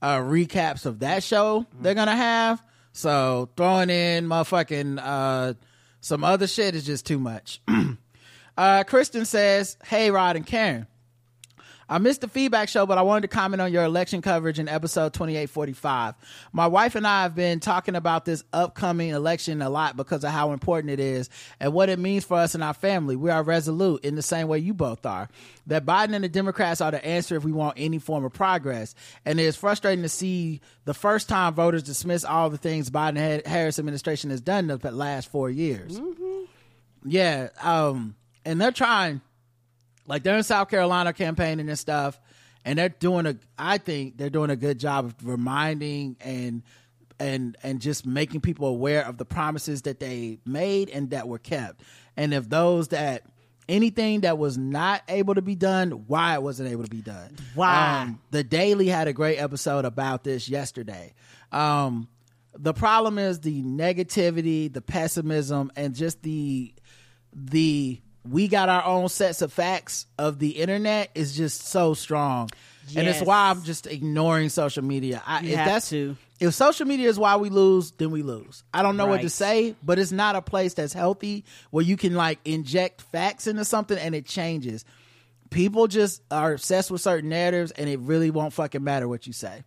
uh, recaps of that show they're gonna have. So throwing in motherfucking uh, some other shit is just too much. uh, Kristen says, "Hey, Rod and Karen." I missed the feedback show, but I wanted to comment on your election coverage in episode 2845. My wife and I have been talking about this upcoming election a lot because of how important it is and what it means for us and our family. We are resolute in the same way you both are that Biden and the Democrats are the answer if we want any form of progress. And it is frustrating to see the first time voters dismiss all the things Biden Harris administration has done the last four years. Yeah. Um, and they're trying like they're in South Carolina campaigning and stuff, and they're doing a. I think they're doing a good job of reminding and and and just making people aware of the promises that they made and that were kept, and if those that anything that was not able to be done, why it wasn't able to be done. Why? Um, the Daily had a great episode about this yesterday. Um, the problem is the negativity, the pessimism, and just the the we got our own sets of facts of the internet is just so strong. And it's why I'm just ignoring social media. I, You if have that's to. if social media is why we lose, then we lose. I don't know what to say, but it's not a place that's healthy where you can like inject facts into something and it changes. People just are obsessed with certain narratives and it really won't fucking matter what you say.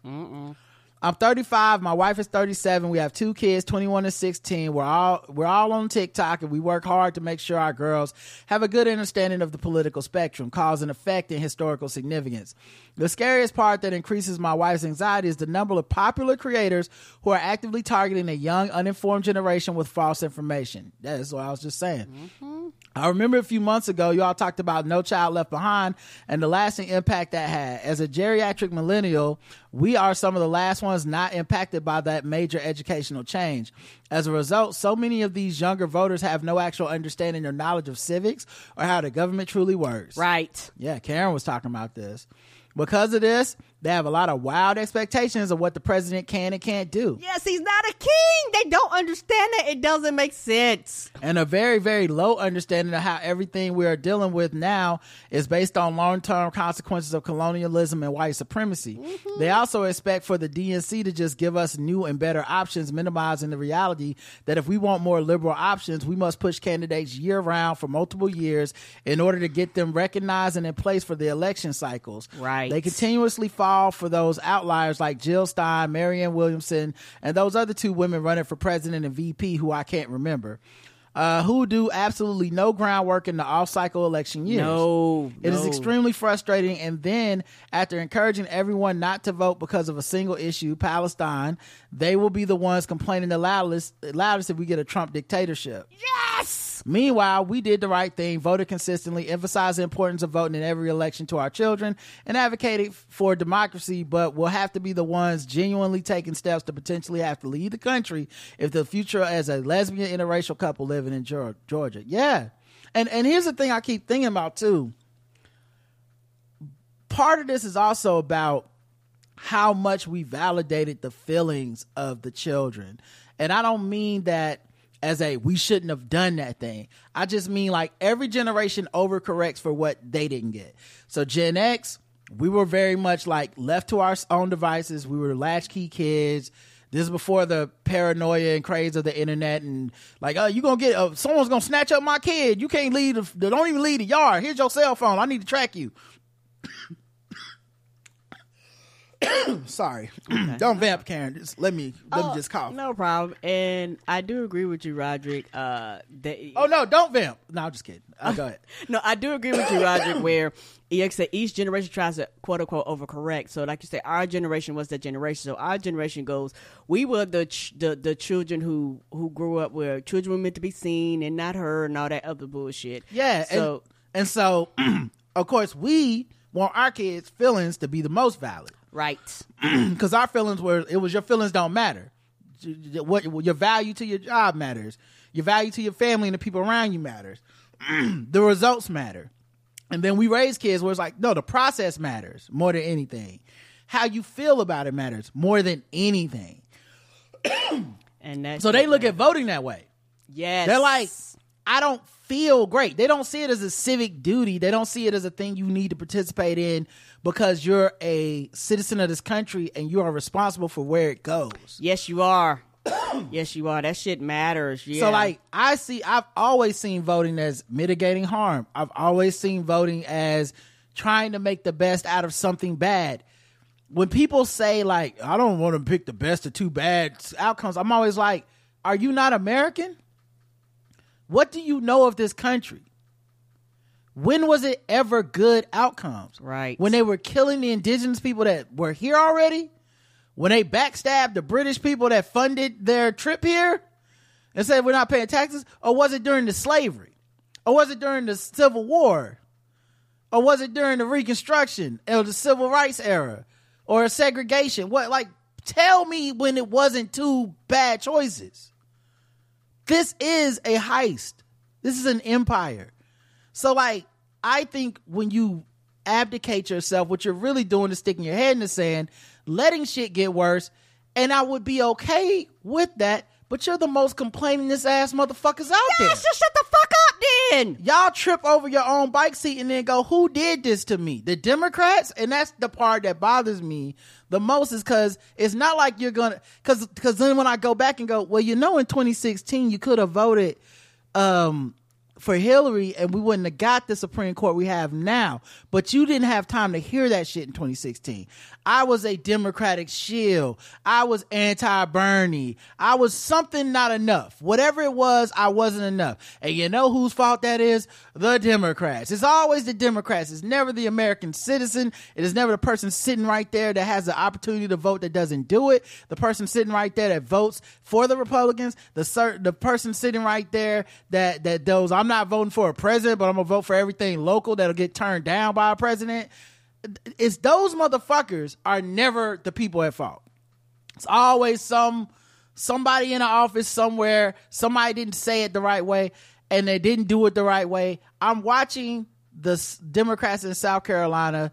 I'm 35. My wife is 37. We have two kids, 21 and 16. We're all we're all on TikTok, and we work hard to make sure our girls have a good understanding of the political spectrum, cause and effect, and historical significance. The scariest part that increases my wife's anxiety is the number of popular creators who are actively targeting a young, uninformed generation with false information. That is what I was just saying. Mm-hmm. I remember a few months ago, you all talked about No Child Left Behind and the lasting impact that had. As a geriatric millennial, we are some of the last ones not impacted by that major educational change. As a result, so many of these younger voters have no actual understanding or knowledge of civics or how the government truly works. right. Yeah, Karen was talking about this. Because of this, they have a lot of wild expectations of what the president can and can't do. Yes, he's not a king. They don't understand that. It doesn't make sense. and a very very low understanding of how everything we are dealing with now is based on long-term consequences of colonialism and white supremacy mm-hmm. they also expect for the dnc to just give us new and better options minimizing the reality that if we want more liberal options we must push candidates year round for multiple years in order to get them recognized and in place for the election cycles Right. they continuously for those outliers like Jill Stein, Marianne Williamson, and those other two women running for president and VP who I can't remember, uh, who do absolutely no groundwork in the off-cycle election years. No, It is no. extremely frustrating. And then, after encouraging everyone not to vote because of a single issue, Palestine, they will be the ones complaining the loudest, loudest if we get a Trump dictatorship. Yes. Meanwhile, we did the right thing, voted consistently, emphasized the importance of voting in every election to our children, and advocated for democracy, but we'll have to be the ones genuinely taking steps to potentially have to leave the country if the future as a lesbian interracial couple living in Georgia. Yeah. And and here's the thing I keep thinking about too. Part of this is also about how much we validated the feelings of the children. And I don't mean that as a we shouldn't have done that thing. I just mean like every generation overcorrects for what they didn't get. So Gen X, we were very much like left to our own devices. We were latchkey kids. This is before the paranoia and craze of the internet and like, oh, you gonna get uh, someone's gonna snatch up my kid. You can't leave. The, don't even leave the yard. Here's your cell phone. I need to track you. Sorry, don't vamp, Karen. Just let me let me Oh, just cough. No problem. And I do agree with you, Roderick. Uh, that, Oh no, don't vamp. No, I'm just kidding. Uh, go ahead. No, I do agree with you, Roderick, where EX said each generation tries to quote unquote overcorrect. So, like you say, our generation was that generation. So, our generation goes, we were the ch- the the children who who grew up where children were meant to be seen and not heard and all that other bullshit. Yeah, So, and, and so of course we want our kids' feelings to be the most valid right. because our feelings were it was your feelings don't matter. What your value to your job matters. Your value to your family and the people around you matters. the results matter. And then we raise kids where it's like, no, the process matters more than anything. How you feel about it matters more than anything. And that So they look at voting that way. yes, They're like, I don't feel great. They don't see it as a civic duty. They don't see it as a thing you need to participate in because you're a citizen of this country and you are responsible for where it goes. yes, you are. yes, you are. That shit matters. Yeah. So like I see I've always seen voting as mitigating harm. I've always seen voting as trying to make the best out of something bad. When people say like I don't want to pick the best of two bad outcomes, I'm always like, are you not American? What do you know of this country? When was it ever good outcomes? Right. When they were killing the indigenous people that were here already? When they backstabbed the British people that funded their trip here and said we're not paying taxes? Or was it during the slavery? Or was it during the Civil War? Or was it during the Reconstruction or the Civil Rights era or segregation? What, like, tell me when it wasn't two bad choices. This is a heist. This is an empire. So, like, I think when you abdicate yourself, what you're really doing is sticking your head in the sand, letting shit get worse, and I would be okay with that. But you're the most complainingest ass motherfuckers out there. Yes, just shut the fuck up then. Y'all trip over your own bike seat and then go, "Who did this to me?" The Democrats, and that's the part that bothers me the most is because it's not like you're gonna because because then when I go back and go, well, you know, in 2016 you could have voted um for Hillary and we wouldn't have got the Supreme Court we have now. But you didn't have time to hear that shit in 2016. I was a Democratic shield. I was anti Bernie. I was something not enough. Whatever it was, I wasn't enough. And you know whose fault that is? The Democrats. It's always the Democrats. It's never the American citizen. It is never the person sitting right there that has the opportunity to vote that doesn't do it. The person sitting right there that votes for the Republicans. The the person sitting right there that that those I'm not voting for a president, but I'm gonna vote for everything local that'll get turned down by a president. It's those motherfuckers are never the people at fault. It's always some somebody in the office somewhere. Somebody didn't say it the right way, and they didn't do it the right way. I'm watching the Democrats in South Carolina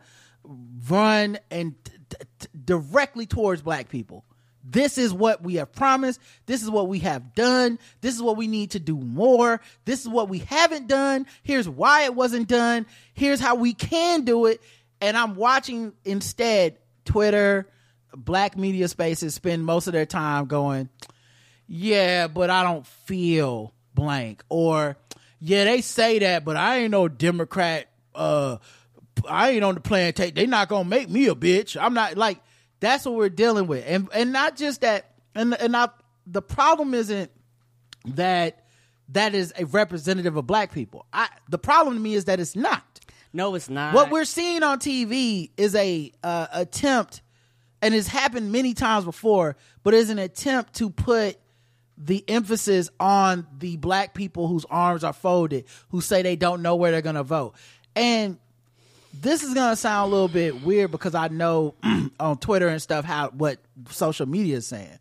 run and t- t- directly towards black people. This is what we have promised. This is what we have done. This is what we need to do more. This is what we haven't done. Here's why it wasn't done. Here's how we can do it. And I'm watching instead Twitter, black media spaces spend most of their time going, yeah, but I don't feel blank. Or, yeah, they say that, but I ain't no Democrat. Uh, I ain't on the plan. Take they not gonna make me a bitch. I'm not like that's what we're dealing with, and and not just that. And and I, the problem isn't that that is a representative of black people. I the problem to me is that it's not. No, it's not. What we're seeing on TV is a uh, attempt, and it's happened many times before, but is an attempt to put the emphasis on the black people whose arms are folded, who say they don't know where they're going to vote. And this is going to sound a little bit weird because I know on Twitter and stuff how what social media is saying.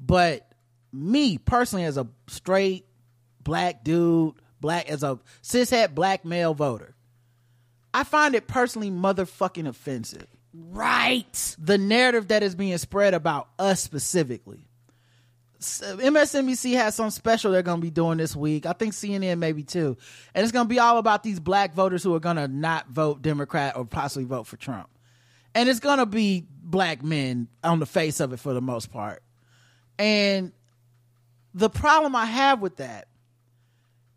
But me personally, as a straight black dude, black as a cishet black male voter, I find it personally motherfucking offensive. right. The narrative that is being spread about us specifically. MSNBC has some special they're going to be doing this week. I think CNN maybe too. And it's going to be all about these black voters who are going to not vote Democrat or possibly vote for Trump. And it's going to be black men on the face of it for the most part. And the problem I have with that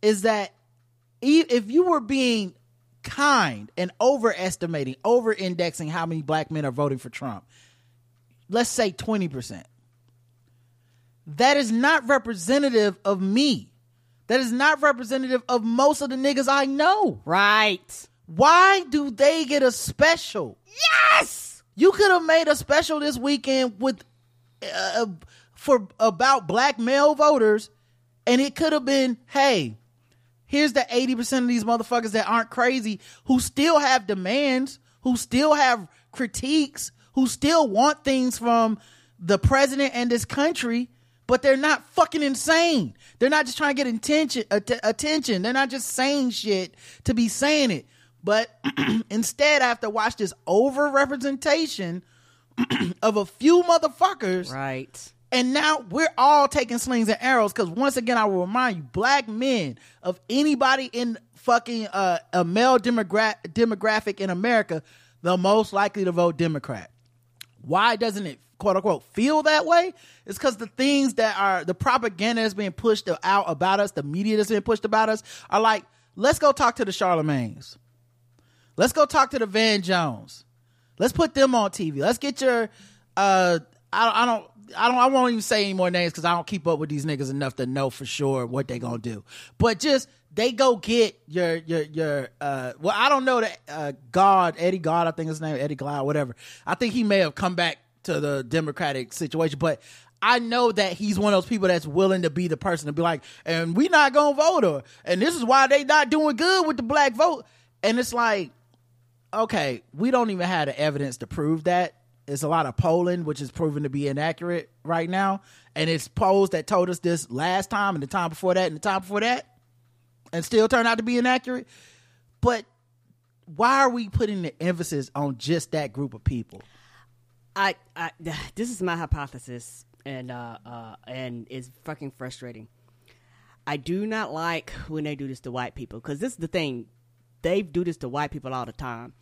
is that if you were being kind and overestimating, over indexing how many black men are voting for Trump, let's say 20%. That is not representative of me. That is not representative of most of the niggas I know. Right. Why do they get a special? Yes. You could have made a special this weekend with uh, for about black male voters, and it could have been, hey, here's the 80% of these motherfuckers that aren't crazy, who still have demands, who still have critiques, who still want things from the president and this country, but they're not fucking insane. They're not just trying to get attention. att- attention. They're not just saying shit to be saying it. But instead, I have to watch this over representation of a few motherfuckers Right. and now we're all taking slings and arrows because once again, I will remind you, black men of anybody in fucking uh, a male demogra- demographic in America, the most likely to vote Democrat. Why doesn't it quote unquote feel that way? It's because the things that are the propaganda that's being pushed out about us, the media that's being pushed about us, are like, let's go talk to the Charlemagne's. Let's go talk to the Van Jones. Let's put them on TV. Let's get your uh I don't I don't I don't I won't even say any more names because I don't keep up with these niggas enough to know for sure what they gonna do. But just they go get your your your uh well I don't know that uh God, Eddie God, I think his name, Eddie Glaude, whatever. I think he may have come back to the Democratic situation, but I know that he's one of those people that's willing to be the person to be like, and we not gonna vote her. And this is why they not doing good with the black vote. And it's like, okay, we don't even have the evidence to prove that. It's a lot of polling, which is proven to be inaccurate right now. And it's polls that told us this last time and the time before that and the time before that, and still turned out to be inaccurate. But why are we putting the emphasis on just that group of people? I, I this is my hypothesis, and uh, uh, and it's fucking frustrating. I do not like when they do this to white people because this is the thing. They do this to white people all the time.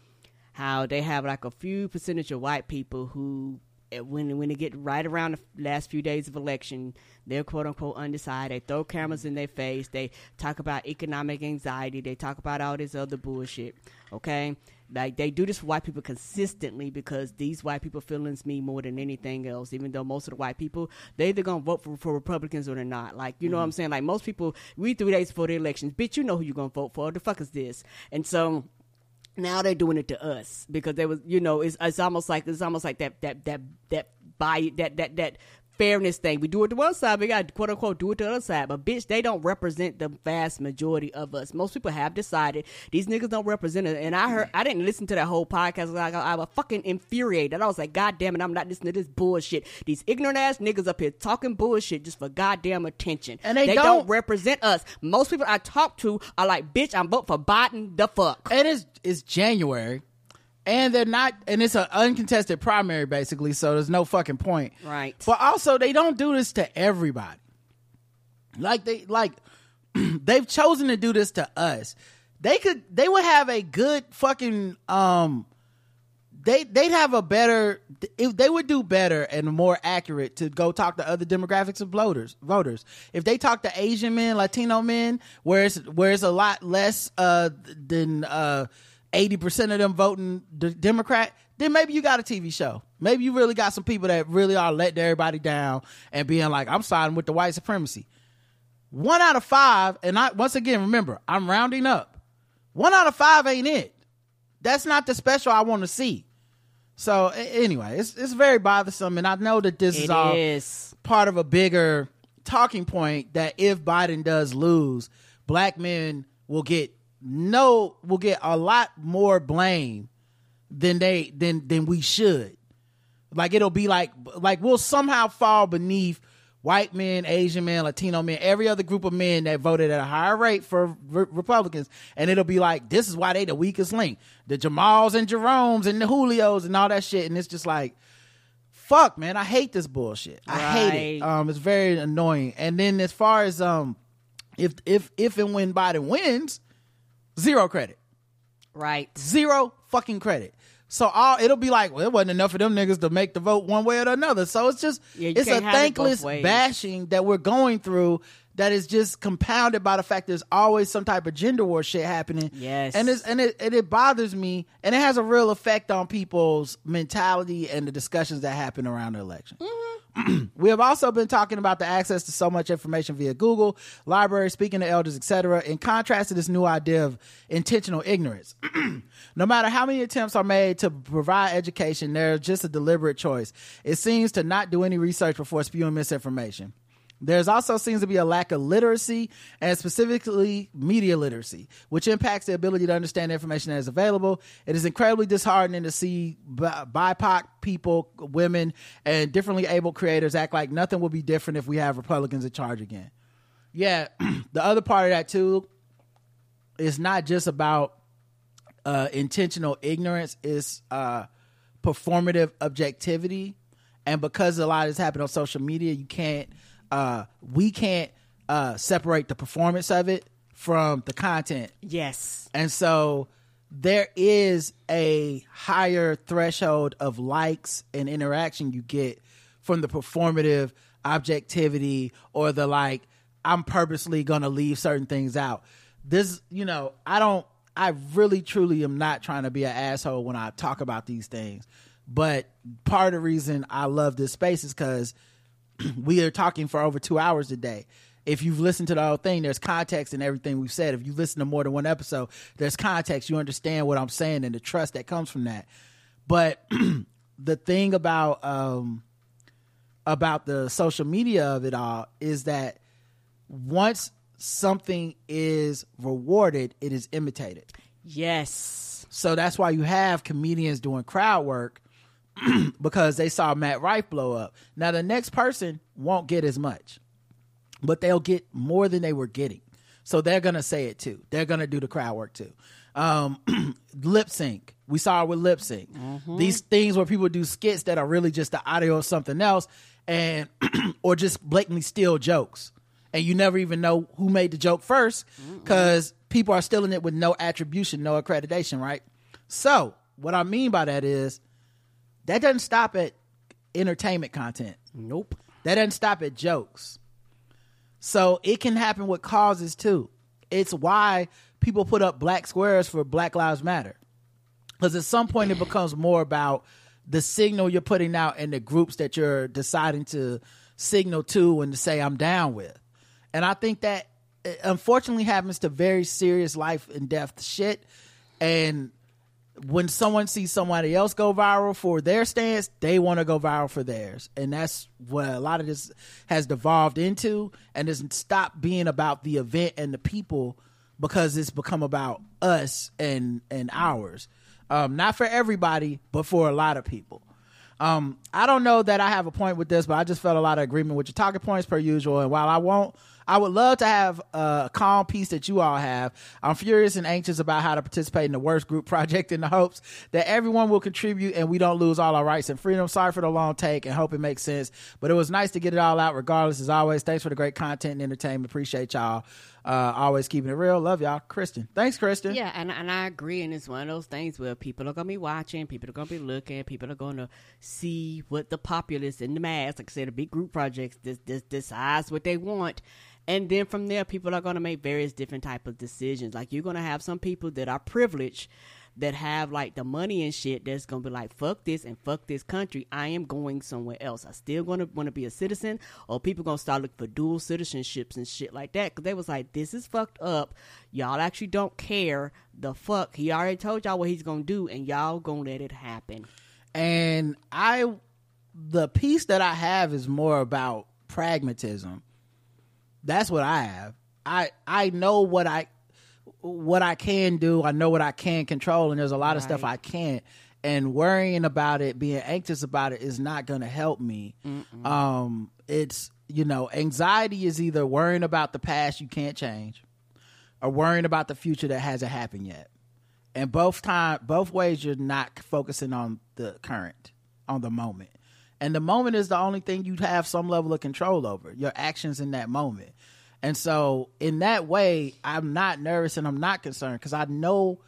How they have like a few percentage of white people who, eh, when when they get right around the last few days of election, they're quote unquote undecided. They throw cameras in their face. They talk about economic anxiety. They talk about all this other bullshit. Okay, like they do this for white people consistently because these white people feelings me more than anything else. Even though most of the white people they either gonna vote for, for Republicans or they're not. Like you know what I'm mm. saying? Like most people, we three days before the elections, bitch, you know who you gonna vote for. The fuck is this? And so now they're doing it to us because they was you know it's it's almost like it's almost like that that that that buy that that that fairness thing. We do it to one side, we got quote unquote do it to the other side. But bitch, they don't represent the vast majority of us. Most people have decided these niggas don't represent it. And I heard I didn't listen to that whole podcast. Like, I was fucking infuriated. I was like, God damn it, I'm not listening to this bullshit. These ignorant ass niggas up here talking bullshit just for goddamn attention. And they don't, don't- represent us. Most people I talk to are like, bitch, I'm voting for Biden the fuck. and it's it's January, and they're not, and it's an uncontested primary basically. So there's no fucking point, Right. But also, they don't do this to everybody. Like they like they've chosen to do this to us. They could they would have a good fucking um. They they'd have a better if they would do better and more accurate to go talk to other demographics of voters voters. If they talk to Asian men, Latino men, where it's where it's a lot less uh than uh eighty percent of them voting the Democrat, then maybe you got a TV show. Maybe you really got some people that really are letting everybody down and being like, I'm siding with the white supremacy. One out of five, and I once again remember, I'm rounding up. One out of five ain't it. That's not the special I want to see. So anyway, it's it's very bothersome, and I know that this is all is. part of a bigger talking point that if Biden does lose, black men will get no will get a lot more blame than they than than we should. Like it'll be like like we'll somehow fall beneath white men, Asian men, Latino men, every other group of men that voted at a higher rate for re- Republicans, and it'll be like this is why they the weakest link, the Jamals and Jeromes and the Julios and all that shit, and it's just like fuck man i hate this bullshit. I hate it. Um it's very annoying. And then as far as um if if if and when biden wins zero credit Right. zero fucking credit So all it'll be like, well, it wasn't enough of them niggas to make the vote one way or another. So it's just Yeah, it's a can't it thankless bashing that we're going through that is just compounded by the fact there's always some type of gender war shit happening. Yes. And it's and it and it bothers me and it has a real effect on people's mentality and the discussions that happen around the election. Mm-hmm. We have also been talking about the access to so much information via Google, library, speaking to elders, etc. In contrast to this new idea of intentional ignorance, no matter how many attempts are made to provide education, there's just a deliberate choice. It seems to not do any research before spewing misinformation. There's also seems to be a lack of literacy and specifically media literacy, which impacts the ability to understand the information that is available. It is incredibly disheartening to see BIPOC people, women, and differently able creators act like nothing will be different if we have Republicans in charge again. Yeah, the other part of that too is not just about uh, intentional ignorance, it's uh, performative objectivity. And because a lot has happened on social media, you can't, uh, we can't uh, separate the performance of it from the content. Yes. And so there is a higher threshold of likes and interaction you get from the performative objectivity or the like, I'm purposely going to leave certain things out. This, you know, I don't, I really truly am not trying to be an asshole when I talk about these things. But part of the reason I love this space is because we are talking for over two hours a day. If you've listened to the whole thing, there's context in everything we've said. If you listen to more than one episode, there's context. You understand what I'm saying and the trust that comes from that. But the thing about um about the social media of it all is that once something is rewarded, it is imitated. Yes. So that's why you have comedians doing crowd work because they saw Matt Rife blow up. Now the next person won't get as much, but they'll get more than they were getting. So they're gonna say it too. They're gonna do the crowd work too. Um, lip sync. We saw it with lip sync. These things where people do skits that are really just the audio of something else, and or just blatantly steal jokes, and you never even know who made the joke first because people are stealing it with no attribution, no accreditation, right? So what I mean by that is that doesn't stop at entertainment content. Nope. That doesn't stop at jokes. So it can happen with causes too. It's why people put up black squares for Black Lives Matter. Because at some point it becomes more about the signal you're putting out and the groups that you're deciding to signal to and to say I'm down with. And I think that uh, unfortunately happens to very serious life and death shit. And when someone sees somebody else go viral for their stance, they want to go viral for theirs. And that's what a lot of this has devolved into and has stopped being about the event and the people because it's become about us and and ours. Um, not for everybody, but for a lot of people. Um, I don't know that I have a point with this, but I just felt a lot of agreement with your talking points per usual. And while I won't, I would love to have a calm piece that you all have. I'm furious and anxious about how to participate in the worst group project in the hopes that everyone will contribute and we don't lose all our rights and freedom. Sorry for the long take and hope it makes sense. But it was nice to get it all out regardless as always. Thanks for the great content and entertainment. Appreciate y'all. Uh, always keeping it real. Love y'all. Kristen. Thanks, Kristen. Yeah, and and I agree, and it's one of those things where people are gonna be watching, people are gonna be looking, people are gonna see what the populace in the mass, like I said, the big group projects, this this decides what they want, and then from there, people are gonna make various different type of decisions. Like you're gonna have some people that are privileged. That have like the money and shit that's gonna be like fuck this and fuck this country. I am going somewhere else. I still gonna want to be a citizen, or people gonna start looking for dual citizenships and shit like that. Cause they was like, this is fucked up. Y'all actually don't care the fuck. He already told y'all what he's gonna do, and y'all gonna let it happen. and i the piece that i have is more about pragmatism that's what i have i i know what i what i can do i know what i can control and there's a lot of stuff i can't. And worrying about it being anxious about it is not going to help me. Um it's you know anxiety is either worrying about the past you can't change or worrying about the future that hasn't happened yet. And both time both ways you're not focusing on the current on the moment. And the moment is the only thing you have some level of control over your actions in that moment and so in that way i'm not nervous and i'm not concerned because i know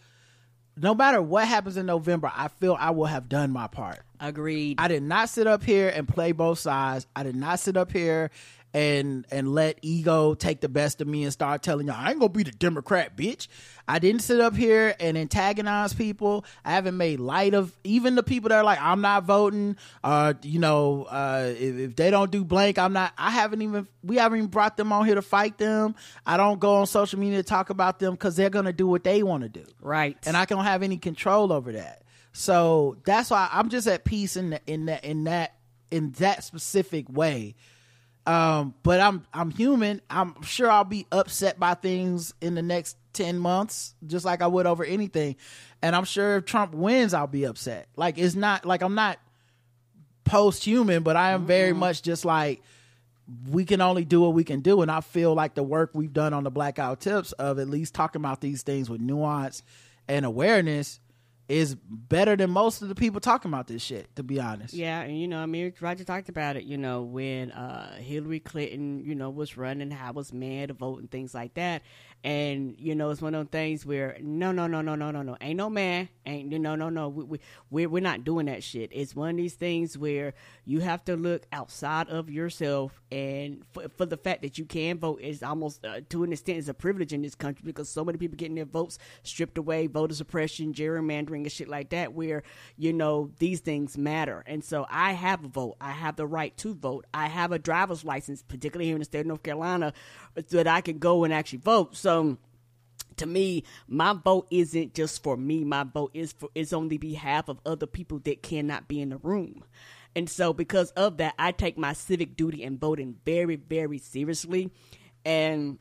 no matter what happens in November, I feel I will have done my part. Agreed. I did not sit up here and play both sides. I did not sit up here and and let ego take the best of me and start telling y'all I ain't gonna be the Democrat bitch. I didn't sit up here and antagonize people. I haven't made light of even the people that are like I'm not voting. Uh, you know, uh, if, if they don't do blank, I'm not. I haven't even we haven't even brought them on here to fight them. I don't go on social media to talk about them because they're gonna do what they want to do, right? And I don't have any control over that. So that's why I'm just at peace in the, in that in that in that specific way. Um, but I'm I'm human. I'm sure I'll be upset by things in the next ten months, just like I would over anything. And I'm sure if Trump wins, I'll be upset. Like it's not like I'm not post human, but I am mm-hmm. very much just like we can only do what we can do. And I feel like the work we've done on the Black Guy Who Tips of at least talking about these things with nuance and awareness is better than most of the people talking about this shit, to be honest. Yeah, and you know, I mean, Roger talked about it, you know, when uh, Hillary Clinton, you know, was running, how was mad to vote and things like that. And, you know, it's one of those things where, no, no, no, no, no, no, no, ain't no man, ain't, no, no, no, we, we, we're, we're not doing that shit. It's one of these things where you have to look outside of yourself. And for, for the fact that you can vote is almost, uh, to an extent, is a privilege in this country because so many people getting their votes stripped away, voter suppression, gerrymandering, and shit like that, where, you know, these things matter. And so I have a vote. I have the right to vote. I have a driver's license, particularly here in the state of North Carolina, that I can go and actually vote. So to me, my vote isn't just for me. My vote is for is on the behalf of other people that cannot be in the room. And so because of that, I take my civic duty and voting very, very seriously. And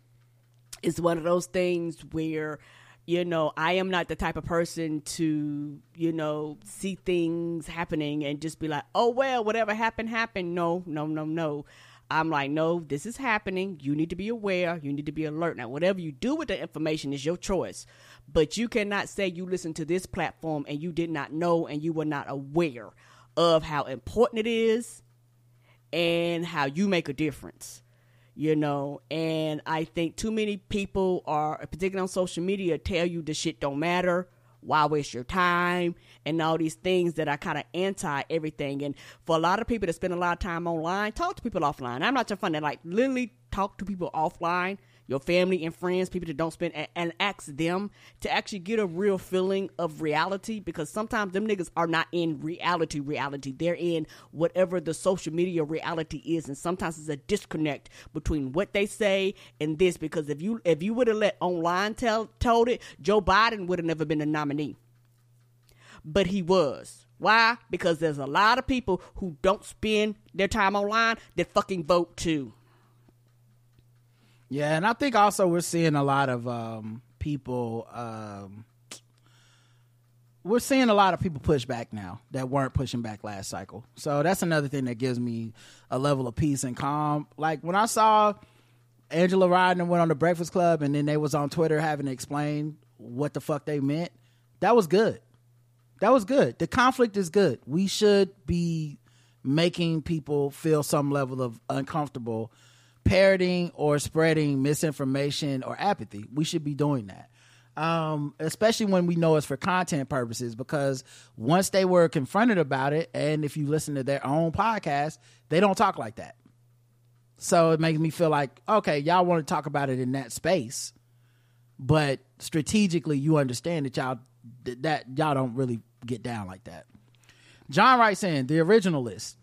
it's one of those things where you know, I am not the type of person to, you know, see things happening and just be like, oh, well, whatever happened, happened. No, no, no, no. I'm like, no, this is happening. You need to be aware. You need to be alert. Now, whatever you do with the information is your choice. But you cannot say you listened to this platform and you did not know and you were not aware of how important it is and how you make a difference. You know, and I think too many people are, particularly on social media, tell you the shit don't matter why waste your time and all these things that are kind of anti everything. And for a lot of people that spend a lot of time online, talk to people offline. I'm not just fun to like literally talk to people offline your family and friends, people that don't spend, and, and ask them to actually get a real feeling of reality because sometimes them niggas are not in reality, reality. They're in whatever the social media reality is, and sometimes it's a disconnect between what they say and this. Because if you if you would have let online tell told it, Joe Biden would have never been a nominee, but he was. Why? Because there's a lot of people who don't spend their time online that fucking vote too. Yeah, and I think also we're seeing a lot of um, people. Um, we're seeing a lot of people push back now that weren't pushing back last cycle. So that's another thing that gives me a level of peace and calm. Like when I saw Angela Ryder went on the Breakfast Club and then they was on Twitter having to explain what the fuck they meant. That was good. That was good. The conflict is good. We should be making people feel some level of uncomfortable parroting or spreading misinformation or apathy. We should be doing that. Um, especially when we know it's for content purposes, because once they were confronted about it, and if you listen to their own podcast, they don't talk like that. So it makes me feel like, okay, y'all want to talk about it in that space, but strategically, you understand that y'all that y'all don't really get down like that. John writes in the original list.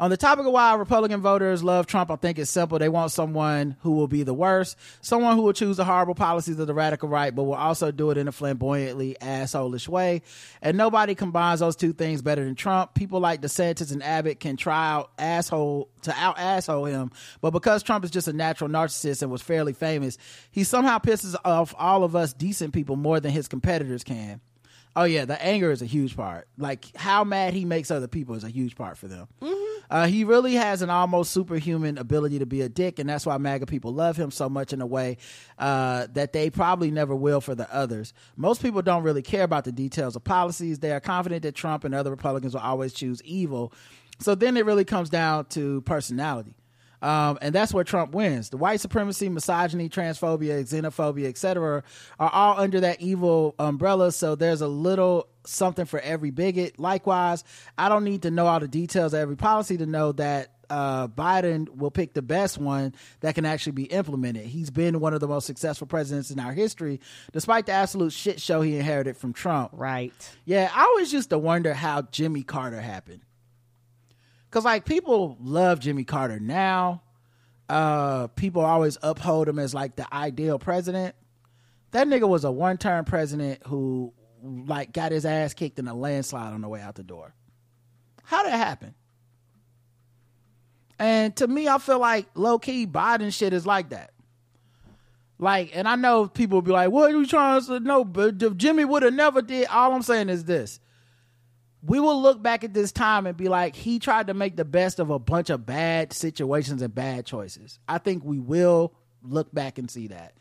On the topic of why Republican voters love Trump, I think it's simple. They want someone who will be the worst, someone who will choose the horrible policies of the radical right, but will also do it in a flamboyantly assholish way. And nobody combines those two things better than Trump. People like DeSantis and Abbott can try out asshole to out asshole him, but because Trump is just a natural narcissist and was fairly famous, he somehow pisses off all of us decent people more than his competitors can. Oh yeah, the anger is a huge part. Like how mad he makes other people is a huge part for them. Mm-hmm. Uh, he really has an almost superhuman ability to be a dick, and that's why MAGA people love him so much in a way uh, that they probably never will for the others. Most people don't really care about the details of policies. They are confident that Trump and other Republicans will always choose evil. So then it really comes down to personality. Um, and that's where Trump wins. The white supremacy, misogyny, transphobia, xenophobia, etc., are all under that evil umbrella. So there's a little something for every bigot. Likewise, I don't need to know all the details of every policy to know that uh, Biden will pick the best one that can actually be implemented. He's been one of the most successful presidents in our history, despite the absolute shit show he inherited from Trump. Right. Yeah, I always used to wonder how Jimmy Carter happened. Cause like people love Jimmy Carter now. Uh people always uphold him as like the ideal president. That nigga was a one term president who like got his ass kicked in a landslide on the way out the door. How did that happen? And to me, I feel like low key Biden shit is like that. Like, and I know people will be like, "What are you trying to say?" No, but Jimmy would have never did. All I'm saying is this: we will look back at this time and be like, he tried to make the best of a bunch of bad situations and bad choices. I think we will look back and see that.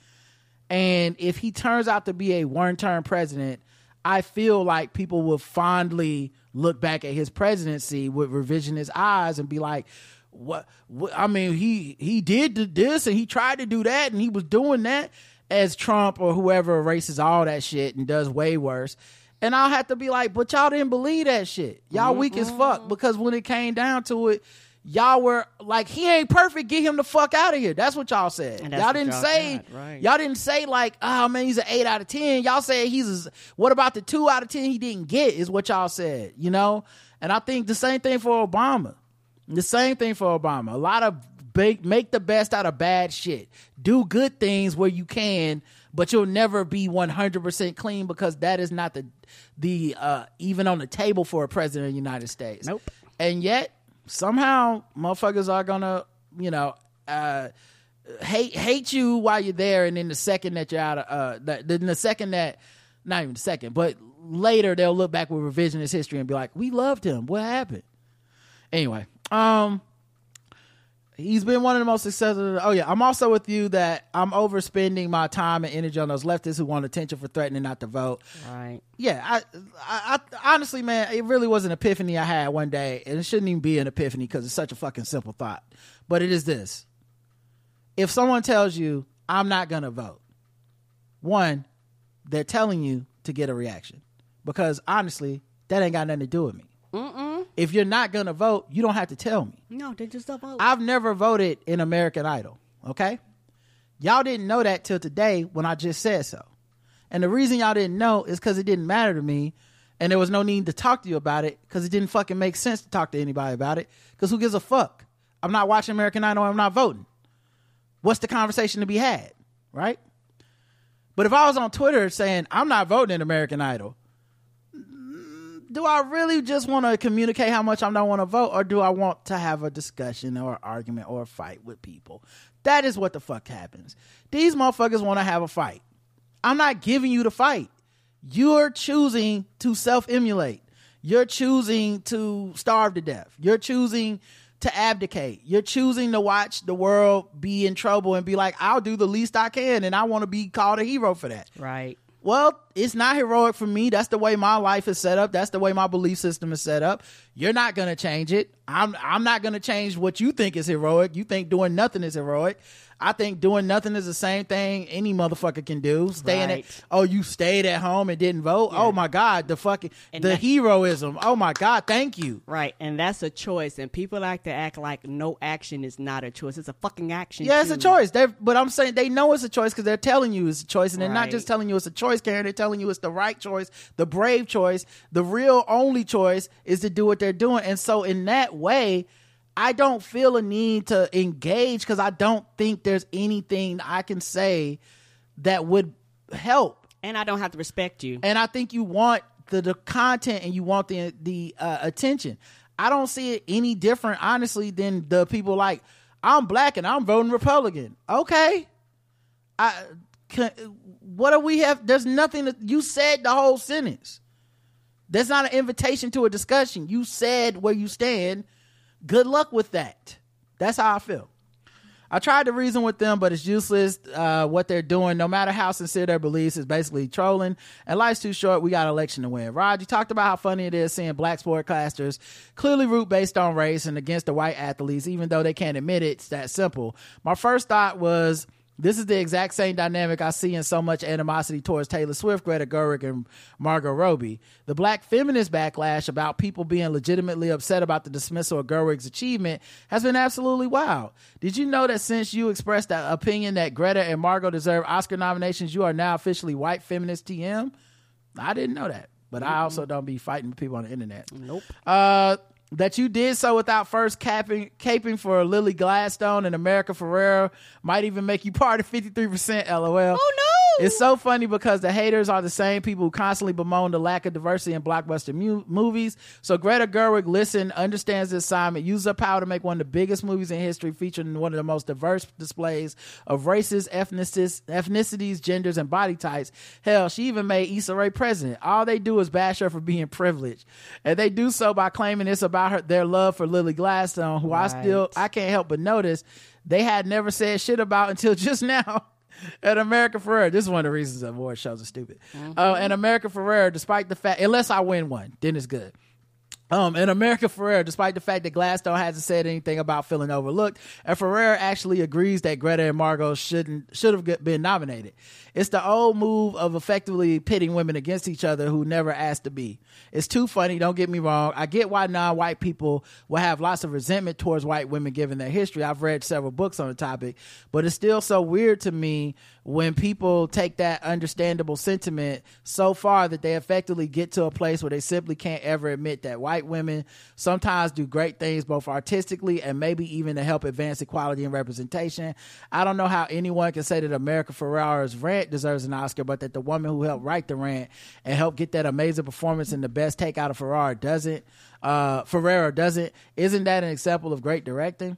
And if he turns out to be a one term president, I feel like people will fondly look back at his presidency with revisionist eyes and be like, what, what I mean, he he did this and he tried to do that and he was doing that as Trump or whoever erases all that shit and does way worse. And I'll have to be like, but y'all didn't believe that shit. Y'all weak as fuck because when it came down to it, y'all were like, he ain't perfect. Get him the fuck out of here. That's what y'all said. Y'all didn't y'all say. got, right. Y'all didn't say like, oh man, he's an eight out of ten. Y'all said he's. A, what about the two out of ten he didn't get? Is what y'all said. You know. And I think the same thing for Obama. The same thing for Obama. A lot of make, make the best out of bad shit. Do good things where you can, but you'll never be 100% clean because that is not the the uh even on the table for a president of the United States. Nope. And yet somehow motherfuckers are going to, you know, uh hate hate you while you're there and then the second that you're out of uh the, then the second that not even the second, but later they'll look back with revisionist history and be like, "We loved him. What happened?" Anyway, um, he's been one of the most successful. Oh yeah, I'm also with you that I'm overspending my time and energy on those leftists who want attention for threatening not to vote. Right. Yeah, I, I, I honestly, man, it really was an epiphany I had one day, and it shouldn't even be an epiphany because it's such a fucking simple thought. But it is this: if someone tells you I'm not gonna vote, one, they're telling you to get a reaction because honestly, that ain't got nothing to do with me. Mm-mm. If you're not gonna vote, you don't have to tell me. No, they just don't vote. I've never voted in American Idol. Okay, y'all didn't know that till today when I just said so. And the reason y'all didn't know is because it didn't matter to me, and there was no need to talk to you about it because it didn't fucking make sense to talk to anybody about it. Because who gives a fuck? I'm not watching American Idol. I'm not voting. What's the conversation to be had, right? But if I was on Twitter saying I'm not voting in American Idol, do I really just want to communicate how much I don't want to vote, or do I want to have a discussion or argument or a fight with people? That is what the fuck happens. These motherfuckers want to have a fight. I'm not giving you the fight. You're choosing to self emulate. You're choosing to starve to death. You're choosing to abdicate. You're choosing to watch the world be in trouble and be like, I'll do the least I can and I want to be called a hero for that. right. Well, it's not heroic for me. That's the way my life is set up. That's the way my belief system is set up. You're not going to change it. I'm I'm not going to change what you think is heroic. You think doing nothing is heroic. I think doing nothing is the same thing any motherfucker can do. Staying Right. at oh, you stayed at home and didn't vote. Oh my god, the fucking And the that- heroism. Oh my god, thank you. Right. And that's a choice. And people like to act like no action is not a choice. It's a fucking action. Yeah, it's a choice. They're, but I'm saying they know it's a choice because they're telling you it's a choice, and they're not just telling you it's a choice, Karen. They're telling you it's the right choice, the brave choice, the real only choice is to do what they're doing. And so, in that way, I don't feel a need to engage because I don't think there's anything I can say that would help. And I don't have to respect you. And I think you want the, the content and you want the the uh, attention. I don't see it any different, honestly, than the people like I'm black and I'm voting Republican. Okay, I can, what do we have? There's nothing that you said the whole sentence. That's not an invitation to a discussion. You said where you stand. Good luck with that. That's how I feel. I tried to reason with them, but it's useless. Uh, what they're doing, no matter how sincere their beliefs, is basically trolling. And life's too short. We got election to win. Rod, you talked about how funny it is seeing black sportcasters clearly root based on race and against the white athletes, even though they can't admit it. It's that simple. My first thought was this is the exact same dynamic I see in so much animosity towards Taylor Swift, Greta Gerwig, and Margot Robbie. The black feminist backlash about people being legitimately upset about the dismissal of Gerwig's achievement has been absolutely wild. Did you know that since you expressed that opinion that Greta and Margot deserve Oscar nominations, you are now officially white feminist TM? I didn't know that, but I also don't be fighting with people on the internet. Nope. Uh, that you did so without first capping, caping for Lily Gladstone and America Ferrera might even make you part of 53% LOL. Oh no! It's so funny because the haters are the same people who constantly bemoan the lack of diversity in blockbuster mu- movies. So Greta Gerwig listen, understands the assignment, uses her power to make one of the biggest movies in history featuring one of the most diverse displays of races, ethnicities, ethnicities, genders, and body types. Hell, she even made Issa Rae president. All they do is bash her for being privileged. And they do so by claiming it's about her their love for Lily Gladstone, who I still I can't help but notice they had never said shit about until just now. And America Ferrera, this is one of the reasons award shows are stupid. Uh, and America Ferrera, despite the fact, unless I win one, then it's good. Um, and America Ferrera, despite the fact that Gladstone hasn't said anything about feeling overlooked, and Ferrera actually agrees that Greta and Margot shouldn't should have been nominated. It's the old move of effectively pitting women against each other who never asked to be. It's too funny. Don't get me wrong. I get why non-white people will have lots of resentment towards white women given their history. I've read several books on the topic, but it's still so weird to me when people take that understandable sentiment so far that they effectively get to a place where they simply can't ever admit that white women sometimes do great things both artistically and maybe even to help advance equality and representation. I don't know how anyone can say that America Ferrera's rant deserves an Oscar, but that the woman who helped write the rant and helped get that amazing performance and the best take out of Ferrera doesn't. Uh, doesn't. Isn't that an example of great directing?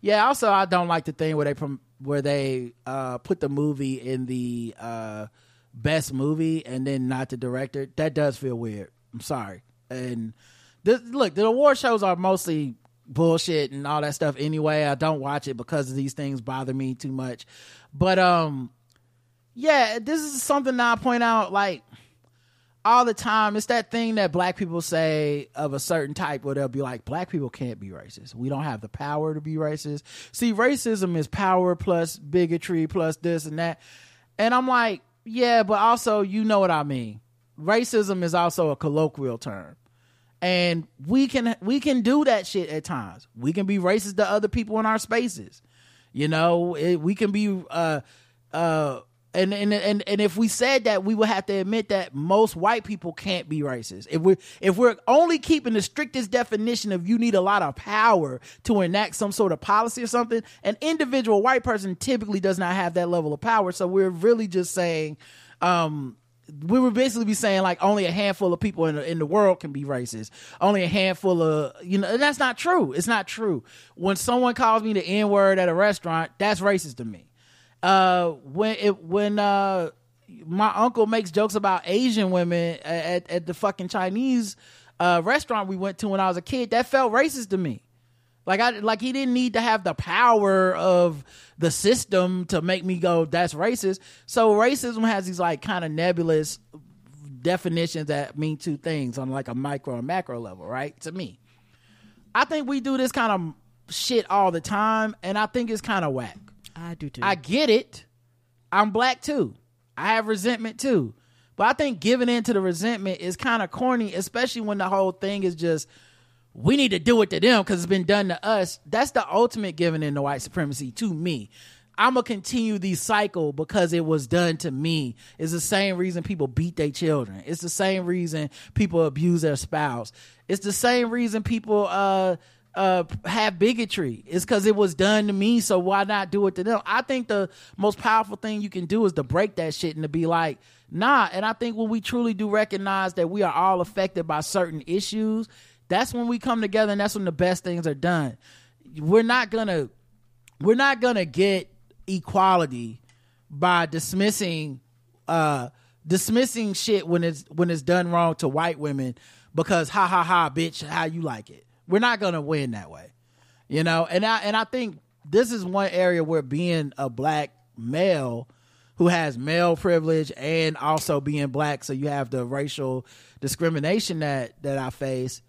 Yeah. Also, I don't like the thing where they where they uh, put the movie in the uh, best movie and then not the director. That does feel weird. I'm sorry. And this, look, the award shows are mostly bullshit and all that stuff anyway. I don't watch it because these things bother me too much. But um, yeah, this is something I point out like all the time. It's that thing that black people say of a certain type where they'll be like, black people can't be racist. We don't have the power to be racist. See, racism is power plus bigotry plus this and that. And I'm like, yeah, but also, you know what I mean. Racism is also a colloquial term. And we can we can do that shit at times. We can be racist to other people in our spaces. You know, it, we can be uh uh and, and and and if we said that, we would have to admit that most white people can't be racist. If we if we're only keeping the strictest definition of you need a lot of power to enact some sort of policy or something, an individual white person typically does not have that level of power. So we're really just saying, um, we would basically be saying like only a handful of people in the, in the world can be racist. Only a handful of you know, and that's not true. It's not true. When someone calls me the N word at a restaurant, that's racist to me uh when it when uh my uncle makes jokes about asian women at, at the fucking chinese uh restaurant we went to when i was a kid that felt racist to me. Like i like he didn't need to have the power of the system to make me go that's racist. So racism has these like kind of nebulous definitions that mean two things on like a micro and macro level right? To me. I think we do this kind of shit all the time and i think it's kind of whack I do too. I get it. I'm black too. I have resentment too. But I think giving in to the resentment is kind of corny, especially when the whole thing is just we need to do it to them because it's been done to us. That's the ultimate giving in to white supremacy to me. I'm gonna continue the cycle because it was done to me. It's the same reason people beat their children. It's the same reason people abuse their spouse. It's the same reason people uh uh have bigotry. It's because it was done to me so why not do it to them? I think the most powerful thing you can do is to break that shit and to be like nah. And i think when we truly do recognize that we are all affected by certain issues that's when we come together and that's when the best things are done. We're not gonna we're not gonna get equality by dismissing uh dismissing shit when it's when it's done wrong to white women because ha ha ha bitch how you like it we're not gonna win that way you know and i and i think this is one area where being a black male who has male privilege and also being black, so you have the racial discrimination that that I face.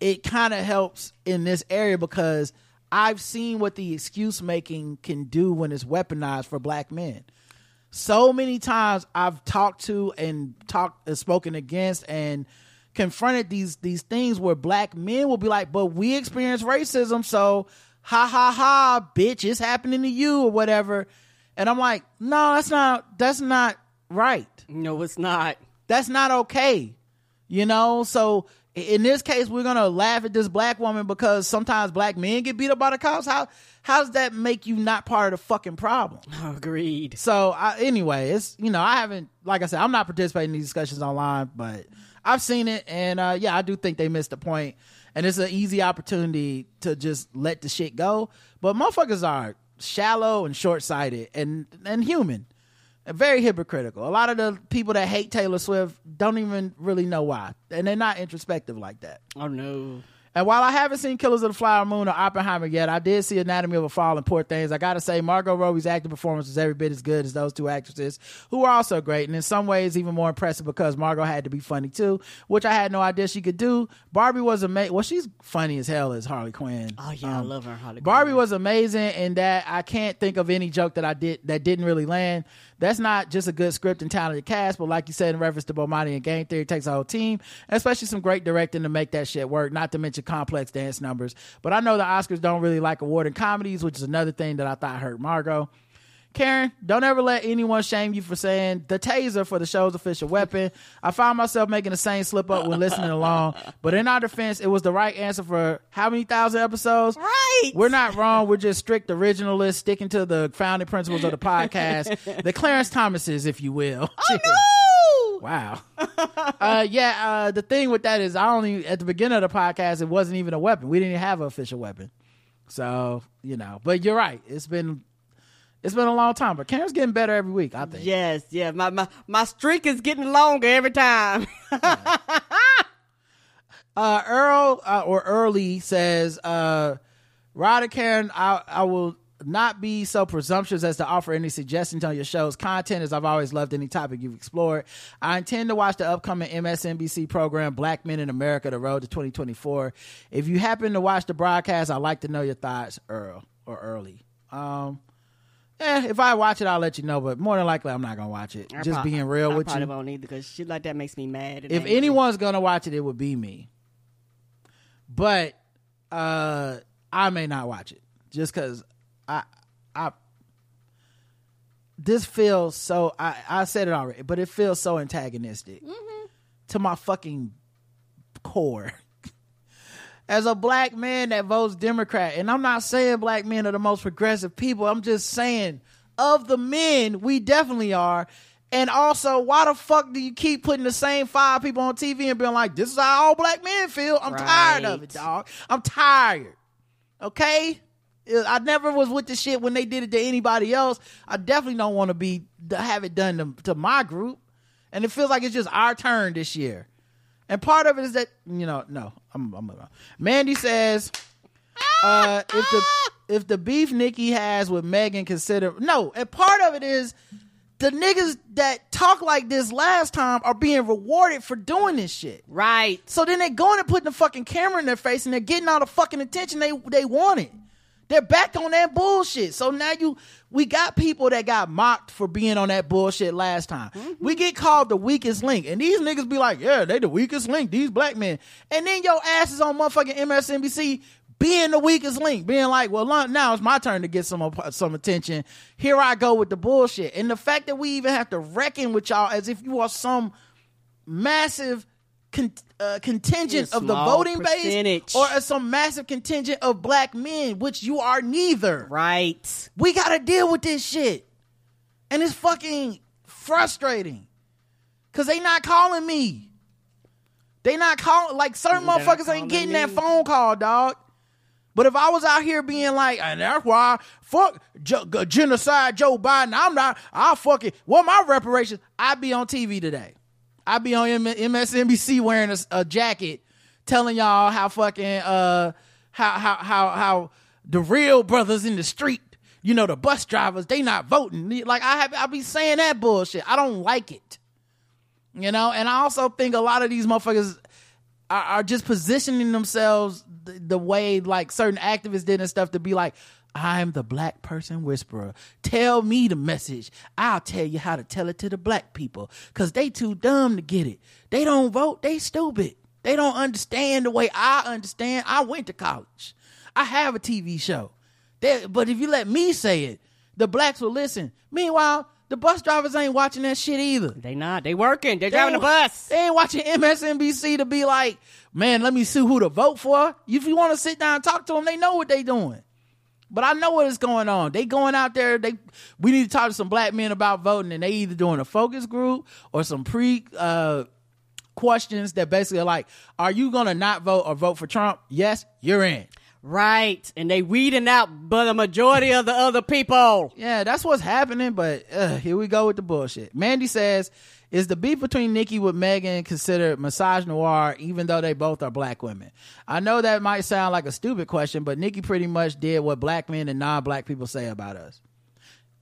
It kind of helps in this area because I've seen what the excuse making can do when it's weaponized for black men. So many times I've talked to and talked and spoken against and confronted these these things where black men will be like, "But we experience racism, so ha ha ha, bitch, it's happening to you or whatever." And I'm like, "No, that's not that's not right. No, it's not. That's not okay." You know, so in this case, we're gonna laugh at this black woman because sometimes black men get beat up by the cops. How how does that make you not part of the fucking problem? Agreed. So I, anyway, it's you know I haven't like I said I'm not participating in these discussions online, but I've seen it, and uh, yeah, I do think they missed the point, and it's an easy opportunity to just let the shit go. But motherfuckers are shallow and short sighted and and human, and very hypocritical. A lot of the people that hate Taylor Swift don't even really know why, and they're not introspective like that. Oh no. And while I haven't seen Killers of the Flower Moon or Oppenheimer yet, I did see Anatomy of a Fall and Poor Things. I gotta say, Margot Robbie's acting performance was every bit as good as those two actresses, who are also great, and in some ways even more impressive because Margot had to be funny too, which I had no idea she could do. Barbie was amazing. Well, she's funny as hell as Harley Quinn. Oh yeah, I Um, love her Harley Barbie was amazing in that I can't think of any joke that I did that didn't really land. That's not just a good script and talented cast, but like you said in reference to Bomani and Game Theory, it takes a whole team, especially some great directing to make that shit work. Not to mention complex dance numbers. But I know the Oscars don't really like awarding comedies, which is another thing that I thought hurt Margot. Karen, don't ever let anyone shame you for saying the taser for the show's official weapon. I found myself making the same slip up when listening along, but in our defense, it was the right answer for how many thousand episodes? Right. We're not wrong. We're just strict originalists, sticking to the founding principles of the podcast, the Clarence Thomases, if you will. Oh, no! Wow. uh, yeah. Uh, the thing with that is, I only at the beginning of the podcast, it wasn't even a weapon. We didn't even have an official weapon. So you know, but you're right. It's been it's been a long time, but Karen's getting better every week. I think. Yes, yeah. My my my streak is getting longer every time. Uh, Earl uh, or Early says, uh, and Karen, I, I will not be so presumptuous as to offer any suggestions on your show's content as I've always loved any topic you've explored. I intend to watch the upcoming MSNBC program Black Men in America, The Road to 2024. If you happen to watch the broadcast, I'd like to know your thoughts, Earl or Early. Um, eh, if I watch it, I'll let you know, but more than likely, I'm not going to watch it. I Just prob- being real I with probably you. won't either because shit like that makes me mad. and if angry. anyone's gonna watch it, it would be me. But uh I may not watch it just because I I this feels so I I said it already, but it feels so antagonistic to my fucking core. As a black man that votes Democrat, and I'm not saying black men are the most progressive people, I'm just saying of the men, we definitely are. And also, why the fuck do you keep putting the same five people on TV and being like, this is how all black men feel? I'm tired of it, dog. I'm tired. Okay? I never was with the shit when they did it to anybody else. I definitely don't want to be have it done to, to my group. And it feels like it's just our turn this year. And part of it is that, you know, no, I'm, I'm Mandy says, uh, if the if the beef Nicki has with Megan consider no, and part of it is the niggas that talk like this last time are being rewarded for doing this shit. right, So then they're going and putting the fucking camera in their face and they're getting all the fucking attention they they wanted. They're back on that bullshit. So now you we got people that got mocked for being on that bullshit last time. We mm-hmm. get called the weakest link. And these niggas be like, yeah, they the weakest link, these black men. And then your ass is on motherfucking MSNBC being the weakest link, being like, well, now it's my turn to get some uh, some attention. Here I go with the bullshit. And the fact that we even have to reckon with y'all as if you are some massive con- uh, contingent of the voting percentage. base or as some massive contingent of black men, which you are neither. right. We gotta deal with this shit. And it's fucking frustrating. Cause they not calling me. They not calling like certain They're motherfuckers ain't getting that phone call, dog. But if I was out here being like, and that's why fuck Joe, genocide Joe Biden, I'm not, I'll fucking, what my reparations? I'd be on TV today. I'd be on MSNBC wearing a, a jacket telling y'all how fucking, uh, how, how, how, how the real brothers in the street, you know, the bus drivers, they not voting. Like I have, I be saying that bullshit. I don't like it. You know, and I also think a lot of these motherfuckers are, are just positioning themselves the, the way like certain activists did and stuff to be like, I'm the black person whisperer. Tell me the message. I'll tell you how to tell it to the black people. Cause they too dumb to get it. They don't vote. They stupid. They don't understand the way I understand. I went to college. I have a TV show. They, but if you let me say it, the blacks will listen. Meanwhile, the bus drivers ain't watching that shit either. They not. They working. They They driving the bus. They ain't watching MSNBC to be like, man, let me see who to vote for. If you want to sit down and talk to them, they know what they doing. But I know what is going on. They going out there. They we need to talk to some black men about voting, and they either doing a focus group or some pre uh, questions that basically are like, are you gonna not vote or vote for Trump? Yes, you're in. Right. And they weeding out but the majority of the other people. Yeah, that's what's happening. But uh, here we go with the bullshit. Mandy says, "Is the beef between Nicki with Megan considered misogynoir, even though they both are black women?" I know that might sound like a stupid question, but Nicki pretty much did what black men and non-black people say about us.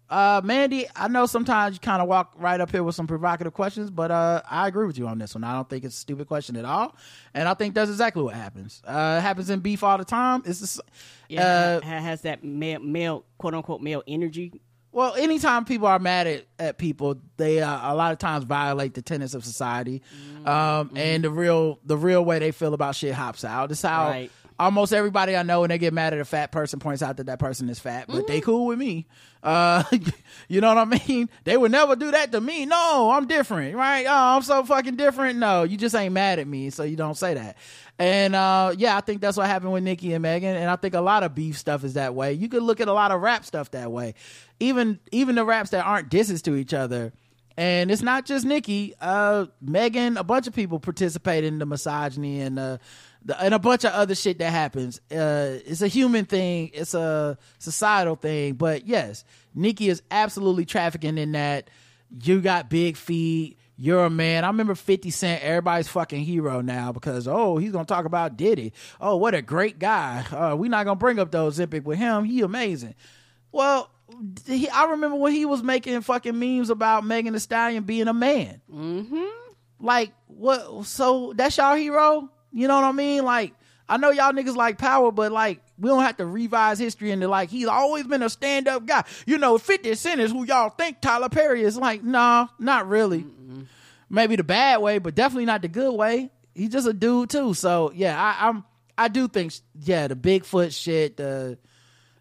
Uh, Mandy, I know sometimes you kind of walk right up here with some provocative questions, but uh, I agree with you on this one. I don't think it's a stupid question at all, and I think that's exactly what happens. Uh, it happens in beef all the time. It's just, Yeah. uh, ha- has that male, male, quote unquote, male energy. Well, anytime people are mad at, at people, they uh, a lot of times violate the tenets of society, um, and the real the real way they feel about shit hops out. It's how Right. Almost everybody I know when they get mad at a fat person points out that that person is fat, but they cool with me. Uh, you know what I mean? They would never do that to me. No, I'm different, right? Oh, I'm so fucking different. No, you just ain't mad at me, so you don't say that. And uh, yeah, I think that's what happened with Nicki and Megan, and I think a lot of beef stuff is that way. You could look at a lot of rap stuff that way, even even the raps that aren't disses to each other. And it's not just Nicki. Uh, Megan, a bunch of people participate in the misogyny and uh, the, and a bunch of other shit that happens. Uh, it's a human thing. It's a societal thing. But yes, Nicki is absolutely trafficking in that. You got big feet. You're a man. I remember 50 Cent, everybody's fucking hero now because, oh, he's going to talk about Diddy. Oh, what a great guy. Uh, we're not going to bring up the Ozempic with him. He amazing. Well, he, I remember when he was making fucking memes about Megan Thee Stallion being a man. Mm-hmm. Like, what? So that's y'all hero? You know what I mean? Like, I know y'all niggas like power, but like, we don't have to revise history into like he's always been a stand up guy. You know, 50 Cent is who y'all think Tyler Perry is. Like, nah, not really. Maybe the bad way, but definitely not the good way. He's just a dude too. So yeah, I, I'm. I do think yeah, the Bigfoot shit, the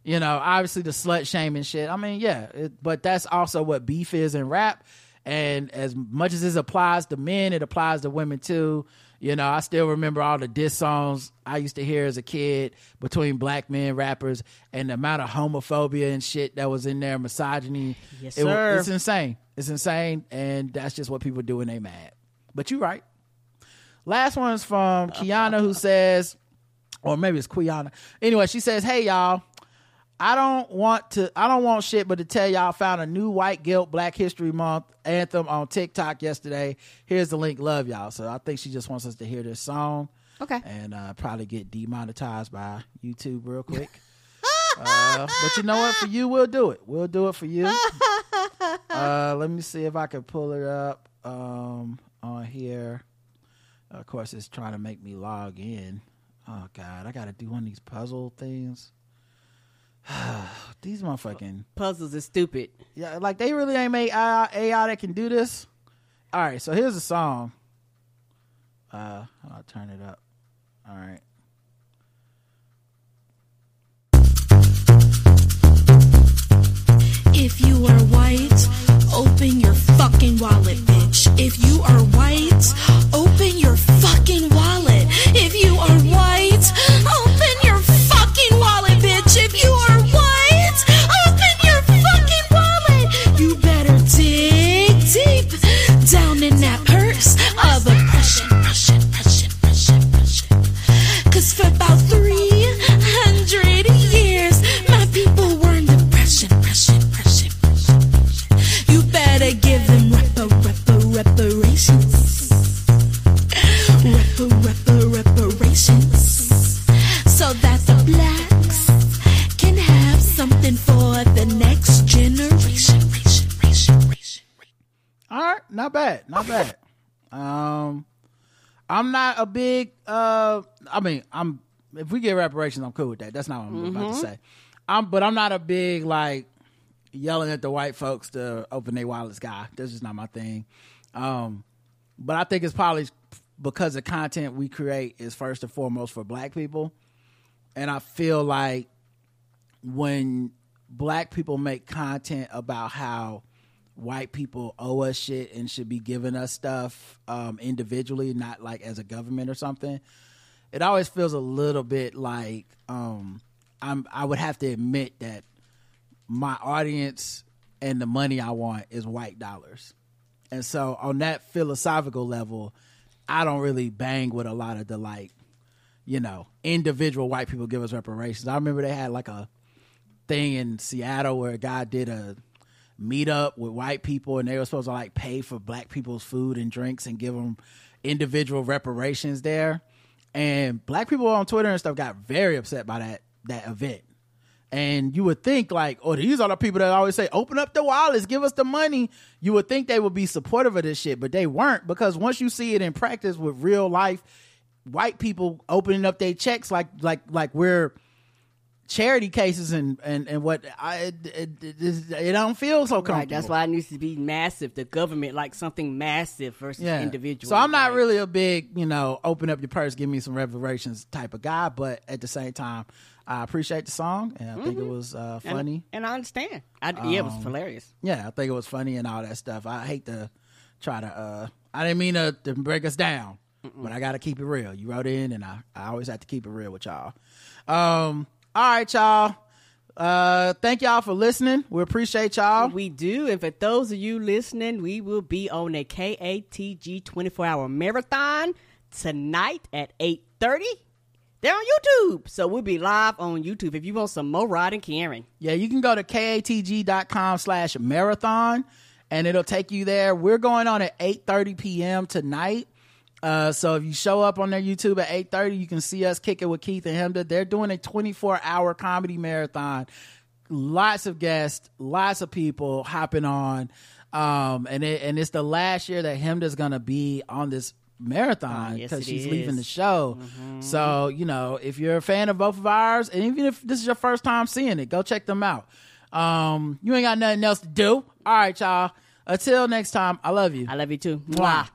you know, obviously the slut shaming shit. I mean, yeah, it, but that's also what beef is in rap. And as much as this applies to men, it applies to women too. You know, I still remember all the diss songs I used to hear as a kid between black men rappers and the amount of homophobia and shit that was in there, misogyny. Yes, It sir. it's insane. It's insane. And that's just what people do when they mad. But you're right. Last one is from uh, Kiana who uh, uh. says, or maybe it's Quiana. Anyway, she says, Hey y'all, I don't want to I don't want shit but to tell y'all I found a new white guilt Black History Month anthem on TikTok yesterday. Here's the link, love y'all. So I think she just wants us to hear this song. Okay. And uh, probably get demonetized by YouTube real quick. uh, but you know what? For you, we'll do it. We'll do it for you. Uh, let me see if I can pull it up um, on here. Of course, it's trying to make me log in. Oh God, I got to do one of these puzzle things. these motherfucking Puzzles is stupid. yeah, like they really ain't made AI, AI that can do this. All right, so here's a song. Uh, I'll turn it up. All right. If you are white, open your fucking wallet, bitch. If you are white, open your fucking wallet. If you are white, open not bad, not bad. Um, I'm not a big. Uh, I mean, I'm. If we get reparations, I'm cool with that. That's not what I'm mm-hmm. about to mm-hmm. say. I'm, but I'm not a big like yelling at the white folks to open their wallets guy. That's just not my thing. Um, but I think it's probably because the content we create is first and foremost for black people. And I feel like when black people make content about how white people owe us shit and should be giving us stuff um, individually, not like as a government or something. It always feels a little bit like um, I'm. I would have to admit that my audience and the money I want is white dollars, and so on that philosophical level, I don't really bang with a lot of the like, you know, individual white people give us reparations. I remember they had like a thing in Seattle where a guy did a meetup with white people and they were supposed to like pay for black people's food and drinks and give them individual reparations there. And black people on Twitter and stuff got very upset by that that event. And you would think like, oh, these are the people that always say, open up the wallets, give us the money. You would think they would be supportive of this shit, but they weren't because once you see it in practice with real life white people opening up their checks like like like we're charity cases and and and what I it, it, it, it don't feel so comfortable. Right, that's why it needs to be massive. The government, like something massive versus yeah. individual. So I'm not really a big, you know, open up your purse, give me some reparations type of guy, but at the same time, I appreciate the song and I think it was uh, funny. and, I understand. I, yeah, it was Um, hilarious. Yeah, I think it was funny and all that stuff. I hate to try to. uh I didn't mean to, to break us down, but I got to keep it real. You wrote in, and I, I always have to keep it real with y'all. Um, all right, y'all. Uh, thank y'all for listening. We appreciate y'all. We do, and for those of you listening, we will be on a KATG 24 hour marathon tonight at 8:30. They're on YouTube, so we'll be live on YouTube. If you want some more Rod and Karen, Yeah, you can go to katg.com slash marathon and it'll take you there. We're going on at 8.30 p.m. tonight. Uh, so if you show up on their YouTube at 8.30, you can see us kicking with Keith and Chemda. They're doing a 24-hour comedy marathon. Lots of guests, lots of people hopping on. Um, and it, and it's the last year that Chemda's going to be on this marathon Oh, yes, because she's leaving the is. show. So, you know, if you're a fan of both of ours, and even if this is your first time seeing it, go check them out. Um, you ain't got nothing else to do. All right, y'all. Until next time, I love you. I love you too. Mwah.